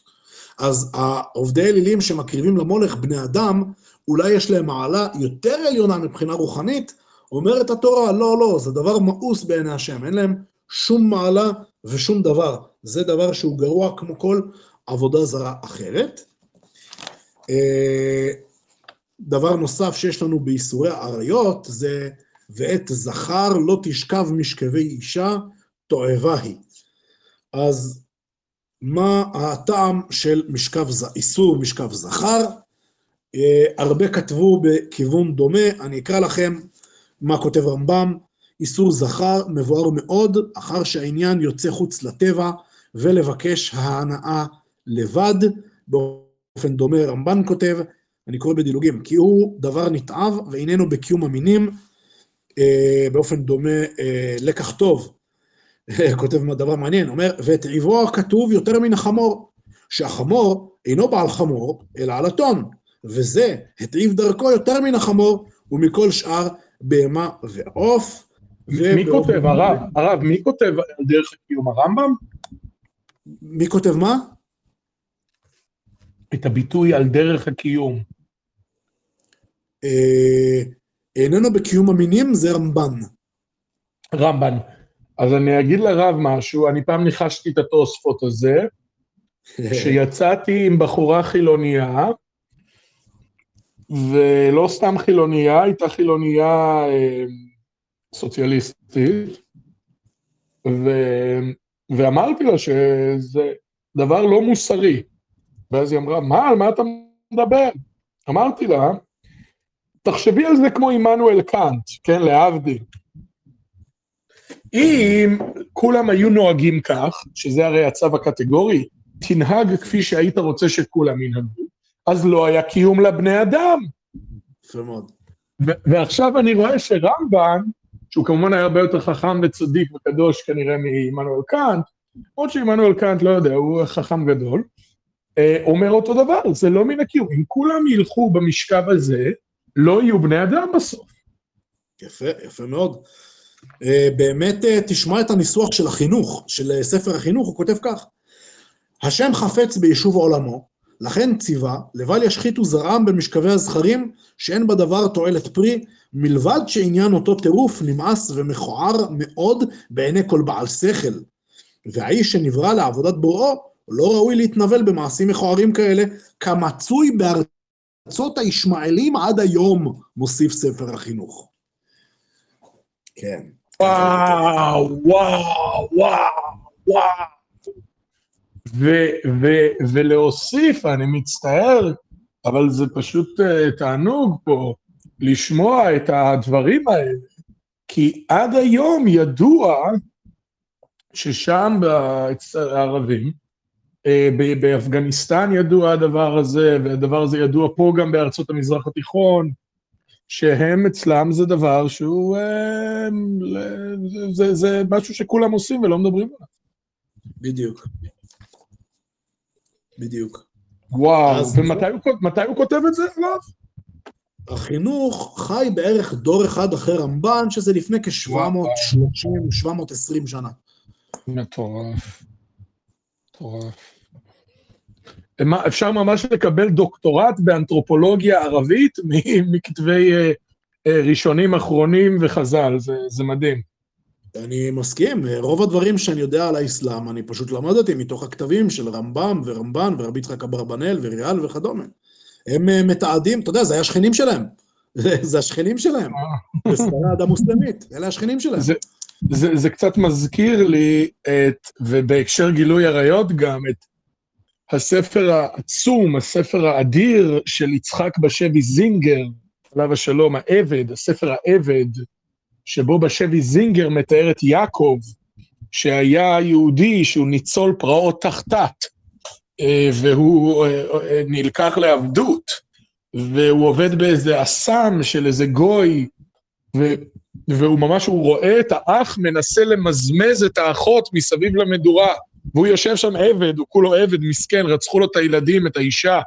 אז העובדי אלילים שמקריבים למולך בני אדם, אולי יש להם מעלה יותר עליונה מבחינה רוחנית, אומרת התורה, לא, לא, זה דבר מאוס בעיני השם, אין להם שום מעלה ושום דבר. זה דבר שהוא גרוע כמו כל עבודה זרה אחרת. אה, דבר נוסף שיש לנו בייסורי עריות זה ואת זכר לא תשכב משכבי אישה, תועבה היא. אז מה הטעם של משכב, איסור משכב זכר? אה, הרבה כתבו בכיוון דומה, אני אקרא לכם מה כותב רמב"ם, איסור זכר מבואר מאוד, אחר שהעניין יוצא חוץ לטבע, ולבקש ההנאה לבד, באופן דומה רמב"ן כותב, אני קורא בדילוגים, כי הוא דבר נתעב ואיננו בקיום המינים, אה, באופן דומה אה, לקח טוב, כותב דבר מעניין, אומר, ואת עברו כתוב יותר מן החמור, שהחמור אינו בעל חמור, אלא על הטון, וזה התעיב דרכו יותר מן החמור ומכל שאר בהמה ועוף. מי כותב, הרב, הרב, מי כותב דרך הקיום, הרמב"ם? מי כותב מה? את הביטוי על דרך הקיום. אה, איננו בקיום המינים, זה רמב"ן. רמב"ן. אז אני אגיד לרב משהו, אני פעם ניחשתי את התוספות הזה, שיצאתי עם בחורה חילונייה, ולא סתם חילונייה, הייתה חילונייה אה, סוציאליסטית, ו, ואמרתי לה שזה דבר לא מוסרי. ואז היא אמרה, מה, על מה אתה מדבר? אמרתי לה, תחשבי על זה כמו עמנואל קאנט, כן, להבדיל. אם כולם היו נוהגים כך, שזה הרי הצו הקטגורי, תנהג כפי שהיית רוצה שכולם ינהגו, אז לא היה קיום לבני אדם. יפה מאוד. ועכשיו אני רואה שרמב"ן, שהוא כמובן היה הרבה יותר חכם וצדיק וקדוש כנראה מעמנואל קאנט, למרות שעמנואל קאנט, לא יודע, הוא חכם גדול, אומר אותו דבר, זה לא מן הקיום. אם כולם ילכו במשכב הזה, לא יהיו בני אדם בסוף. יפה, יפה מאוד. אה, באמת אה, תשמע את הניסוח של החינוך, של ספר החינוך, הוא כותב כך: השם חפץ ביישוב עולמו, לכן ציווה, לבל ישחיתו זרעם במשכבי הזכרים, שאין בדבר תועלת פרי, מלבד שעניין אותו טירוף נמאס ומכוער מאוד בעיני כל בעל שכל. והאיש שנברא לעבודת בוראו, לא ראוי להתנבל במעשים מכוערים כאלה, כמצוי בארצות הישמעאלים עד היום, מוסיף ספר החינוך. כן. וואו, וואו, וואו, וואו. ו- ו- ולהוסיף, אני מצטער, אבל זה פשוט uh, תענוג פה לשמוע את הדברים האלה, כי עד היום ידוע ששם אצל הערבים, באפגניסטן ידוע הדבר הזה, והדבר הזה ידוע פה גם בארצות המזרח התיכון, שהם אצלם זה דבר שהוא, uh, זה, זה משהו שכולם עושים ולא מדברים עליו. בדיוק. בדיוק. וואו, ומתי הוא, הוא כותב את זה, אגב? החינוך חי בערך דור אחד אחרי רמב"ן, שזה לפני כ-730-720 שנה. מטורף. מטורף. אפשר ממש לקבל דוקטורט באנתרופולוגיה ערבית מכתבי אה, אה, ראשונים, אחרונים וחז"ל, זה, זה מדהים. אני מסכים, רוב הדברים שאני יודע על האסלאם, אני פשוט למדתי מתוך הכתבים של רמב"ם ורמב"ן ורבי יצחק אברבנאל וריאל וכדומה. הם אה, מתעדים, אתה יודע, זה היה השכנים שלהם. זה השכנים שלהם. בספרד המוסלמית, אלה השכנים שלהם. זה, זה, זה קצת מזכיר לי את, ובהקשר גילוי עריות גם, את הספר העצום, הספר האדיר של יצחק בשבי זינגר, עליו השלום, העבד, הספר העבד, שבו בשבי זינגר מתאר את יעקב, שהיה יהודי שהוא ניצול פרעות תחתת, אה, והוא אה, אה, נלקח לעבדות, והוא עובד באיזה אסם של איזה גוי, והוא ממש, הוא רואה את האח מנסה למזמז את האחות מסביב למדורה, והוא יושב שם עבד, הוא כולו עבד, מסכן, רצחו לו את הילדים, את האישה.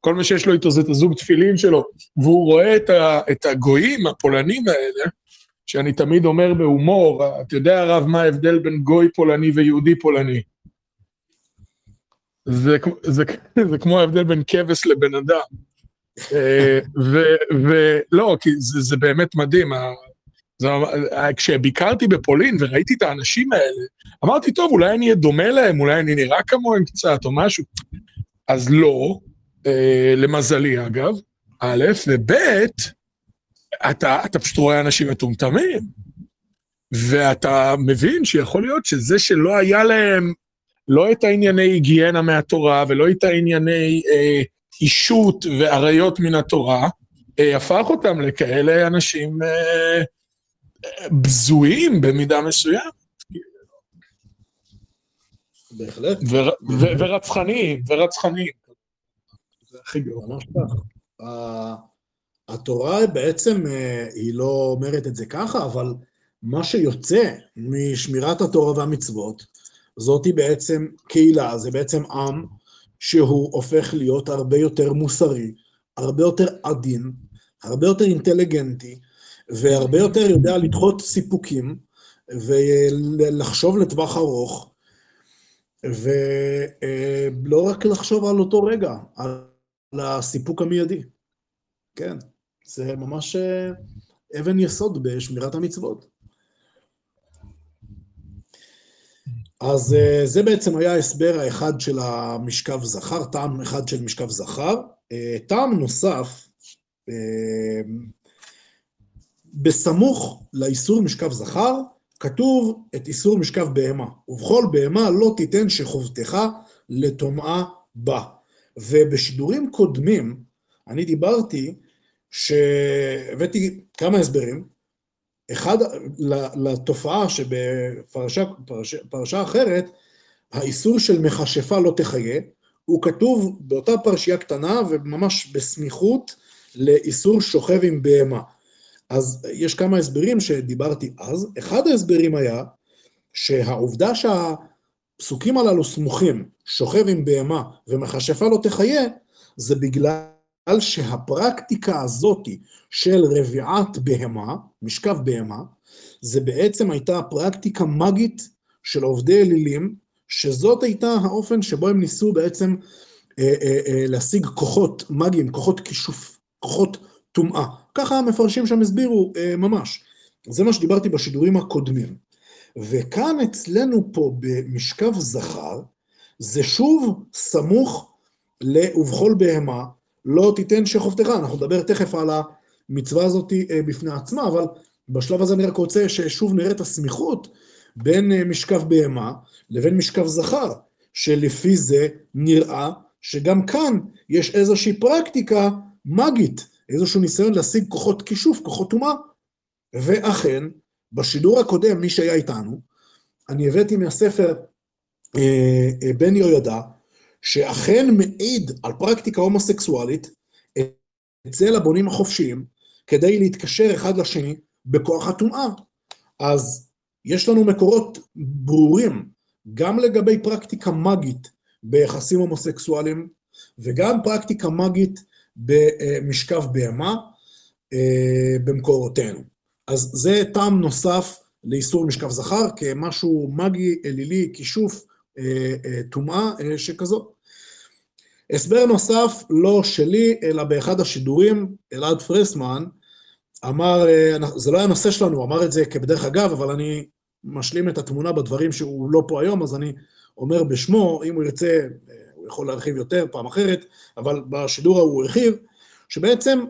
כל מה שיש לו איתו זה את הזוג תפילין שלו, והוא רואה את, ה, את הגויים, הפולנים האלה, שאני תמיד אומר בהומור, אתה יודע הרב מה ההבדל בין גוי פולני ויהודי פולני? זה, זה, זה כמו ההבדל בין כבש לבן אדם. אה, ולא, כי זה, זה באמת מדהים. זה, כשביקרתי בפולין וראיתי את האנשים האלה, אמרתי, טוב, אולי אני אהיה דומה להם, אולי אני נראה כמוהם קצת או משהו. אז לא, אה, למזלי אגב, א', וב', אתה, אתה פשוט רואה אנשים מטומטמים, ואתה מבין שיכול להיות שזה שלא היה להם לא את הענייני היגיינה מהתורה ולא את הענייני אה, אישות ועריות מן התורה, אה, הפך אותם לכאלה אנשים אה, בזויים במידה מסוימת. בהחלט. ורצחניים, ורצחניים. זה הכי גרוע. התורה בעצם, אה, היא לא אומרת את זה ככה, אבל מה שיוצא משמירת התורה והמצוות, זאתי בעצם קהילה, זה בעצם עם שהוא הופך להיות הרבה יותר מוסרי, הרבה יותר עדין, הרבה יותר אינטליגנטי, והרבה יותר יודע לדחות סיפוקים, ולחשוב לטווח ארוך, ולא רק לחשוב על אותו רגע, על הסיפוק המיידי. כן. זה ממש אה, אבן יסוד בשמירת המצוות. אז אה, זה בעצם היה ההסבר האחד של המשכב זכר, טעם אחד של משכב זכר. אה, טעם נוסף, בסמוך לאיסור משכב זכר, כתוב את איסור משכב בהמה. ובכל בהמה לא תיתן שחובתך לטומאה בה. ובשידורים קודמים, אני דיברתי שהבאתי כמה הסברים. אחד, לתופעה שבפרשה פרשה, פרשה אחרת, האיסור של מכשפה לא תחיה, הוא כתוב באותה פרשייה קטנה וממש בסמיכות לאיסור שוכב עם בהמה. אז יש כמה הסברים שדיברתי אז. אחד ההסברים היה שהעובדה שהפסוקים הללו סמוכים, שוכב עם בהמה ומכשפה לא תחיה, זה בגלל שהפרקטיקה הזאתי של רביעת בהמה, משכב בהמה, זה בעצם הייתה פרקטיקה מגית של עובדי אלילים, שזאת הייתה האופן שבו הם ניסו בעצם אה, אה, אה, להשיג כוחות מגיים, כוחות כישוף, כוחות טומאה. ככה המפרשים שם הסבירו אה, ממש. זה מה שדיברתי בשידורים הקודמים. וכאן אצלנו פה במשכב זכר, זה שוב סמוך ל"ובכל בהמה", לא תיתן שחובתך, אנחנו נדבר תכף על המצווה הזאת אה, בפני עצמה, אבל בשלב הזה אני רק רוצה ששוב נראה את הסמיכות בין אה, משכב בהמה לבין משכב זכר, שלפי זה נראה שגם כאן יש איזושהי פרקטיקה מגית, איזשהו ניסיון להשיג כוחות כישוף, כוחות טומאה. ואכן, בשידור הקודם, מי שהיה איתנו, אני הבאתי מהספר אה, אה, בן יהוידע, שאכן מעיד על פרקטיקה הומוסקסואלית אצל הבונים החופשיים, כדי להתקשר אחד לשני בכוח הטומאה. אז יש לנו מקורות ברורים גם לגבי פרקטיקה מגית ביחסים הומוסקסואליים, וגם פרקטיקה מגית במשכב בהמה אה, במקורותינו. אז זה טעם נוסף לאיסור משכב זכר, כמשהו מגי, אלילי, כישוף, אה, אה, טומאה שכזאת. הסבר נוסף, לא שלי, אלא באחד השידורים, אלעד פרסמן אמר, זה לא היה נושא שלנו, הוא אמר את זה כבדרך אגב, אבל אני משלים את התמונה בדברים שהוא לא פה היום, אז אני אומר בשמו, אם הוא ירצה, הוא יכול להרחיב יותר פעם אחרת, אבל בשידור ההוא הוא הרחיב, שבעצם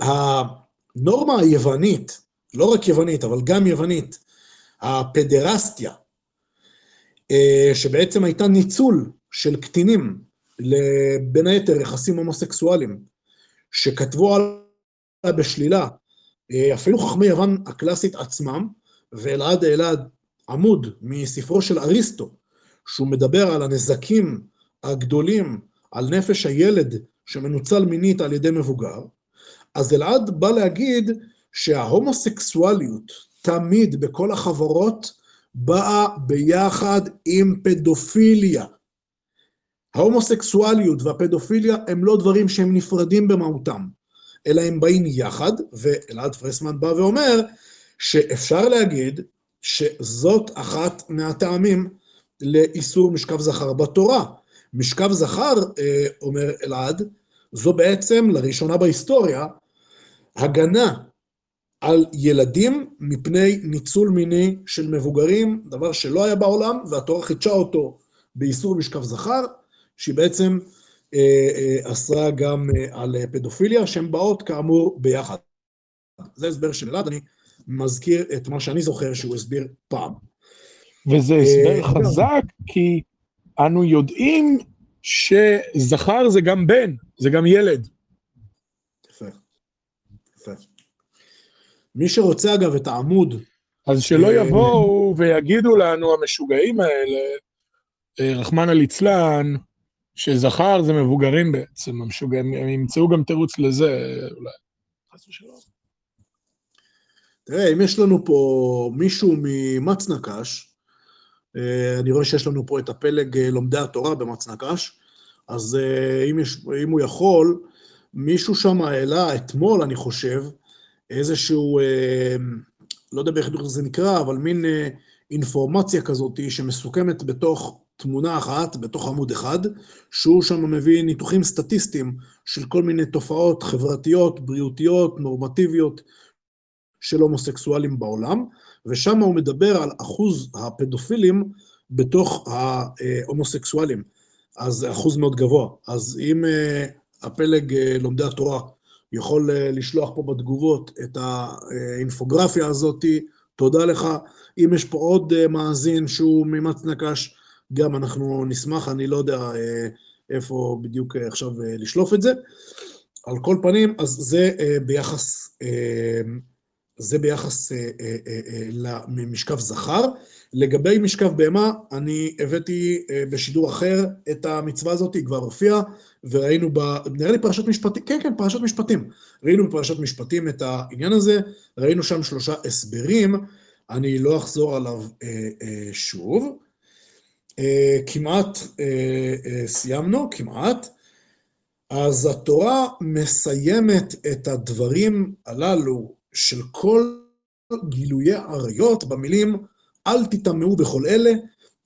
הנורמה היוונית, לא רק יוונית, אבל גם יוונית, הפדרסטיה, אה, שבעצם הייתה ניצול של קטינים, בין היתר יחסים הומוסקסואליים, שכתבו עליה בשלילה, אה, אפילו חכמי יוון הקלאסית עצמם, ואלעד אלעד עמוד מספרו של אריסטו, שהוא מדבר על הנזקים הגדולים על נפש הילד שמנוצל מינית על ידי מבוגר, אז אלעד בא להגיד שההומוסקסואליות תמיד בכל החברות באה ביחד עם פדופיליה. ההומוסקסואליות והפדופיליה הם לא דברים שהם נפרדים במהותם, אלא הם באים יחד, ואלעד פרסמן בא ואומר שאפשר להגיד שזאת אחת מהטעמים לאיסור משכב זכר בתורה. משכב זכר, אה, אומר אלעד, זו בעצם, לראשונה בהיסטוריה, הגנה על ילדים מפני ניצול מיני של מבוגרים, דבר שלא היה בעולם, והתורה חידשה אותו באיסור משכב זכר, שהיא בעצם אה, אה, אסרה גם על פדופיליה, שהן באות כאמור ביחד. זה הסבר של אלעד, אני מזכיר את מה שאני זוכר שהוא הסביר פעם. וזה הסבר חזק, כי אנו יודעים שזכר זה גם בן, זה גם ילד. יפה, יפה. מי שרוצה אגב את העמוד... אז שלא יבואו ויגידו לנו המשוגעים האלה, רחמנא ליצלן, שזכר זה מבוגרים בעצם, המשוגעים, הם ימצאו גם תירוץ לזה, אולי. חס ושלום. תראה, אם יש לנו פה מישהו ממצנקש, אה, אני רואה שיש לנו פה את הפלג אה, לומדי התורה במצנקש, אז אה, אם, יש, אם הוא יכול, מישהו שם העלה אתמול, אני חושב, איזשהו, לא יודע איך זה נקרא, אבל מין אינפורמציה כזאת שמסוכמת בתוך תמונה אחת, בתוך עמוד אחד, שהוא שם מביא ניתוחים סטטיסטיים של כל מיני תופעות חברתיות, בריאותיות, נורמטיביות, של הומוסקסואלים בעולם, ושם הוא מדבר על אחוז הפדופילים בתוך ההומוסקסואלים. אז אחוז מאוד גבוה. אז אם אה, הפלג אה, לומדי התורה יכול אה, לשלוח פה בתגובות את האינפוגרפיה הזאת, תודה לך. אם יש פה עוד מאזין שהוא מימץ נקש, גם אנחנו נשמח, אני לא יודע איפה בדיוק עכשיו לשלוף את זה. על כל פנים, אז זה ביחס זה ביחס אה, אה, אה, למשכב זכר. לגבי משכב בהמה, אני הבאתי בשידור אחר את המצווה הזאת, היא כבר הופיעה, וראינו ב... נראה לי פרשת משפטים, כן, כן, פרשת משפטים. ראינו בפרשת משפטים את העניין הזה, ראינו שם שלושה הסברים, אני לא אחזור עליו שוב. כמעט סיימנו, כמעט. אז התורה מסיימת את הדברים הללו של כל גילויי עריות במילים אל תטמאו בכל אלה,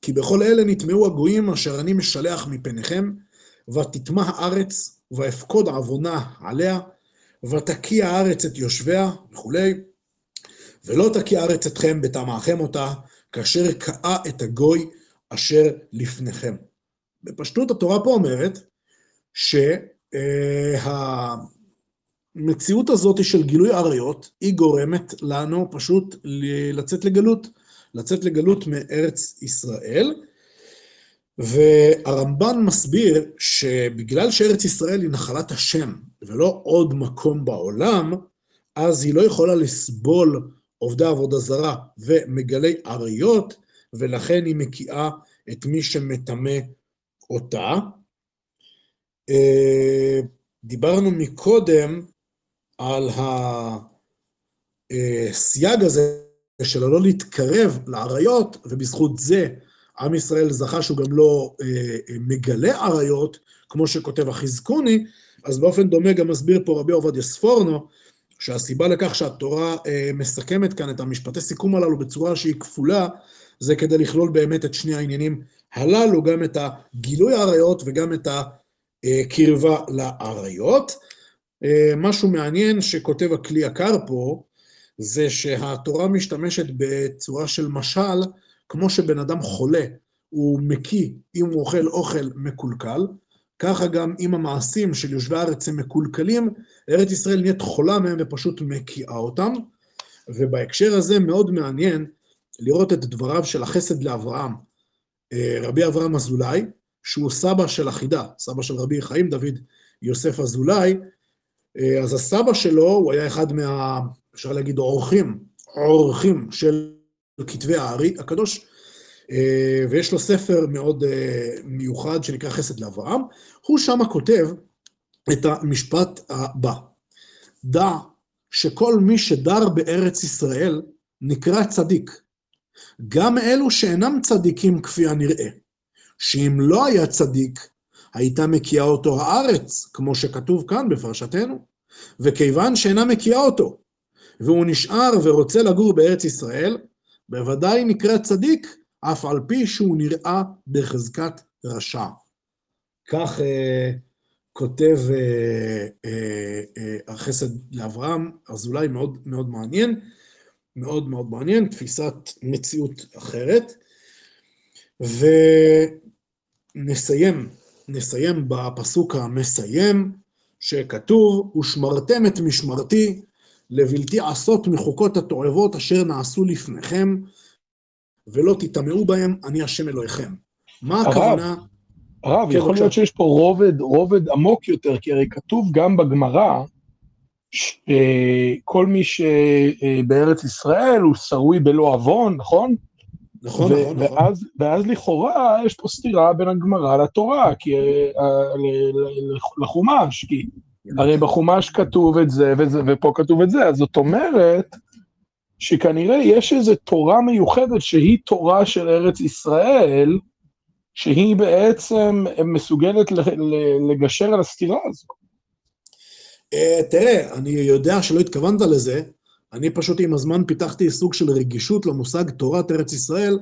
כי בכל אלה נטמאו הגויים אשר אני משלח מפניכם, ותטמא הארץ, ואפקוד עוונה עליה, ותקיע הארץ את יושביה, וכולי, ולא תקיע הארץ אתכם בטמאכם אותה, כאשר קאה את הגוי אשר לפניכם. בפשטות התורה פה אומרת שה... המציאות הזאת של גילוי עריות, היא גורמת לנו פשוט לצאת לגלות, לצאת לגלות מארץ ישראל. והרמב"ן מסביר שבגלל שארץ ישראל היא נחלת השם ולא עוד מקום בעולם, אז היא לא יכולה לסבול עובדי עבודה זרה ומגלי עריות, ולכן היא מקיאה את מי שמטמא אותה. אה, דיברנו מקודם על הסייג הזה של לא להתקרב לעריות, ובזכות זה עם ישראל זכה שהוא גם לא אה, אה, מגלה עריות, כמו שכותב החזקוני, אז באופן דומה גם מסביר פה רבי עובדיה ספורנו, שהסיבה לכך שהתורה אה, מסכמת כאן את המשפטי סיכום הללו בצורה שהיא כפולה, זה כדי לכלול באמת את שני העניינים הללו, גם את הגילוי העריות וגם את הקרבה לעריות. אה, משהו מעניין שכותב הכלי יקר פה, זה שהתורה משתמשת בצורה של משל, כמו שבן אדם חולה, הוא מקיא אם הוא אוכל אוכל מקולקל, ככה גם אם המעשים של יושבי הארץ הם מקולקלים, ארץ ישראל נהיית חולה מהם ופשוט מקיאה אותם. ובהקשר הזה מאוד מעניין לראות את דבריו של החסד לאברהם, אה, רבי אברהם אזולאי, שהוא סבא של החידה, סבא של רבי חיים דוד יוסף אזולאי, אז הסבא שלו, הוא היה אחד מה, אפשר להגיד, עורכים, עורכים של כתבי הארי הקדוש, אה, ויש לו ספר מאוד מיוחד שנקרא חסד לאברהם, הוא שמה כותב את המשפט הבא: דע שכל מי שדר בארץ ישראל נקרא צדיק, גם אלו שאינם צדיקים כפי הנראה, שאם לא היה צדיק, הייתה מקיאה אותו הארץ, כמו שכתוב כאן בפרשתנו, וכיוון שאינה מקיאה אותו, והוא נשאר ורוצה לגור בארץ ישראל, בוודאי נקרא צדיק, אף על פי שהוא נראה בחזקת רשע. כך אה, כותב אה, אה, אה, החסד לאברהם, אז אולי מאוד מאוד מעניין. מאוד מאוד מעניין, תפיסת מציאות אחרת. ונסיים, נסיים בפסוק המסיים, שכתוב, ושמרתם את משמרתי לבלתי עשות מחוקות התועבות אשר נעשו לפניכם, ולא תטמאו בהם, אני השם אלוהיכם. מה הכוונה? הרב, כן, יכול להיות שיש פה רובד, רובד עמוק יותר, כי הרי כתוב גם בגמרא, שכל מי שבארץ ישראל הוא שרוי בלא עוון, נכון? נכון, ו- נכון, נכון. ואז, נכון. ואז לכאורה יש פה סתירה בין הגמרא לתורה, כי, uh, לחומש, כי הרי בחומש כתוב את זה, וזה, ופה כתוב את זה, אז זאת אומרת שכנראה יש איזו תורה מיוחדת שהיא תורה של ארץ ישראל, שהיא בעצם מסוגלת לגשר על הסתירה הזו. Uh, תראה, אני יודע שלא התכוונת לזה, אני פשוט עם הזמן פיתחתי סוג של רגישות למושג תורת ארץ ישראל,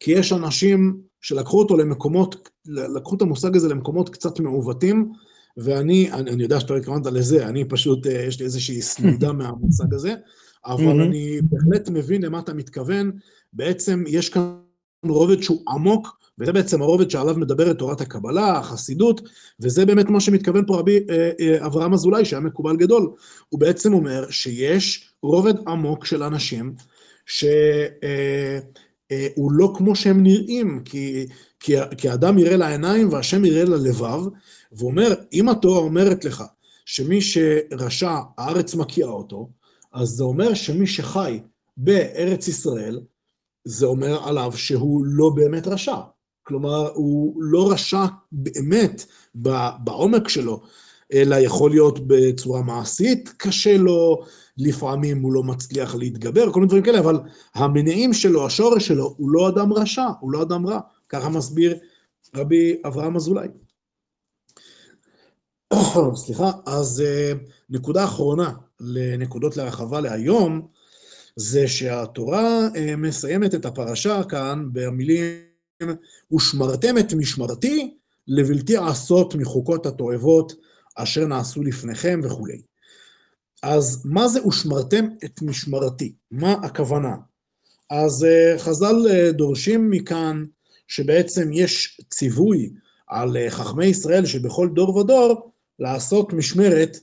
כי יש אנשים שלקחו אותו למקומות, לקחו את המושג הזה למקומות קצת מעוותים, ואני, אני, אני יודע שאתה לא התכוונת לזה, אני פשוט, uh, יש לי איזושהי סלידה מהמושג הזה, אבל אני בהחלט מבין למה אתה מתכוון. בעצם יש כאן רובד שהוא עמוק, וזה בעצם הרובד שעליו מדברת תורת הקבלה, החסידות, וזה באמת מה שמתכוון פה רבי אה, אה, אברהם אזולאי, שהיה מקובל גדול. הוא בעצם אומר שיש רובד עמוק של אנשים שהוא אה, לא כמו שהם נראים, כי, האדם יראה לעיניים והשם יראה ללבב, והוא אומר, אם התורה אומרת לך שמי שרשע, הארץ מקיאה אותו, אז זה אומר שמי שחי בארץ ישראל, זה אומר עליו שהוא לא באמת רשע. כלומר, הוא לא רשע באמת בעומק שלו, אלא יכול להיות בצורה מעשית, קשה לו, לפעמים הוא לא מצליח להתגבר, כל מיני דברים כאלה, אבל המניעים שלו, השורש שלו, הוא לא אדם רשע, הוא לא אדם רע. ככה מסביר רבי אברהם אזולאי. סליחה, אז אה, נקודה אחרונה לנקודות להרחבה להיום, זה שהתורה אה, מסיימת את הפרשה כאן במילים ושמרתם את משמרתי לבלתי עשות מחוקות התועבות אשר נעשו לפניכם וכולי. אז מה זה ושמרתם את משמרתי? מה הכוונה? אז אה, חז"ל אה, דורשים מכאן שבעצם יש ציווי על חכמי ישראל שבכל דור ודור לעשות משמרת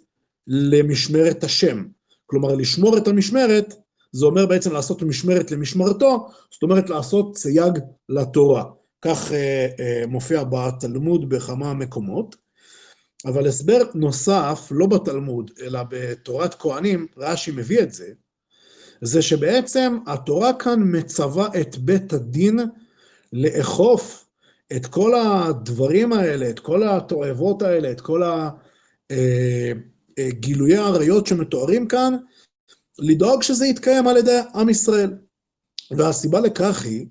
למשמרת השם. כלומר, לשמור את המשמרת זה אומר בעצם לעשות משמרת למשמרתו, זאת אומרת לעשות סייג לתורה. כך אה, אה, מופיע בתלמוד בכמה מקומות. אבל הסבר נוסף, לא בתלמוד, אלא בתורת כהנים, רש"י מביא את זה, זה שבעצם התורה כאן מצווה את בית הדין לאכוף את כל הדברים האלה, את כל התועבות האלה, את כל הגילויי אה, העריות שמתוארים כאן, לדאוג שזה יתקיים על ידי עם ישראל. והסיבה לכך היא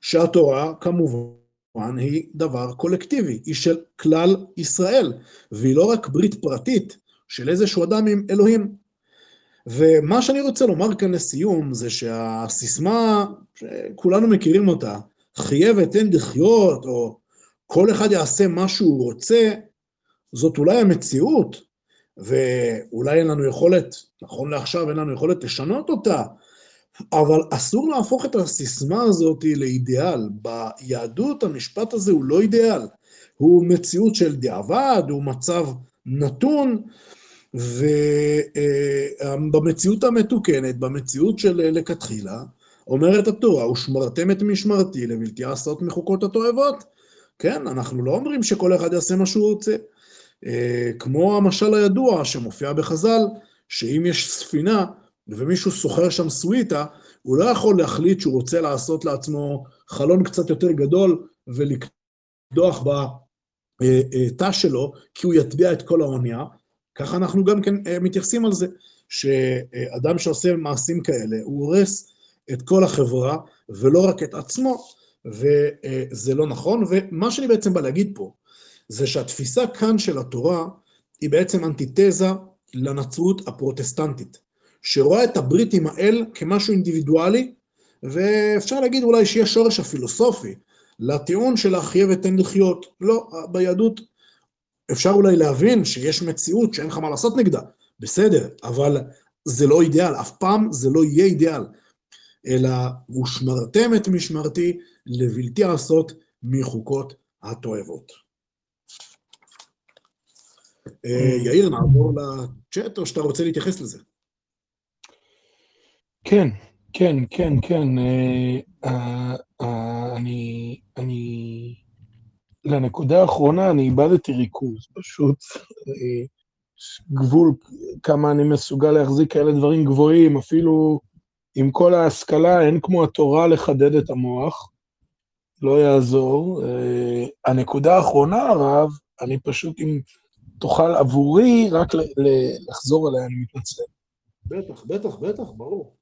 שהתורה, כמובן, היא דבר קולקטיבי, היא של כלל ישראל, והיא לא רק ברית פרטית של איזשהו אדם עם אלוהים. ומה שאני רוצה לומר כאן לסיום, זה שהסיסמה, שכולנו מכירים אותה, חיה ותן לחיות, או כל אחד יעשה מה שהוא רוצה, זאת אולי המציאות, ואולי אין לנו יכולת, נכון לעכשיו אין לנו יכולת לשנות אותה, אבל אסור להפוך את הסיסמה הזאת לאידיאל. ביהדות המשפט הזה הוא לא אידיאל, הוא מציאות של דיעבד, הוא מצב נתון, ובמציאות המתוקנת, במציאות של לכתחילה, אומרת התורה, ושמרתם את משמרתי לבלתי עשות מחוקות התועבות. כן, אנחנו לא אומרים שכל אחד יעשה מה שהוא רוצה. אה, כמו המשל הידוע שמופיע בחז"ל, שאם יש ספינה ומישהו שוכר שם סוויטה, הוא לא יכול להחליט שהוא רוצה לעשות לעצמו חלון קצת יותר גדול ולקדוח בתא שלו, כי הוא יטביע את כל האונייה. ככה אנחנו גם כן אה, מתייחסים על זה, שאדם שעושה מעשים כאלה, הוא הורס את כל החברה, ולא רק את עצמו, וזה לא נכון. ומה שאני בעצם בא להגיד פה, זה שהתפיסה כאן של התורה היא בעצם אנטיתזה לנצרות הפרוטסטנטית, שרואה את הברית עם האל כמשהו אינדיבידואלי, ואפשר להגיד אולי שיש שורש הפילוסופי לטיעון של החיה ותן לחיות. לא, ביהדות אפשר אולי להבין שיש מציאות שאין לך מה לעשות נגדה, בסדר, אבל זה לא אידיאל, אף פעם זה לא יהיה אידיאל. אלא ושמרתם את משמרתי לבלתי עשות מחוקות התועבות. אה, יאיר, נעבור לצ'אט, או שאתה רוצה להתייחס לזה? כן, כן, כן, כן. אה, אה, אני, אני, לנקודה האחרונה אני איבדתי ריכוז, פשוט גבול כמה אני מסוגל להחזיק כאלה דברים גבוהים, אפילו עם כל ההשכלה, אין כמו התורה לחדד את המוח, לא יעזור. הנקודה האחרונה, הרב, אני פשוט, אם תוכל עבורי רק לחזור עליה, אני מתנצל. בטח, בטח, בטח, ברור.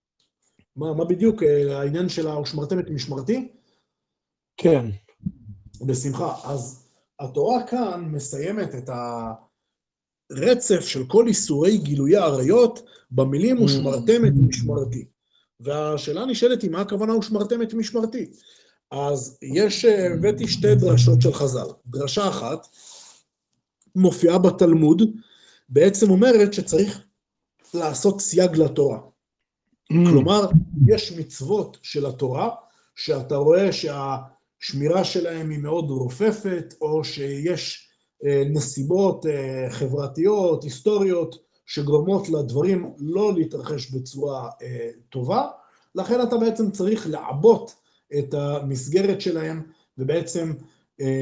מה, מה בדיוק אה, העניין של ה"ושמרתם את משמרתי"? כן. בשמחה. אז התורה כאן מסיימת את הרצף של כל איסורי גילויי עריות במילים ושמרתם את משמרתי. והשאלה נשאלת היא, מה הכוונה ושמרתם את משמרתי? אז יש, אה, הבאתי שתי דרשות של חז"ל. דרשה אחת, מופיעה בתלמוד, בעצם אומרת שצריך לעשות סייג לתורה. Mm. כלומר, יש מצוות של התורה, שאתה רואה שהשמירה שלהם היא מאוד רופפת, או שיש אה, נסיבות אה, חברתיות, היסטוריות, שגורמות לדברים לא להתרחש בצורה אה, טובה, לכן אתה בעצם צריך לעבות את המסגרת שלהם, ובעצם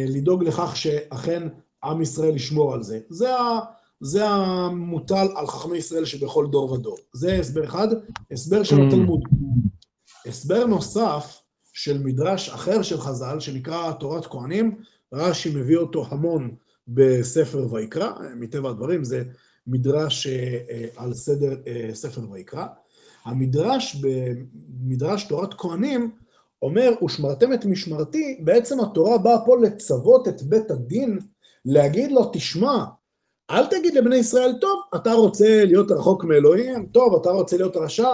לדאוג לכך שאכן עם ישראל ישמור על זה. זה, ה, זה המוטל על חכמי ישראל שבכל דור ודור. זה הסבר אחד, הסבר של mm. התלמוד. הסבר נוסף של מדרש אחר של חז"ל, שנקרא תורת כהנים, רש"י מביא אותו המון בספר ויקרא, מטבע הדברים זה מדרש אה, אה, על סדר אה, ספר ויקרא. המדרש במדרש תורת כהנים אומר, ושמרתם את משמרתי, בעצם התורה באה פה לצוות את בית הדין להגיד לו, תשמע, אל תגיד לבני ישראל, טוב, אתה רוצה להיות רחוק מאלוהים, טוב, אתה רוצה להיות רשע,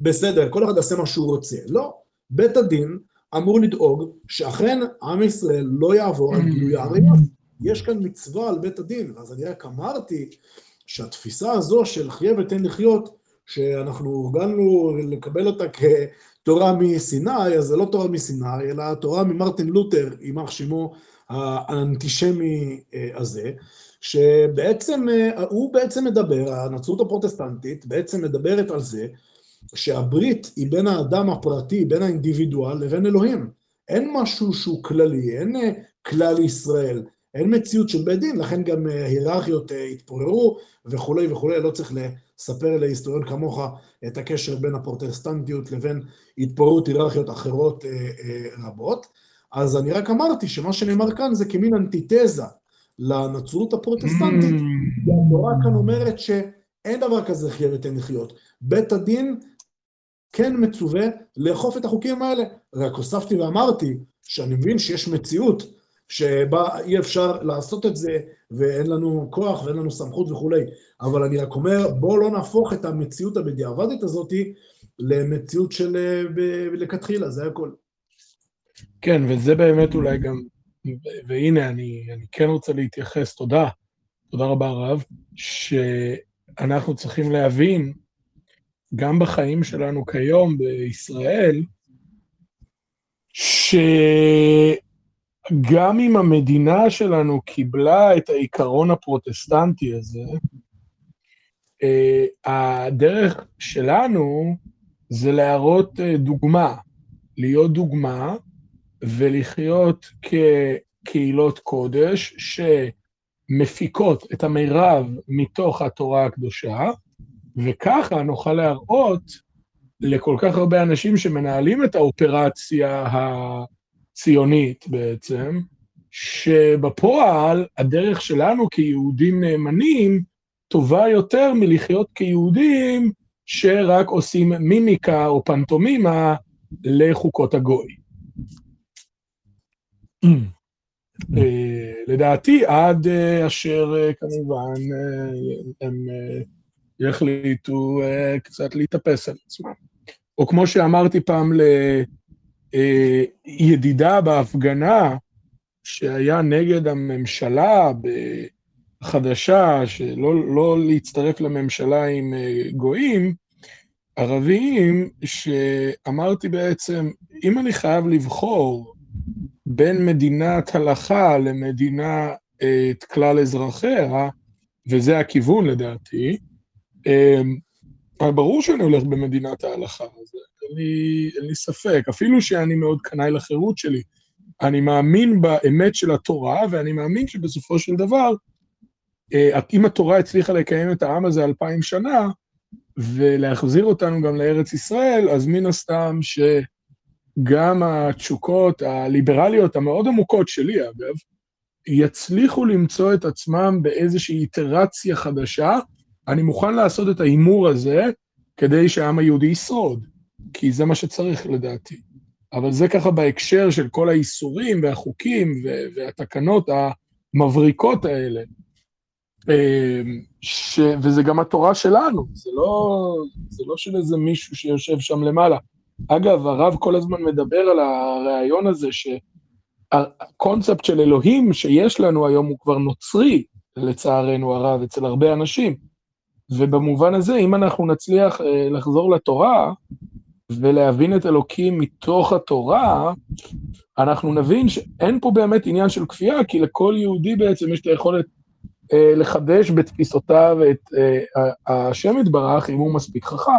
בסדר, כל אחד יעשה מה שהוא רוצה. לא, בית הדין אמור לדאוג שאכן עם ישראל לא יעבור על גילוי העריות. יש כאן מצווה על בית הדין, אז אני רק אמרתי שהתפיסה הזו של חיה ותן לחיות, שאנחנו הורגלנו לקבל אותה כתורה מסיני, אז זה לא תורה מסיני, אלא תורה ממרטין לותר, יימח שמו האנטישמי אה, הזה, שבעצם, אה, הוא בעצם מדבר, הנצרות הפרוטסטנטית בעצם מדברת על זה שהברית היא בין האדם הפרטי, בין האינדיבידואל לבין אלוהים. אין משהו שהוא כללי, אין אה, כלל ישראל, אין מציאות של בית דין, לכן גם היררכיות התפוררו וכולי וכולי, לא צריך לספר להיסטוריון כמוך את הקשר בין הפרוטסטנטיות לבין התפוררות היררכיות אחרות רבות. אז אני רק אמרתי שמה שנאמר כאן זה כמין אנטיתזה לנצרות הפרוטסטנטית, mm. והתורה כאן אומרת שאין דבר כזה חיה ותן לחיות. בית הדין כן מצווה לאכוף את החוקים האלה. רק הוספתי ואמרתי שאני מבין שיש מציאות שבה אי אפשר לעשות את זה, ואין לנו כוח ואין לנו סמכות וכולי. אבל אני רק אומר, בואו לא נהפוך את המציאות הבדיעבדית הזאת למציאות של אה, לכתחילה, זה הכל. כן, וזה באמת אולי גם, והנה, אני, אני כן רוצה להתייחס, תודה, תודה רבה הרב, שאנחנו צריכים להבין, גם בחיים שלנו כיום בישראל, שגם אם המדינה שלנו קיבלה את העיקרון הפרוטסטנטי הזה, אה, הדרך שלנו זה להראות אה, דוגמה, להיות דוגמה ולחיות כקהילות קודש שמפיקות את המירב מתוך התורה הקדושה, וככה נוכל להראות לכל כך הרבה אנשים שמנהלים את האופרציה הציונית בעצם, שבפועל הדרך שלנו כיהודים נאמנים טובה יותר מלחיות כיהודים שרק עושים מימיקה או פנטומימה לחוקות הגוי. אה, לדעתי, עד אה, אשר אה, כמובן הם יחליטו קצת להתאפס על עצמם. או כמו שאמרתי פעם לידידה בהפגנה, שהיה נגד הממשלה החדשה, שלא לא להצטרף לממשלה עם גויים, ערביים, שאמרתי בעצם, אם אני חייב לבחור בין מדינת הלכה למדינת כלל אזרחיה, וזה הכיוון לדעתי, ברור שאני הולך במדינת ההלכה, אז אין לי, אין לי ספק, אפילו שאני מאוד קנאי לחירות שלי. אני מאמין באמת של התורה, ואני מאמין שבסופו של דבר, אם התורה הצליחה לקיים את העם הזה אלפיים שנה, ולהחזיר אותנו גם לארץ ישראל, אז מן הסתם שגם התשוקות הליברליות המאוד עמוקות שלי, אגב, יצליחו למצוא את עצמם באיזושהי איטרציה חדשה. אני מוכן לעשות את ההימור הזה כדי שהעם היהודי ישרוד, כי זה מה שצריך לדעתי. אבל זה ככה בהקשר של כל האיסורים והחוקים והתקנות המבריקות האלה. אמ, ש... וזה גם התורה שלנו, זה לא, זה לא של איזה מישהו שיושב שם למעלה. אגב, הרב כל הזמן מדבר על הרעיון הזה, שהקונספט של אלוהים שיש לנו היום הוא כבר נוצרי, לצערנו הרב, אצל הרבה אנשים. ובמובן הזה, אם אנחנו נצליח אה, לחזור לתורה ולהבין את אלוקים מתוך התורה, אנחנו נבין שאין פה באמת עניין של כפייה, כי לכל יהודי בעצם יש את היכולת אה, לחדש בתפיסותיו את אה, השם יתברך, אם הוא מספיק חכם,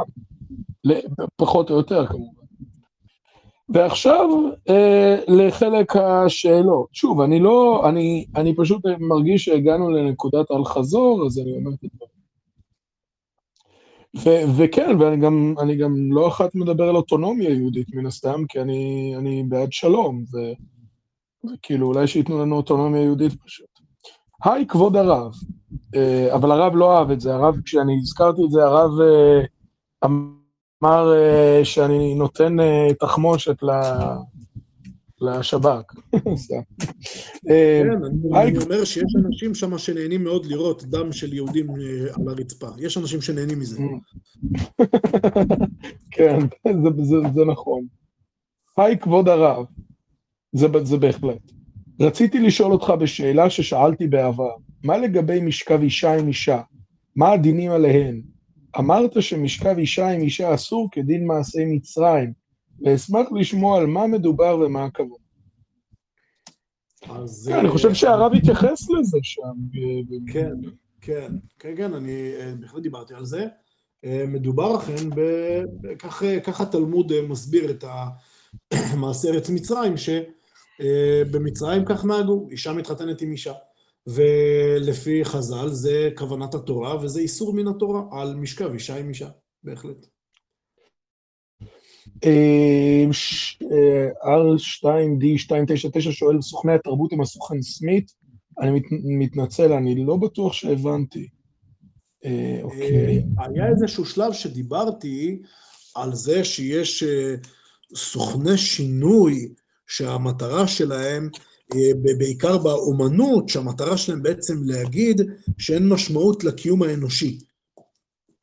פחות או יותר כמובן. ועכשיו אה, לחלק השאלות. שוב, אני לא, אני, אני פשוט מרגיש שהגענו לנקודת אל-חזור, אז אני אומר את הדברים. וכן, ואני גם, אני גם לא אחת מדבר על אוטונומיה יהודית מן הסתם, כי אני, אני בעד שלום, וכאילו אולי שייתנו לנו אוטונומיה יהודית פשוט. היי, כבוד הרב. אה, אבל הרב לא אהב את זה, הרב, כשאני הזכרתי את זה, הרב אה, אמר אה, שאני נותן תחמושת לשב"כ. כן, אני אומר שיש אנשים שם שנהנים מאוד לראות דם של יהודים על הרצפה. יש אנשים שנהנים מזה. כן, זה נכון. היי, כבוד הרב. זה בהחלט. רציתי לשאול אותך בשאלה ששאלתי בעבר, מה לגבי משכב אישה עם אישה? מה הדינים עליהן? אמרת שמשכב אישה עם אישה אסור כדין מעשי מצרים, ואשמח לשמוע על מה מדובר ומה הכבוד. אז... כן, אני חושב אה, שהרב התייחס לזה שם. כן, כן, כן, כן, אני אה, בהחלט דיברתי על זה. אה, מדובר אכן, ככה התלמוד מסביר את המעשה ארץ מצרים, ש... אה, במצרים כך נהגו, אישה מתחתנת עם אישה. ולפי חז"ל זה כוונת התורה וזה איסור מן התורה על משכב אישה עם אישה, בהחלט. אה, R2D299 שואל, סוכני התרבות עם הסוכן סמית, אני מתנצל, אני לא בטוח שהבנתי. אה, אוקיי. היה איזשהו שלב שדיברתי על זה שיש סוכני שינוי שהמטרה שלהם, אה, בעיקר באומנות, שהמטרה שלהם בעצם להגיד שאין משמעות לקיום האנושי,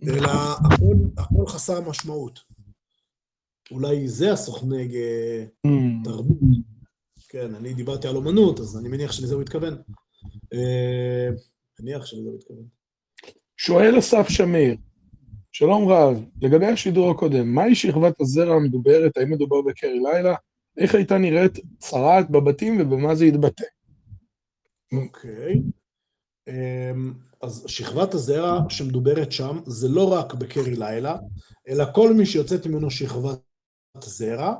אלא הכל, הכל חסר משמעות. אולי זה הסוכני אה, mm. תרבות. כן, אני דיברתי על אומנות, אז אני מניח שלזה הוא התכוון. אה, מניח שלזה הוא התכוון. שואל אסף שמיר, שלום רב, לגבי השידור הקודם, מהי שכבת הזרע המדוברת, האם מדובר בקרי לילה? איך הייתה נראית צרעת בבתים ובמה זה התבטא. אוקיי. אמ, אז שכבת הזרע שמדוברת שם זה לא רק בקרי לילה, אלא כל מי שיוצאת ממנו שכבת זרע,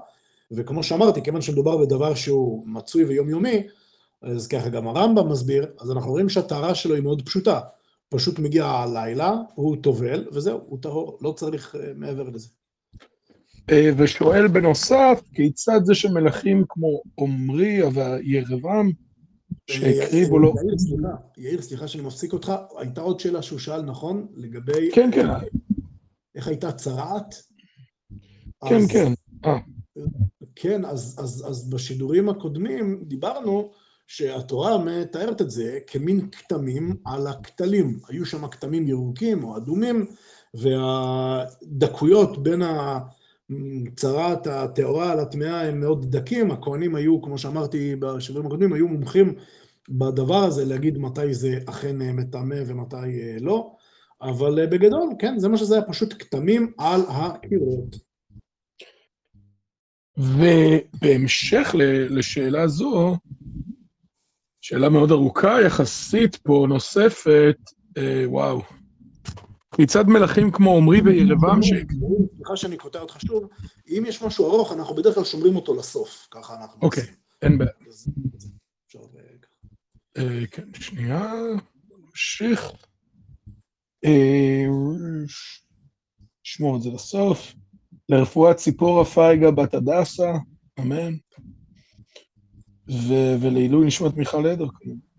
וכמו שאמרתי, כיוון שמדובר בדבר שהוא מצוי ויומיומי, אז ככה גם הרמב"ם מסביר, אז אנחנו רואים שהטהרה שלו היא מאוד פשוטה. פשוט מגיע הלילה, הוא טובל, וזהו, הוא טהור, לא צריך אה, מעבר לזה. אה, ושואל בנוסף, כיצד זה שמלכים כמו עמרי וירבעם, שהקריבו לו... יאיר, סליחה, יאיר, סליחה שאני מפסיק אותך, הייתה עוד שאלה שהוא שאל, נכון? לגבי... כן, כן. איך הייתה צרעת? כן, כן. אה. כן, אז, אז, אז בשידורים הקודמים דיברנו שהתורה מתארת את זה כמין כתמים על הכתלים. היו שם כתמים ירוקים או אדומים, והדקויות בין הצרת הטהורה לטמאה הם מאוד דקים. הכהנים היו, כמו שאמרתי בשידורים הקודמים, היו מומחים בדבר הזה, להגיד מתי זה אכן מטמא ומתי לא. אבל בגדול, כן, זה מה שזה היה, פשוט כתמים על הקירות. ובהמשך לשאלה זו, שאלה מאוד ארוכה יחסית פה, נוספת, אה, וואו. מצד מלכים כמו עמרי וירבעם ש... סליחה שאני קוטע אותך שוב, אם יש משהו ארוך, אנחנו בדרך כלל שומרים אותו לסוף, ככה אנחנו אוקיי, אין בעיה. אה, כן, שנייה, נמשיך. אה, שמור את זה לסוף. לרפואת ציפורה פייגה בת הדסה, אמן. ולעילוי נשמת מיכל עדר, אה, נכון.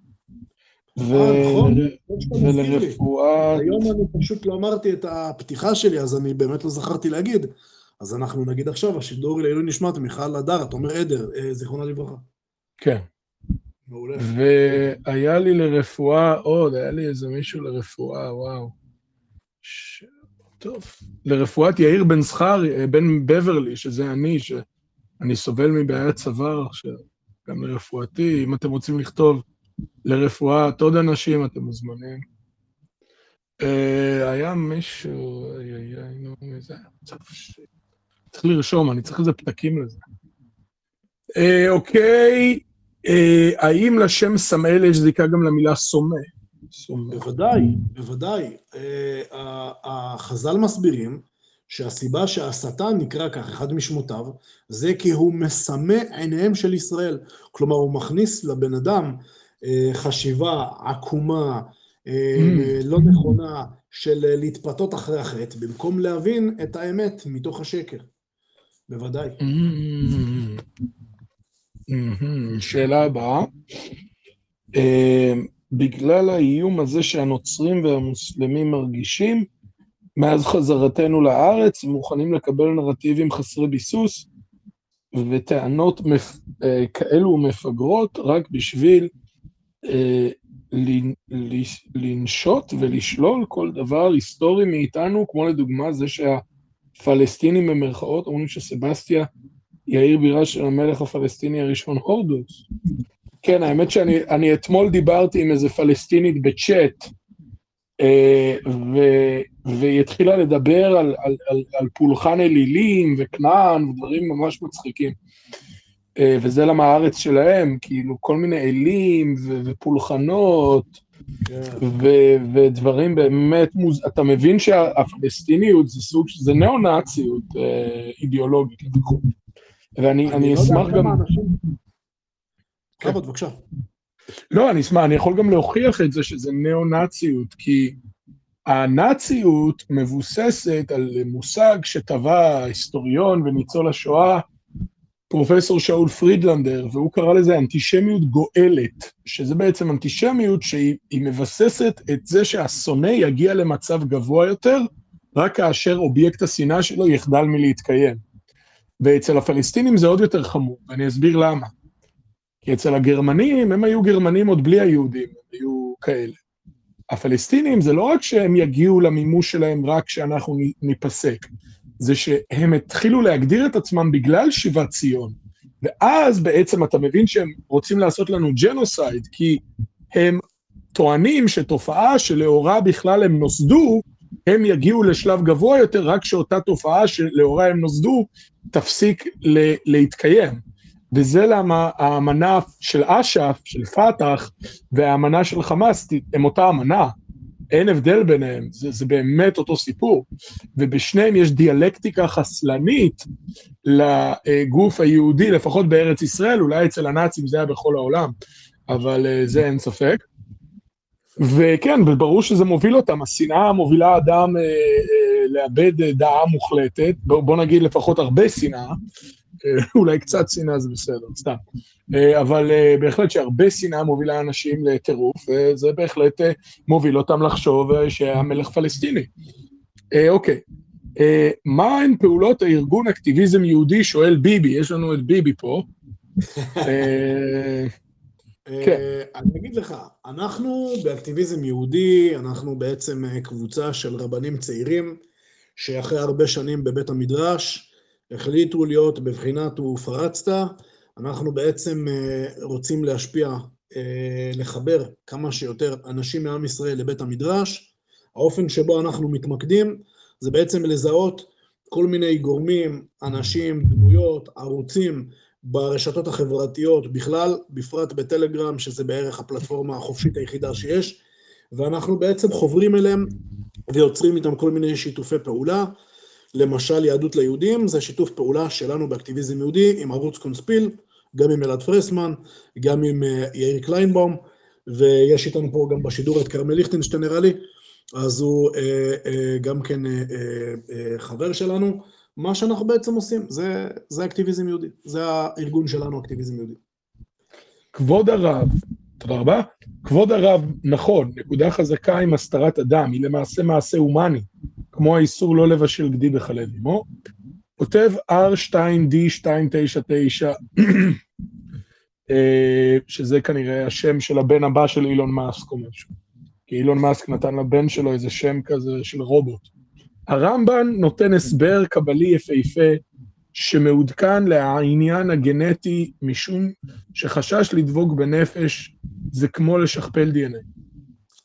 ולרפואה... היום אני פשוט לא אמרתי את הפתיחה שלי, אז אני באמת לא זכרתי להגיד. אז אנחנו נגיד עכשיו, השידור לעילוי נשמת מיכל הדר, אתה אומר עדר, אה, זיכרונה לברכה. כן. מעולה. והיה לי לרפואה עוד, היה לי איזה מישהו לרפואה, וואו. ש... טוב. לרפואת יאיר בן זכר, אה, בן בברלי, שזה אני, שאני סובל מבעיית צוואר, גם לרפואתי, אם אתם רוצים לכתוב לרפואת עוד אנשים, אתם מוזמנים. אה, היה מישהו, צריך לרשום, אני צריך איזה פתקים לזה. אה, אוקיי, האם לשם סמאל יש זיקה גם למילה סומא? בוודאי, בוודאי. אה, החז"ל מסבירים שהסיבה שהשטן נקרא כך, אחד משמותיו, זה כי הוא מסמא עיניהם של ישראל. כלומר, הוא מכניס לבן אדם אה, חשיבה עקומה, אה, mm. לא נכונה, של להתפתות אחרי החטא, במקום להבין את האמת מתוך השקר. בוודאי. Mm-hmm. Mm-hmm. שאלה הבאה. בגלל האיום הזה שהנוצרים והמוסלמים מרגישים, מאז חזרתנו לארץ, מוכנים לקבל נרטיבים חסרי ביסוס וטענות מפ... אה, כאלו מפגרות רק בשביל אה, לנשות ולשלול כל דבר היסטורי מאיתנו, כמו לדוגמה זה שהפלסטינים במרכאות אומרים שסבסטיה היא העיר בירה של המלך הפלסטיני הראשון הורדוס, כן, האמת שאני אתמול דיברתי עם איזה פלסטינית בצ'אט, אה, והיא התחילה לדבר על, על, על, על פולחן אלילים וכנען ודברים ממש מצחיקים. אה, וזה למה הארץ שלהם, כאילו כל מיני אלים ופולחנות, כן. ודברים באמת, מוז... אתה מבין שהפלסטיניות זה סוג, זה ניאו-נאציות אה, אידיאולוגית ואני לא אשמח גם... בכבוד, בבקשה. לא, אני אשמח, אני יכול גם להוכיח את זה שזה ניאו-נאציות, כי הנאציות מבוססת על מושג שטבע היסטוריון וניצול השואה, פרופסור שאול פרידלנדר, והוא קרא לזה אנטישמיות גואלת, שזה בעצם אנטישמיות שהיא מבססת את זה שהשונא יגיע למצב גבוה יותר, רק כאשר אובייקט השנאה שלו יחדל מלהתקיים. ואצל הפלסטינים זה עוד יותר חמור, ואני אסביר למה. כי אצל הגרמנים, הם היו גרמנים עוד בלי היהודים, הם היו כאלה. הפלסטינים זה לא רק שהם יגיעו למימוש שלהם רק כשאנחנו ניפסק, זה שהם התחילו להגדיר את עצמם בגלל שיבת ציון. ואז בעצם אתה מבין שהם רוצים לעשות לנו ג'נוסייד, כי הם טוענים שתופעה שלאורה בכלל הם נוסדו, הם יגיעו לשלב גבוה יותר רק שאותה תופעה שלאורה הם נוסדו תפסיק להתקיים. וזה למה האמנה של אש"ף, של פת"ח, והאמנה של חמאס הם אותה אמנה. אין הבדל ביניהם, זה, זה באמת אותו סיפור. ובשניהם יש דיאלקטיקה חסלנית לגוף היהודי, לפחות בארץ ישראל, אולי אצל הנאצים זה היה בכל העולם, אבל אה, זה אין ספק. וכן, וברור שזה מוביל אותם, השנאה מובילה אדם אה, אה, לאבד דעה מוחלטת, בוא, בוא נגיד לפחות הרבה שנאה, אה, אולי קצת שנאה זה בסדר, סתם. אה, אבל אה, בהחלט שהרבה שנאה מובילה אנשים לטירוף, וזה בהחלט מוביל אותם לחשוב שהמלך פלסטיני. אוקיי, מה הן פעולות הארגון אקטיביזם יהודי, שואל ביבי, יש לנו את ביבי פה. כן. אני אגיד לך, אנחנו באקטיביזם יהודי, אנחנו בעצם קבוצה של רבנים צעירים, שאחרי הרבה שנים בבית המדרש, החליטו להיות בבחינת ופרצת, אנחנו בעצם אה, רוצים להשפיע, אה, לחבר כמה שיותר אנשים מעם ישראל לבית המדרש. האופן שבו אנחנו מתמקדים זה בעצם לזהות כל מיני גורמים, אנשים, דמויות, ערוצים ברשתות החברתיות בכלל, בפרט בטלגרם, שזה בערך הפלטפורמה החופשית היחידה שיש, ואנחנו בעצם חוברים אליהם ויוצרים איתם כל מיני שיתופי פעולה. למשל יהדות ליהודים, זה שיתוף פעולה שלנו באקטיביזם יהודי עם ערוץ קונספיל, גם עם אלעד פרסמן, גם עם אה, יאיר קליינבאום, ויש איתנו פה גם בשידור את כרמל ליכטנשטיין נראה לי, אז הוא אה, אה, גם כן אה, אה, אה, חבר שלנו. מה שאנחנו בעצם עושים, זה, זה אקטיביזם יהודי, זה הארגון שלנו, אקטיביזם יהודי. כבוד הרב, תודה רבה. כבוד הרב, נכון, נקודה חזקה עם הסתרת אדם, היא למעשה מעשה הומני. כמו האיסור לא לבשל גדי בחלב אמו. כותב R2D299, אה, שזה כנראה השם של הבן הבא של אילון מאסק או משהו. כי אילון מאסק נתן לבן שלו איזה שם כזה של רובוט. הרמב"ן נותן הסבר קבלי יפהפה שמעודכן לעניין הגנטי משום שחשש לדבוק בנפש זה כמו לשכפל דנ"א.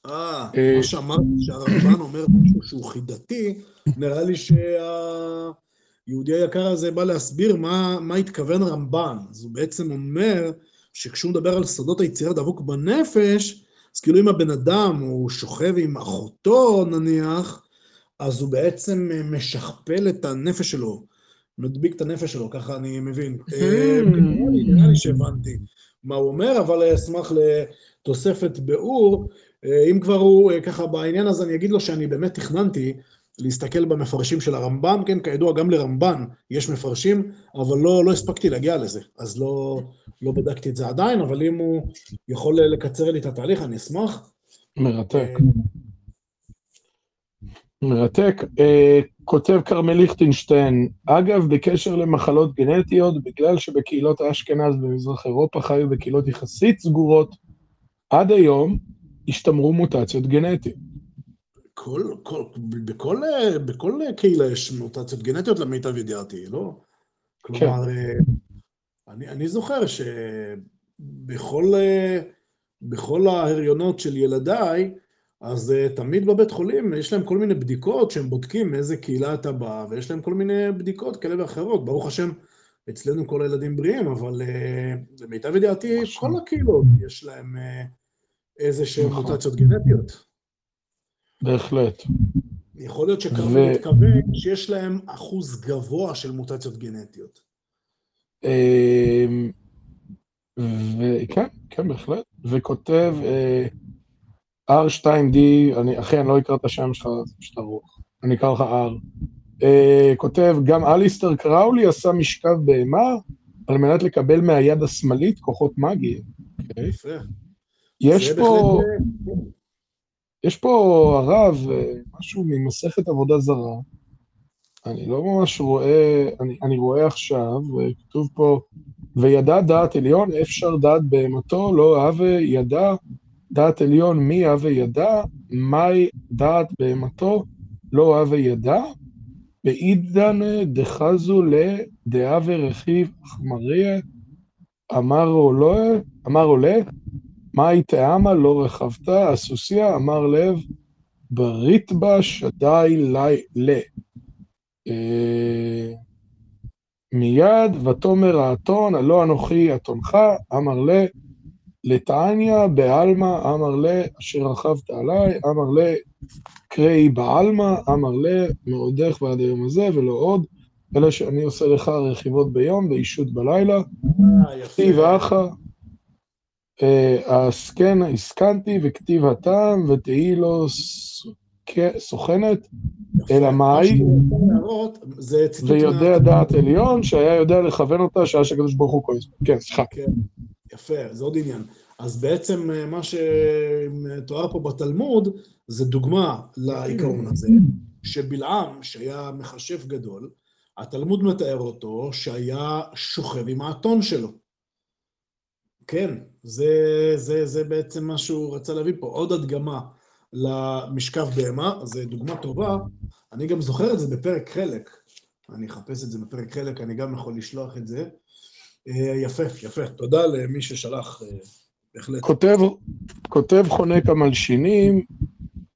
אה, אה, כמו שאמרת, שהרמב"ן אומר משהו שהוא חידתי, נראה לי שהיהודי היקר הזה בא להסביר מה, מה התכוון רמב"ן. אז הוא בעצם אומר שכשהוא מדבר על סודות היצירה דבוק בנפש, אז כאילו אם הבן אדם הוא שוכב עם אחותו נניח, אז הוא בעצם משכפל את הנפש שלו, מדביק את הנפש שלו, ככה אני מבין. אה, נראה לי שהבנתי מה הוא אומר, אבל אשמח לתוספת ביאור. אה, אם כבר הוא אה, ככה בעניין הזה, אני אגיד לו שאני באמת תכננתי להסתכל במפרשים של הרמב"ן, כן, כידוע גם לרמב"ן יש מפרשים, אבל לא, לא הספקתי להגיע לזה, אז לא, לא בדקתי את זה עדיין, אבל אם הוא יכול לקצר לי את התהליך, אני אשמח. מרתק. אה, מרתק. כותב כרמל ליכטנשטיין, אגב, בקשר למחלות גנטיות, בגלל שבקהילות אשכנז במזרח אירופה חיו בקהילות יחסית סגורות, עד היום השתמרו מוטציות גנטיות. כל, כל, בכל, בכל קהילה יש מוטציות גנטיות למיטב ידיעתי, לא? כן. כלומר, אני, אני זוכר שבכל בכל ההריונות של ילדיי, אז תמיד בבית חולים יש להם כל מיני בדיקות שהם בודקים מאיזה קהילה אתה בא, ויש להם כל מיני בדיקות כאלה ואחרות. ברוך השם, אצלנו כל הילדים בריאים, אבל למיטב ידיעתי, כל הקהילות יש להם איזה שהן נכון. מוטציות גנטיות. בהחלט. יכול להיות שקרוב ו... מתכוון שיש להם אחוז גבוה של מוטציות גנטיות. אמ, וכן, כן, בהחלט. וכותב אה, R2D, אני, אחי, אני לא אקרא את השם שלך, זה פשוט ארוך. אני אקרא לך R. אה, כותב, גם אליסטר קראולי עשה משכב בהמה על מנת לקבל מהיד השמאלית כוחות מאגיים. יפה. יש פה, יש פה הרב, משהו ממסכת עבודה זרה, אני לא ממש רואה, אני, אני רואה עכשיו, וכתוב פה, וידע דעת עליון, אפשר דעת בהמתו, לא הווה ידע דעת עליון, מי הווה ידע, מהי דעת בהמתו, לא הווה ידע, בעידן דחזו לדהווה רכיב חמריה, אמר עולה, אמר עולה, מאי תאמה לא רכבת, הסוסיה אמר לב, ברית בה שדי לי ל. אה, מיד, ותאמר האתון, הלא אנוכי אתונך, אמר ל, לתעניא בעלמא, אמר ל, אשר רכבת עליי, אמר ל, קראי בעלמא, אמר ל, מעודך ועד היום הזה, ולא עוד, אלא שאני עושה לך רכיבות ביום ואישות בלילה, אה, יפה. כתיב אחא, הסכן הסכנתי וכתיב הטעם ותהי לו סוכ- סוכנת. אלא מאי? ויודע דעת עליון שהיה יודע לכוון אותה שעה שהקדוש ברוך הוא כועס. כן, סליחה. כן, יפה, זה עוד עניין. אז בעצם אה, מה שמתואר פה בתלמוד, זה דוגמה לעיקרון הזה, שבלעם, שהיה מכשף גדול, התלמוד מתאר אותו שהיה שוכב עם האתון שלו. כן, זה, זה, זה בעצם מה שהוא רצה להביא פה, עוד הדגמה למשכב בהמה, זו דוגמה טובה. אני גם זוכר את זה בפרק חלק. אני אחפש את זה בפרק חלק, אני גם יכול לשלוח את זה. אה, יפה, יפה. תודה למי ששלח, אה, בהחלט. כותב, כותב חונק המלשינים,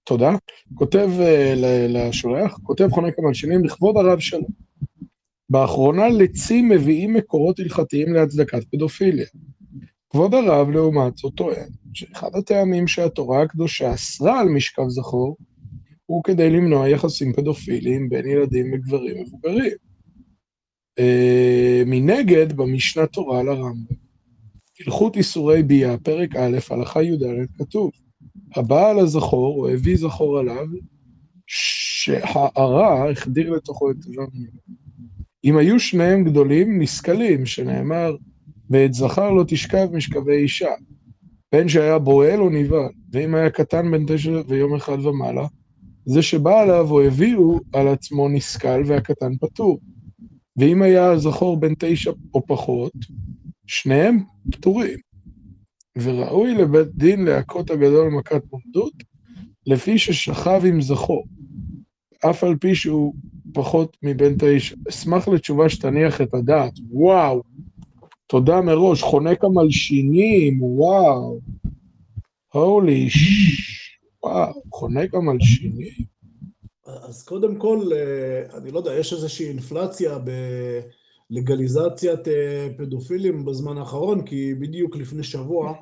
תודה, כותב ל- לשולח, כותב חונק המלשינים לכבוד הרב שלו. באחרונה לצים מביאים מקורות הלכתיים להצדקת פדופיליה. כבוד הרב, לעומת זאת, טוען שאחד הטעמים שהתורה הקדושה אסרה על משכב זכור, הוא כדי למנוע יחסים פדופיליים בין ילדים וגברים מבוגרים. אה, מנגד, במשנה תורה על הרמב"ם, הלכות איסורי ביאה, פרק א', הלכה י"ד, כתוב, הבעל הזכור, או הביא זכור עליו, שהערה החדיר לתוכו את תיבת אם היו שניהם גדולים, נסכלים, שנאמר, ואת זכר לא תשכב משכבי אישה, בין שהיה בועל או נבעל, ואם היה קטן בן תשע ויום אחד ומעלה, זה שבא עליו או הביאו על עצמו נסכל והקטן פטור. ואם היה הזכור בן תשע או פחות, שניהם פטורים. וראוי לבית דין להכות הגדול מכת מורדות, לפי ששכב עם זכור, אף על פי שהוא פחות מבן תשע. אשמח לתשובה שתניח את הדעת. וואו, תודה מראש. חונק המלשינים, וואו. הולי. וואו, חונק המלשינים. אז קודם כל, אה, אני לא יודע, יש איזושהי אינפלציה בלגליזציית אה, פדופילים בזמן האחרון, כי בדיוק לפני שבוע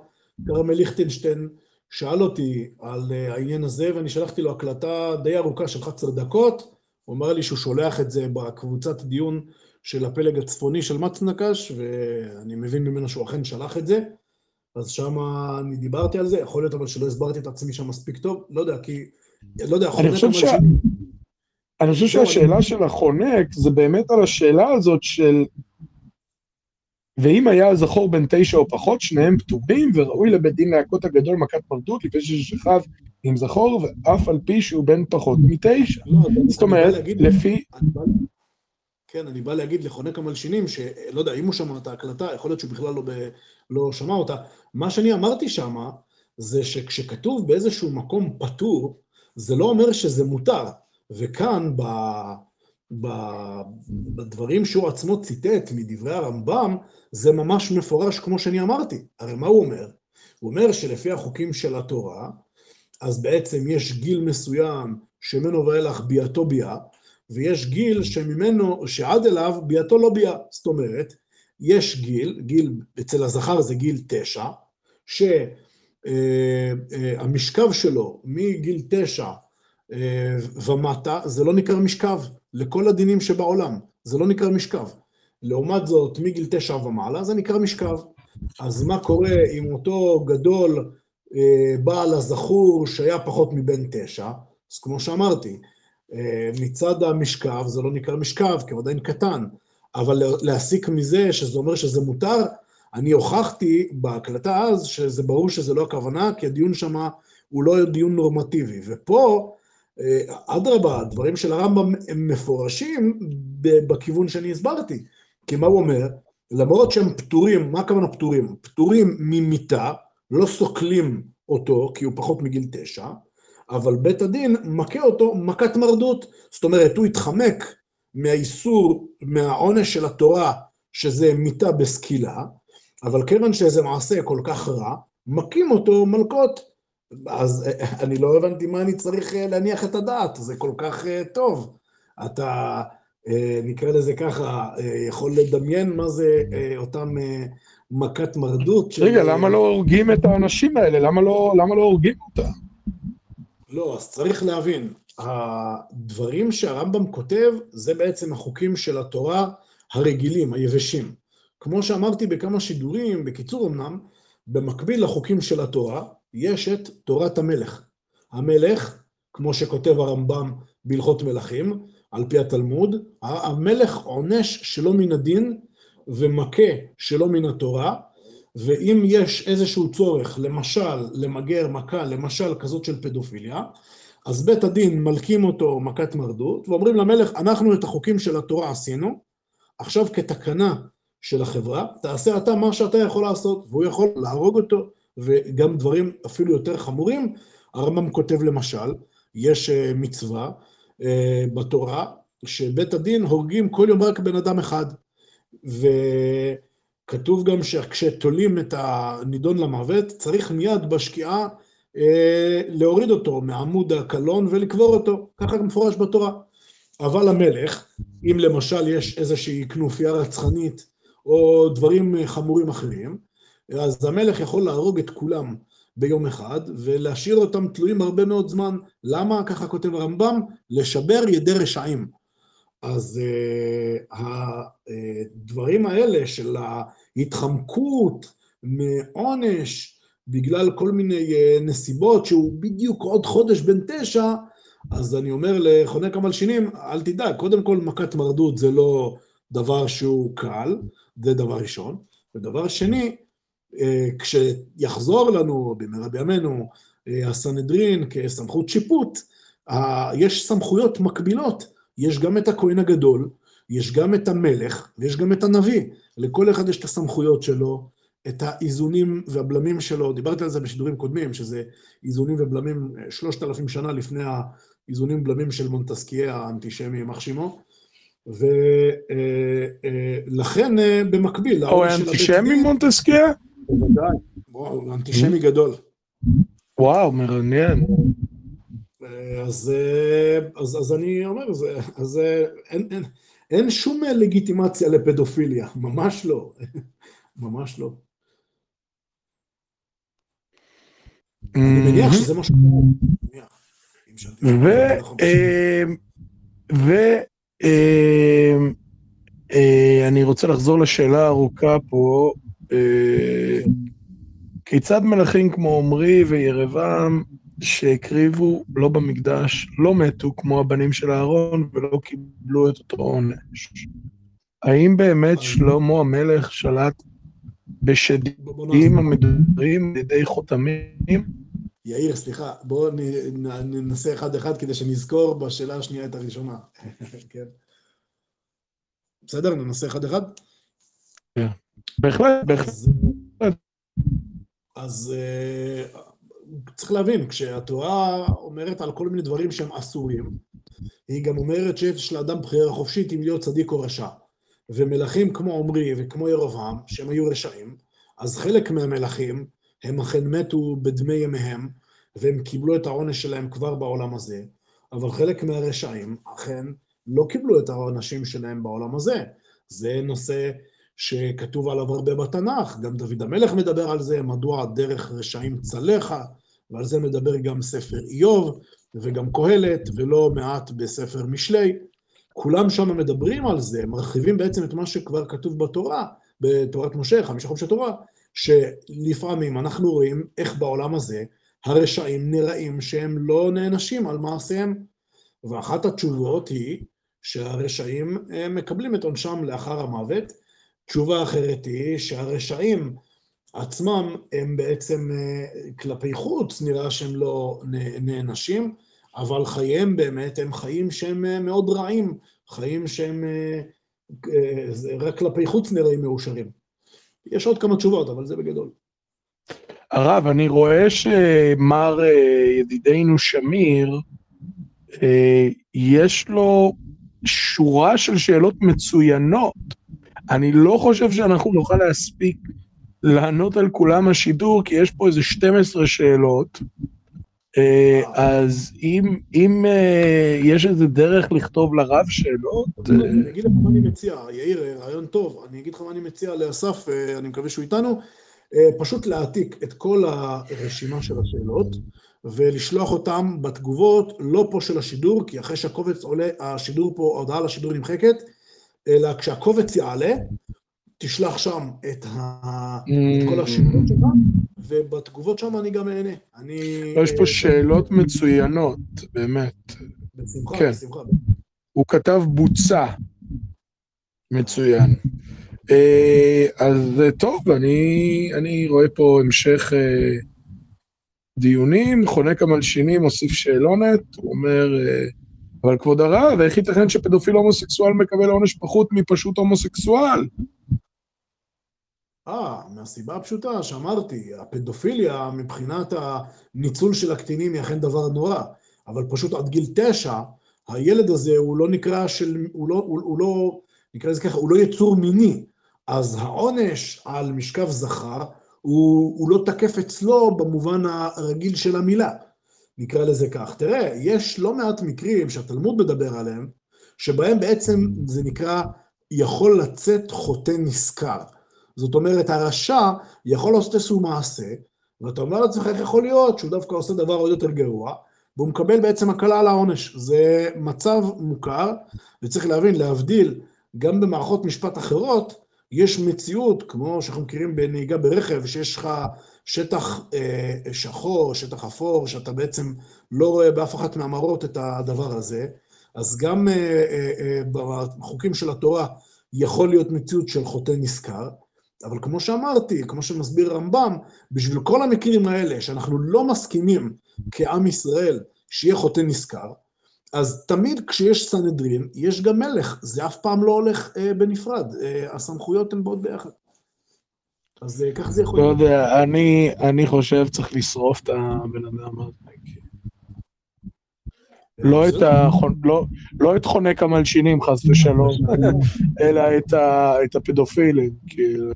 כרמל ליכטנשטיין שאל אותי על אה, העניין הזה, ואני שלחתי לו הקלטה די ארוכה של 11 דקות, הוא אמר לי שהוא שולח את זה בקבוצת דיון של הפלג הצפוני של מצנקש, ואני מבין ממנו שהוא אכן שלח את זה, אז שם אני דיברתי על זה, יכול להיות אבל שלא הסברתי את עצמי שם מספיק טוב, לא יודע, כי, לא יודע, חונק חושב שה- המלשינים- אני חושב שהשאלה של החונק זה באמת על השאלה הזאת של... ואם היה הזכור בן תשע או פחות, שניהם פטורים, וראוי לבית דין להכות הגדול מכת מרדות, לפני ששכב עם זכור, ואף על פי שהוא בן פחות מתשע. לא, אני- זאת אני אומרת, לפי... אני בא- כן, אני בא להגיד לחונק המלשינים, שלא יודע, אם הוא שמע את ההקלטה, יכול להיות שהוא בכלל לא, ב, לא שמע אותה. מה שאני אמרתי שם, זה שכשכתוב באיזשהו מקום פטור, זה לא אומר שזה מותר. וכאן, ב, ב, בדברים שהוא עצמו ציטט מדברי הרמב"ם, זה ממש מפורש כמו שאני אמרתי. הרי מה הוא אומר? הוא אומר שלפי החוקים של התורה, אז בעצם יש גיל מסוים שממנו ואילך ביאתו ביאה, ויש גיל שממנו, שעד אליו ביאתו לא ביאה. זאת אומרת, יש גיל, גיל אצל הזכר זה גיל תשע, שהמשכב שלו מגיל תשע אה, ומטה, זה לא נקרא משכב, לכל הדינים שבעולם, זה לא נקרא משכב. לעומת זאת, מגיל תשע ומעלה זה נקרא משכב. אז מה קורה אם אותו גדול אה, בעל הזכור שהיה פחות מבן תשע, אז כמו שאמרתי, אה, מצד המשכב זה לא נקרא משכב, כי הוא עדיין קטן, אבל להסיק מזה שזה אומר שזה מותר, אני הוכחתי בהקלטה אז שזה ברור שזה לא הכוונה, כי הדיון שם הוא לא דיון נורמטיבי. ופה, אה, אדרבה, הדברים של הרמב"ם הם מפורשים בכיוון שאני הסברתי. כי מה הוא אומר? למרות שהם פטורים, מה הכוונה פטורים? פטורים ממיתה, לא סוקלים אותו, כי הוא פחות מגיל תשע, אבל בית הדין מכה אותו מכת מרדות. זאת אומרת, הוא התחמק מהאיסור, מהעונש של התורה, שזה מיתה בסקילה, אבל כיוון שזה מעשה כל כך רע, מכים אותו מלקות. אז אני לא הבנתי מה אני צריך להניח את הדעת, זה כל כך טוב. אתה אה, נקרא לזה ככה, אה, יכול לדמיין מה זה אה, אותם מכת מרדות. רגע, למה לא הורגים את האנשים האלה? למה לא, למה לא הורגים אותם? לא, אז צריך להבין, הדברים שהרמב"ם כותב, זה בעצם החוקים של התורה הרגילים, היבשים. כמו שאמרתי בכמה שידורים, בקיצור אמנם, במקביל לחוקים של התורה, יש את תורת המלך. המלך, כמו שכותב הרמב"ם בהלכות מלכים, על פי התלמוד, המלך עונש שלא מן הדין ומכה שלא מן התורה, ואם יש איזשהו צורך, למשל למגר מכה, למשל כזאת של פדופיליה, אז בית הדין מלקים אותו מכת מרדות, ואומרים למלך, אנחנו את החוקים של התורה עשינו, עכשיו כתקנה של החברה, תעשה אתה מה שאתה יכול לעשות, והוא יכול להרוג אותו, וגם דברים אפילו יותר חמורים. הרמב"ם כותב למשל, יש אה, מצווה אה, בתורה, שבית הדין הורגים כל יום רק בן אדם אחד. וכתוב גם שכשתולים את הנידון למוות, צריך מיד בשקיעה אה, להוריד אותו מעמוד הקלון ולקבור אותו, ככה מפורש בתורה. אבל המלך, אם למשל יש איזושהי כנופיה רצחנית או דברים חמורים אחרים, אז המלך יכול להרוג את כולם ביום אחד, ולהשאיר אותם תלויים הרבה מאוד זמן. למה? ככה כותב הרמב"ם, לשבר ידי רשעים. אז uh, הדברים האלה של ההתחמקות מעונש בגלל כל מיני uh, נסיבות שהוא בדיוק עוד חודש בן תשע, אז אני אומר לחונק המלשינים, אל תדאג, קודם כל מכת מרדות זה לא דבר שהוא קל, זה דבר ראשון. ודבר שני, אה, כשיחזור לנו במהרה בימינו אה, הסנהדרין כסמכות שיפוט, יש סמכויות מקבילות, יש גם את הכהן הגדול, יש גם את המלך ויש גם את הנביא, לכל אחד יש את הסמכויות שלו, את האיזונים והבלמים שלו, דיברתי על זה בשידורים קודמים, שזה איזונים ובלמים אה, שלושת אלפים שנה לפני האיזונים ובלמים של מונטסקיה האנטישמי, יימח שמו, ולכן במקביל... או האנטישמי מונטסקיה? בוודאי, הוא אנטישמי גדול. וואו, מרעניין. אז, אז, אז אני אומר, אז, אז אין, אין, אין שום לגיטימציה לפדופיליה, ממש לא, ממש לא. אני מניח שזה משהו... ו... ואני רוצה לחזור לשאלה הארוכה פה, אה, כיצד מלכים כמו עמרי וירבעם שהקריבו לא במקדש, לא מתו כמו הבנים של אהרון ולא קיבלו את אותו עונש? האם באמת שלמה המלך שלט בשדים המדברים על ידי חותמים? יאיר, סליחה, בואו ננסה אחד-אחד כדי שנזכור בשאלה השנייה את הראשונה. כן. בסדר? ננסה אחד-אחד? כן. בהחלט, בהחלט. אז uh, צריך להבין, כשהתורה אומרת על כל מיני דברים שהם אסורים, היא גם אומרת שיש לאדם בחירה חופשית אם להיות צדיק או רשע. ומלכים כמו עמרי וכמו ירבעם, שהם היו רשעים, אז חלק מהמלכים, הם אכן מתו בדמי ימיהם, והם קיבלו את העונש שלהם כבר בעולם הזה, אבל חלק מהרשעים אכן לא קיבלו את העונשים שלהם בעולם הזה. זה נושא שכתוב עליו הרבה בתנ"ך, גם דוד המלך מדבר על זה, מדוע דרך רשעים צלחה, ועל זה מדבר גם ספר איוב, וגם קהלת, ולא מעט בספר משלי. כולם שם מדברים על זה, מרחיבים בעצם את מה שכבר כתוב בתורה, בתורת משה, חמישה חומשי תורה, שלפעמים אנחנו רואים איך בעולם הזה הרשעים נראים שהם לא נענשים על מעשיהם. ואחת התשובות היא שהרשעים מקבלים את עונשם לאחר המוות, תשובה אחרת היא שהרשעים עצמם הם בעצם אה, כלפי חוץ, נראה שהם לא נענשים, אבל חייהם באמת הם חיים שהם אה, מאוד רעים, חיים שהם אה, רק כלפי חוץ נראים מאושרים. יש עוד כמה תשובות, אבל זה בגדול. הרב, אני רואה שמר ידידנו שמיר, יש לו שורה של שאלות מצוינות. אני לא חושב שאנחנו נוכל להספיק לענות על כולם השידור, כי יש פה איזה 12 שאלות, אה, אז אם, אם uh, יש איזה דרך לכתוב לרב שאלות... אני אגיד לך מה אני מציע, יאיר, רעיון טוב, אני אגיד לך מה אני מציע לאסף, אני מקווה שהוא איתנו, פשוט להעתיק את כל הרשימה של השאלות ולשלוח אותם בתגובות, לא פה של השידור, כי אחרי שהקובץ עולה, השידור פה, ההודעה לשידור נמחקת, אלא כשהקובץ יעלה, תשלח שם את, ה... את כל השאלות שלך, ובתגובות שם אני גם אענה. אני... יש פה שאלות מצוינות, באמת. בשמחה, כן. בשמחה. הוא כתב בוצע. מצוין. אה, אז טוב, אני, אני רואה פה המשך אה, דיונים, חונק המלשינים מוסיף שאלונת, הוא אומר, אה, אבל כבוד הרב, איך ייתכן שפדופיל הומוסקסואל מקבל עונש פחות מפשוט הומוסקסואל? אה, מהסיבה הפשוטה שאמרתי, הפדופיליה מבחינת הניצול של הקטינים היא אכן דבר נורא, אבל פשוט עד גיל תשע, הילד הזה הוא לא נקרא של, הוא לא, הוא, הוא לא, נקרא לזה ככה, הוא לא יצור מיני, אז העונש על משכב זכר הוא, הוא לא תקף אצלו במובן הרגיל של המילה, נקרא לזה כך. תראה, יש לא מעט מקרים שהתלמוד מדבר עליהם, שבהם בעצם זה נקרא יכול לצאת חוטא נשכר. זאת אומרת, הרשע יכול לעשות איזשהו מעשה, ואתה אומר לעצמך איך יכול להיות שהוא דווקא עושה דבר עוד יותר גרוע, והוא מקבל בעצם הקלה על העונש. זה מצב מוכר, וצריך להבין, להבדיל, גם במערכות משפט אחרות, יש מציאות, כמו שאנחנו מכירים בנהיגה ברכב, שיש לך שטח אה, שחור, שטח אפור, שאתה בעצם לא רואה באף אחת מהמראות את הדבר הזה, אז גם אה, אה, אה, בחוקים של התורה יכול להיות מציאות של חוטא נשכר, אבל כמו שאמרתי, כמו שמסביר רמב"ם, בשביל כל המקרים האלה, שאנחנו לא מסכימים כעם ישראל שיהיה חוטא נשכר, אז תמיד כשיש סנהדרין, יש גם מלך, זה אף פעם לא הולך אה, בנפרד, אה, הסמכויות הן באות ביחד. אז אה, כך זה יכול לא להיות. לא יודע, אני, אני חושב צריך לשרוף את הבן אדם הזה. לא את, החונ... לא, לא את חונק המלשינים, חס ושלום, אלא את, ה... את הפדופילים, כאילו.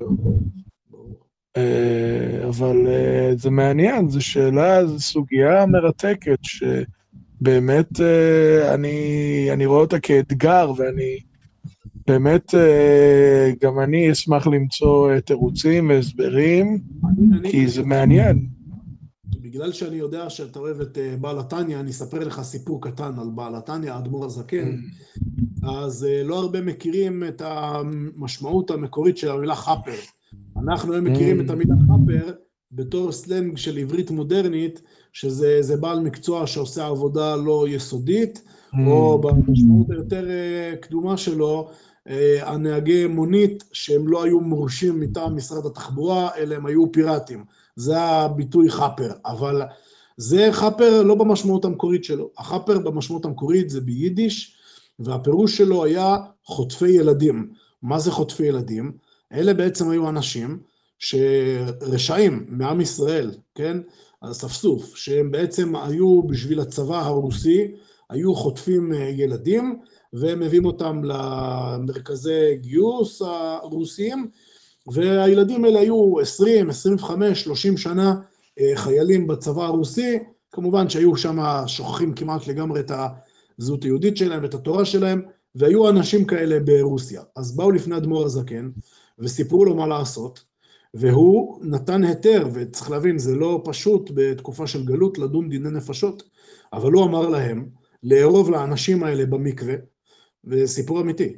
אה, אבל אה, זה מעניין, זו שאלה, זו סוגיה מרתקת, שבאמת אה, אני, אני רואה אותה כאתגר, ואני באמת, גם אני אשמח למצוא תירוצים והסברים, כי זה מעניין. בגלל שאני יודע שאתה אוהב את אה, בעל התניא, אני אספר לך סיפור קטן על בעל התניא, האדמו"ר הזקן. אז אה, לא הרבה מכירים את המשמעות המקורית של המילה חאפר. אנחנו היום מכירים את. המילה חאפר בתור סלנג של עברית מודרנית, שזה בעל מקצוע שעושה עבודה לא יסודית. או במשמעות היותר אה, קדומה שלו, הנהגי מונית שהם לא היו מורשים מטעם משרד התחבורה, אלא הם היו פיראטים. זה הביטוי חאפר, אבל זה חאפר לא במשמעות המקורית שלו. החאפר במשמעות המקורית זה ביידיש, והפירוש שלו היה חוטפי ילדים. מה זה חוטפי ילדים? אלה בעצם היו אנשים שרשעים מעם ישראל, כן? אספסוף, שהם בעצם היו בשביל הצבא הרוסי, היו חוטפים אה, ילדים ומביאים אותם למרכזי גיוס הרוסיים, והילדים האלה היו 20, 25, 30 שנה אה, חיילים בצבא הרוסי, כמובן שהיו שם שוכחים כמעט לגמרי את הזהות היהודית שלהם, את התורה שלהם, והיו אנשים כאלה ברוסיה. אז באו לפני אדמו"ר הזקן וסיפרו לו מה לעשות, והוא נתן היתר, וצריך להבין, זה לא פשוט בתקופה של גלות לדון דיני נפשות, אבל הוא אמר להם לארוב לאנשים האלה במקווה, וסיפור אמיתי,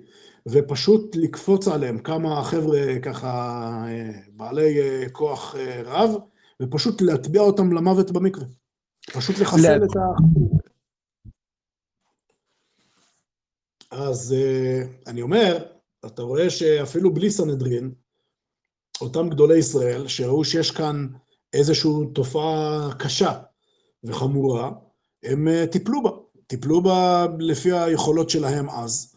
ופשוט לקפוץ עליהם כמה חבר'ה ככה אה, בעלי אה, כוח אה, רב, ופשוט להטביע אותם למוות במקווה. פשוט לחסל את ה... אז אני אומר, אתה רואה שאפילו בלי סנהדרין, אותם גדולי ישראל, שראו שיש כאן איזושהי תופעה קשה וחמורה, הם טיפלו בה. טיפלו בה לפי היכולות שלהם אז.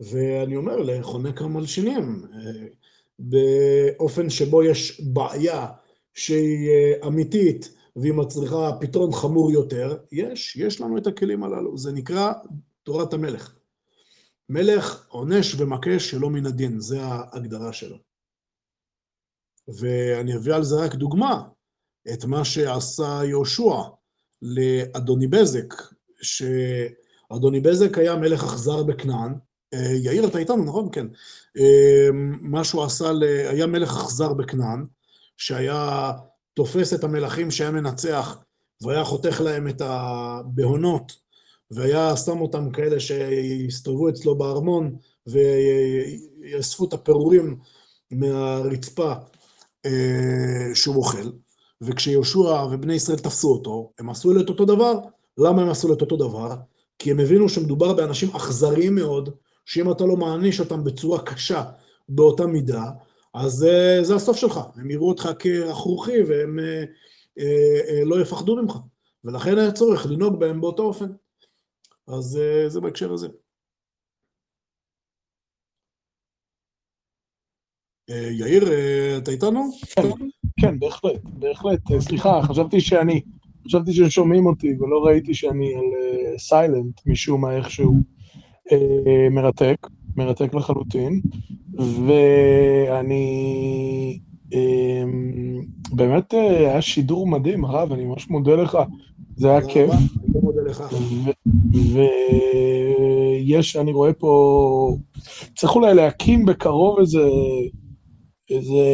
ואני אומר, לחונק המלשינים, אה, באופן שבו יש בעיה שהיא אה, אמיתית והיא מצריכה פתרון חמור יותר, יש, יש לנו את הכלים הללו, זה נקרא תורת המלך. מלך עונש ומכה שלא מן הדין, זה ההגדרה שלו. ואני אביא על זה רק דוגמה, את מה שעשה יהושע לאדוני בזק, שאדוני בזק היה מלך אכזר בכנען. אה, יאיר, אתה איתנו, נכון? כן. אה, מה שהוא עשה, ל... היה מלך אכזר בכנען, שהיה תופס את המלכים שהיה מנצח, והיה חותך להם את הבהונות, והיה שם אותם כאלה שיסתובבו אצלו בארמון, ויאספו את הפירורים מהרצפה אה, שהוא אוכל. וכשיהושע ובני ישראל תפסו אותו, הם עשו לו את אותו דבר. למה הם עשו לו את אותו דבר? כי הם הבינו שמדובר באנשים אכזריים מאוד, שאם אתה לא מעניש אותם בצורה קשה באותה מידה, אז uh, זה הסוף שלך. הם יראו אותך כרכרוכי והם uh, uh, uh, לא יפחדו ממך. ולכן היה צורך לנהוג בהם באותו אופן. אז uh, זה בהקשר הזה. Uh, יאיר, אתה איתנו? כן, כן, בהחלט, בהחלט. סליחה, חשבתי שאני, חשבתי ששומעים אותי ולא ראיתי שאני על סיילנט משום מה איכשהו. Uh, מרתק, מרתק לחלוטין, ואני... um, באמת uh, היה שידור מדהים, הרב, אני ממש מודה לך, זה היה כיף. ויש, אני רואה פה, צריך אולי להקים בקרוב איזה... איזה,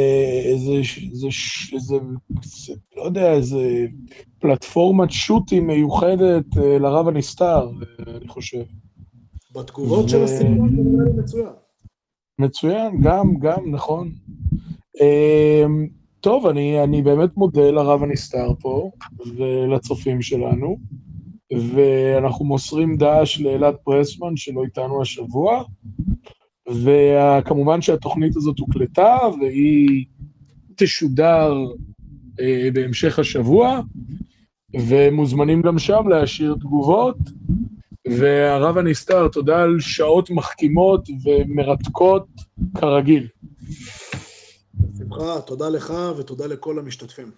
איזה, איזה, איזה, איזה, לא יודע, איזה פלטפורמת שוטים מיוחדת לרב הנסתר, אני חושב. בתגובות של הסרטון זה נראה לי מצוין. מצוין, גם, גם, נכון. אמ, טוב, אני, אני באמת מודה לרב הנסתר פה ולצופים שלנו, ואנחנו מוסרים דש לאלעד פרסמן שלא איתנו השבוע, וכמובן שהתוכנית הזאת הוקלטה והיא תשודר אה, בהמשך השבוע, ומוזמנים גם שם להשאיר תגובות. והרב הנסתר, תודה על שעות מחכימות ומרתקות כרגיל. בשמחה, תודה לך ותודה לכל המשתתפים.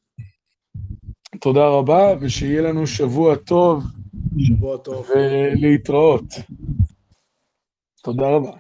תודה רבה, ושיהיה לנו שבוע טוב. שבוע טוב. ולהתראות. תודה רבה.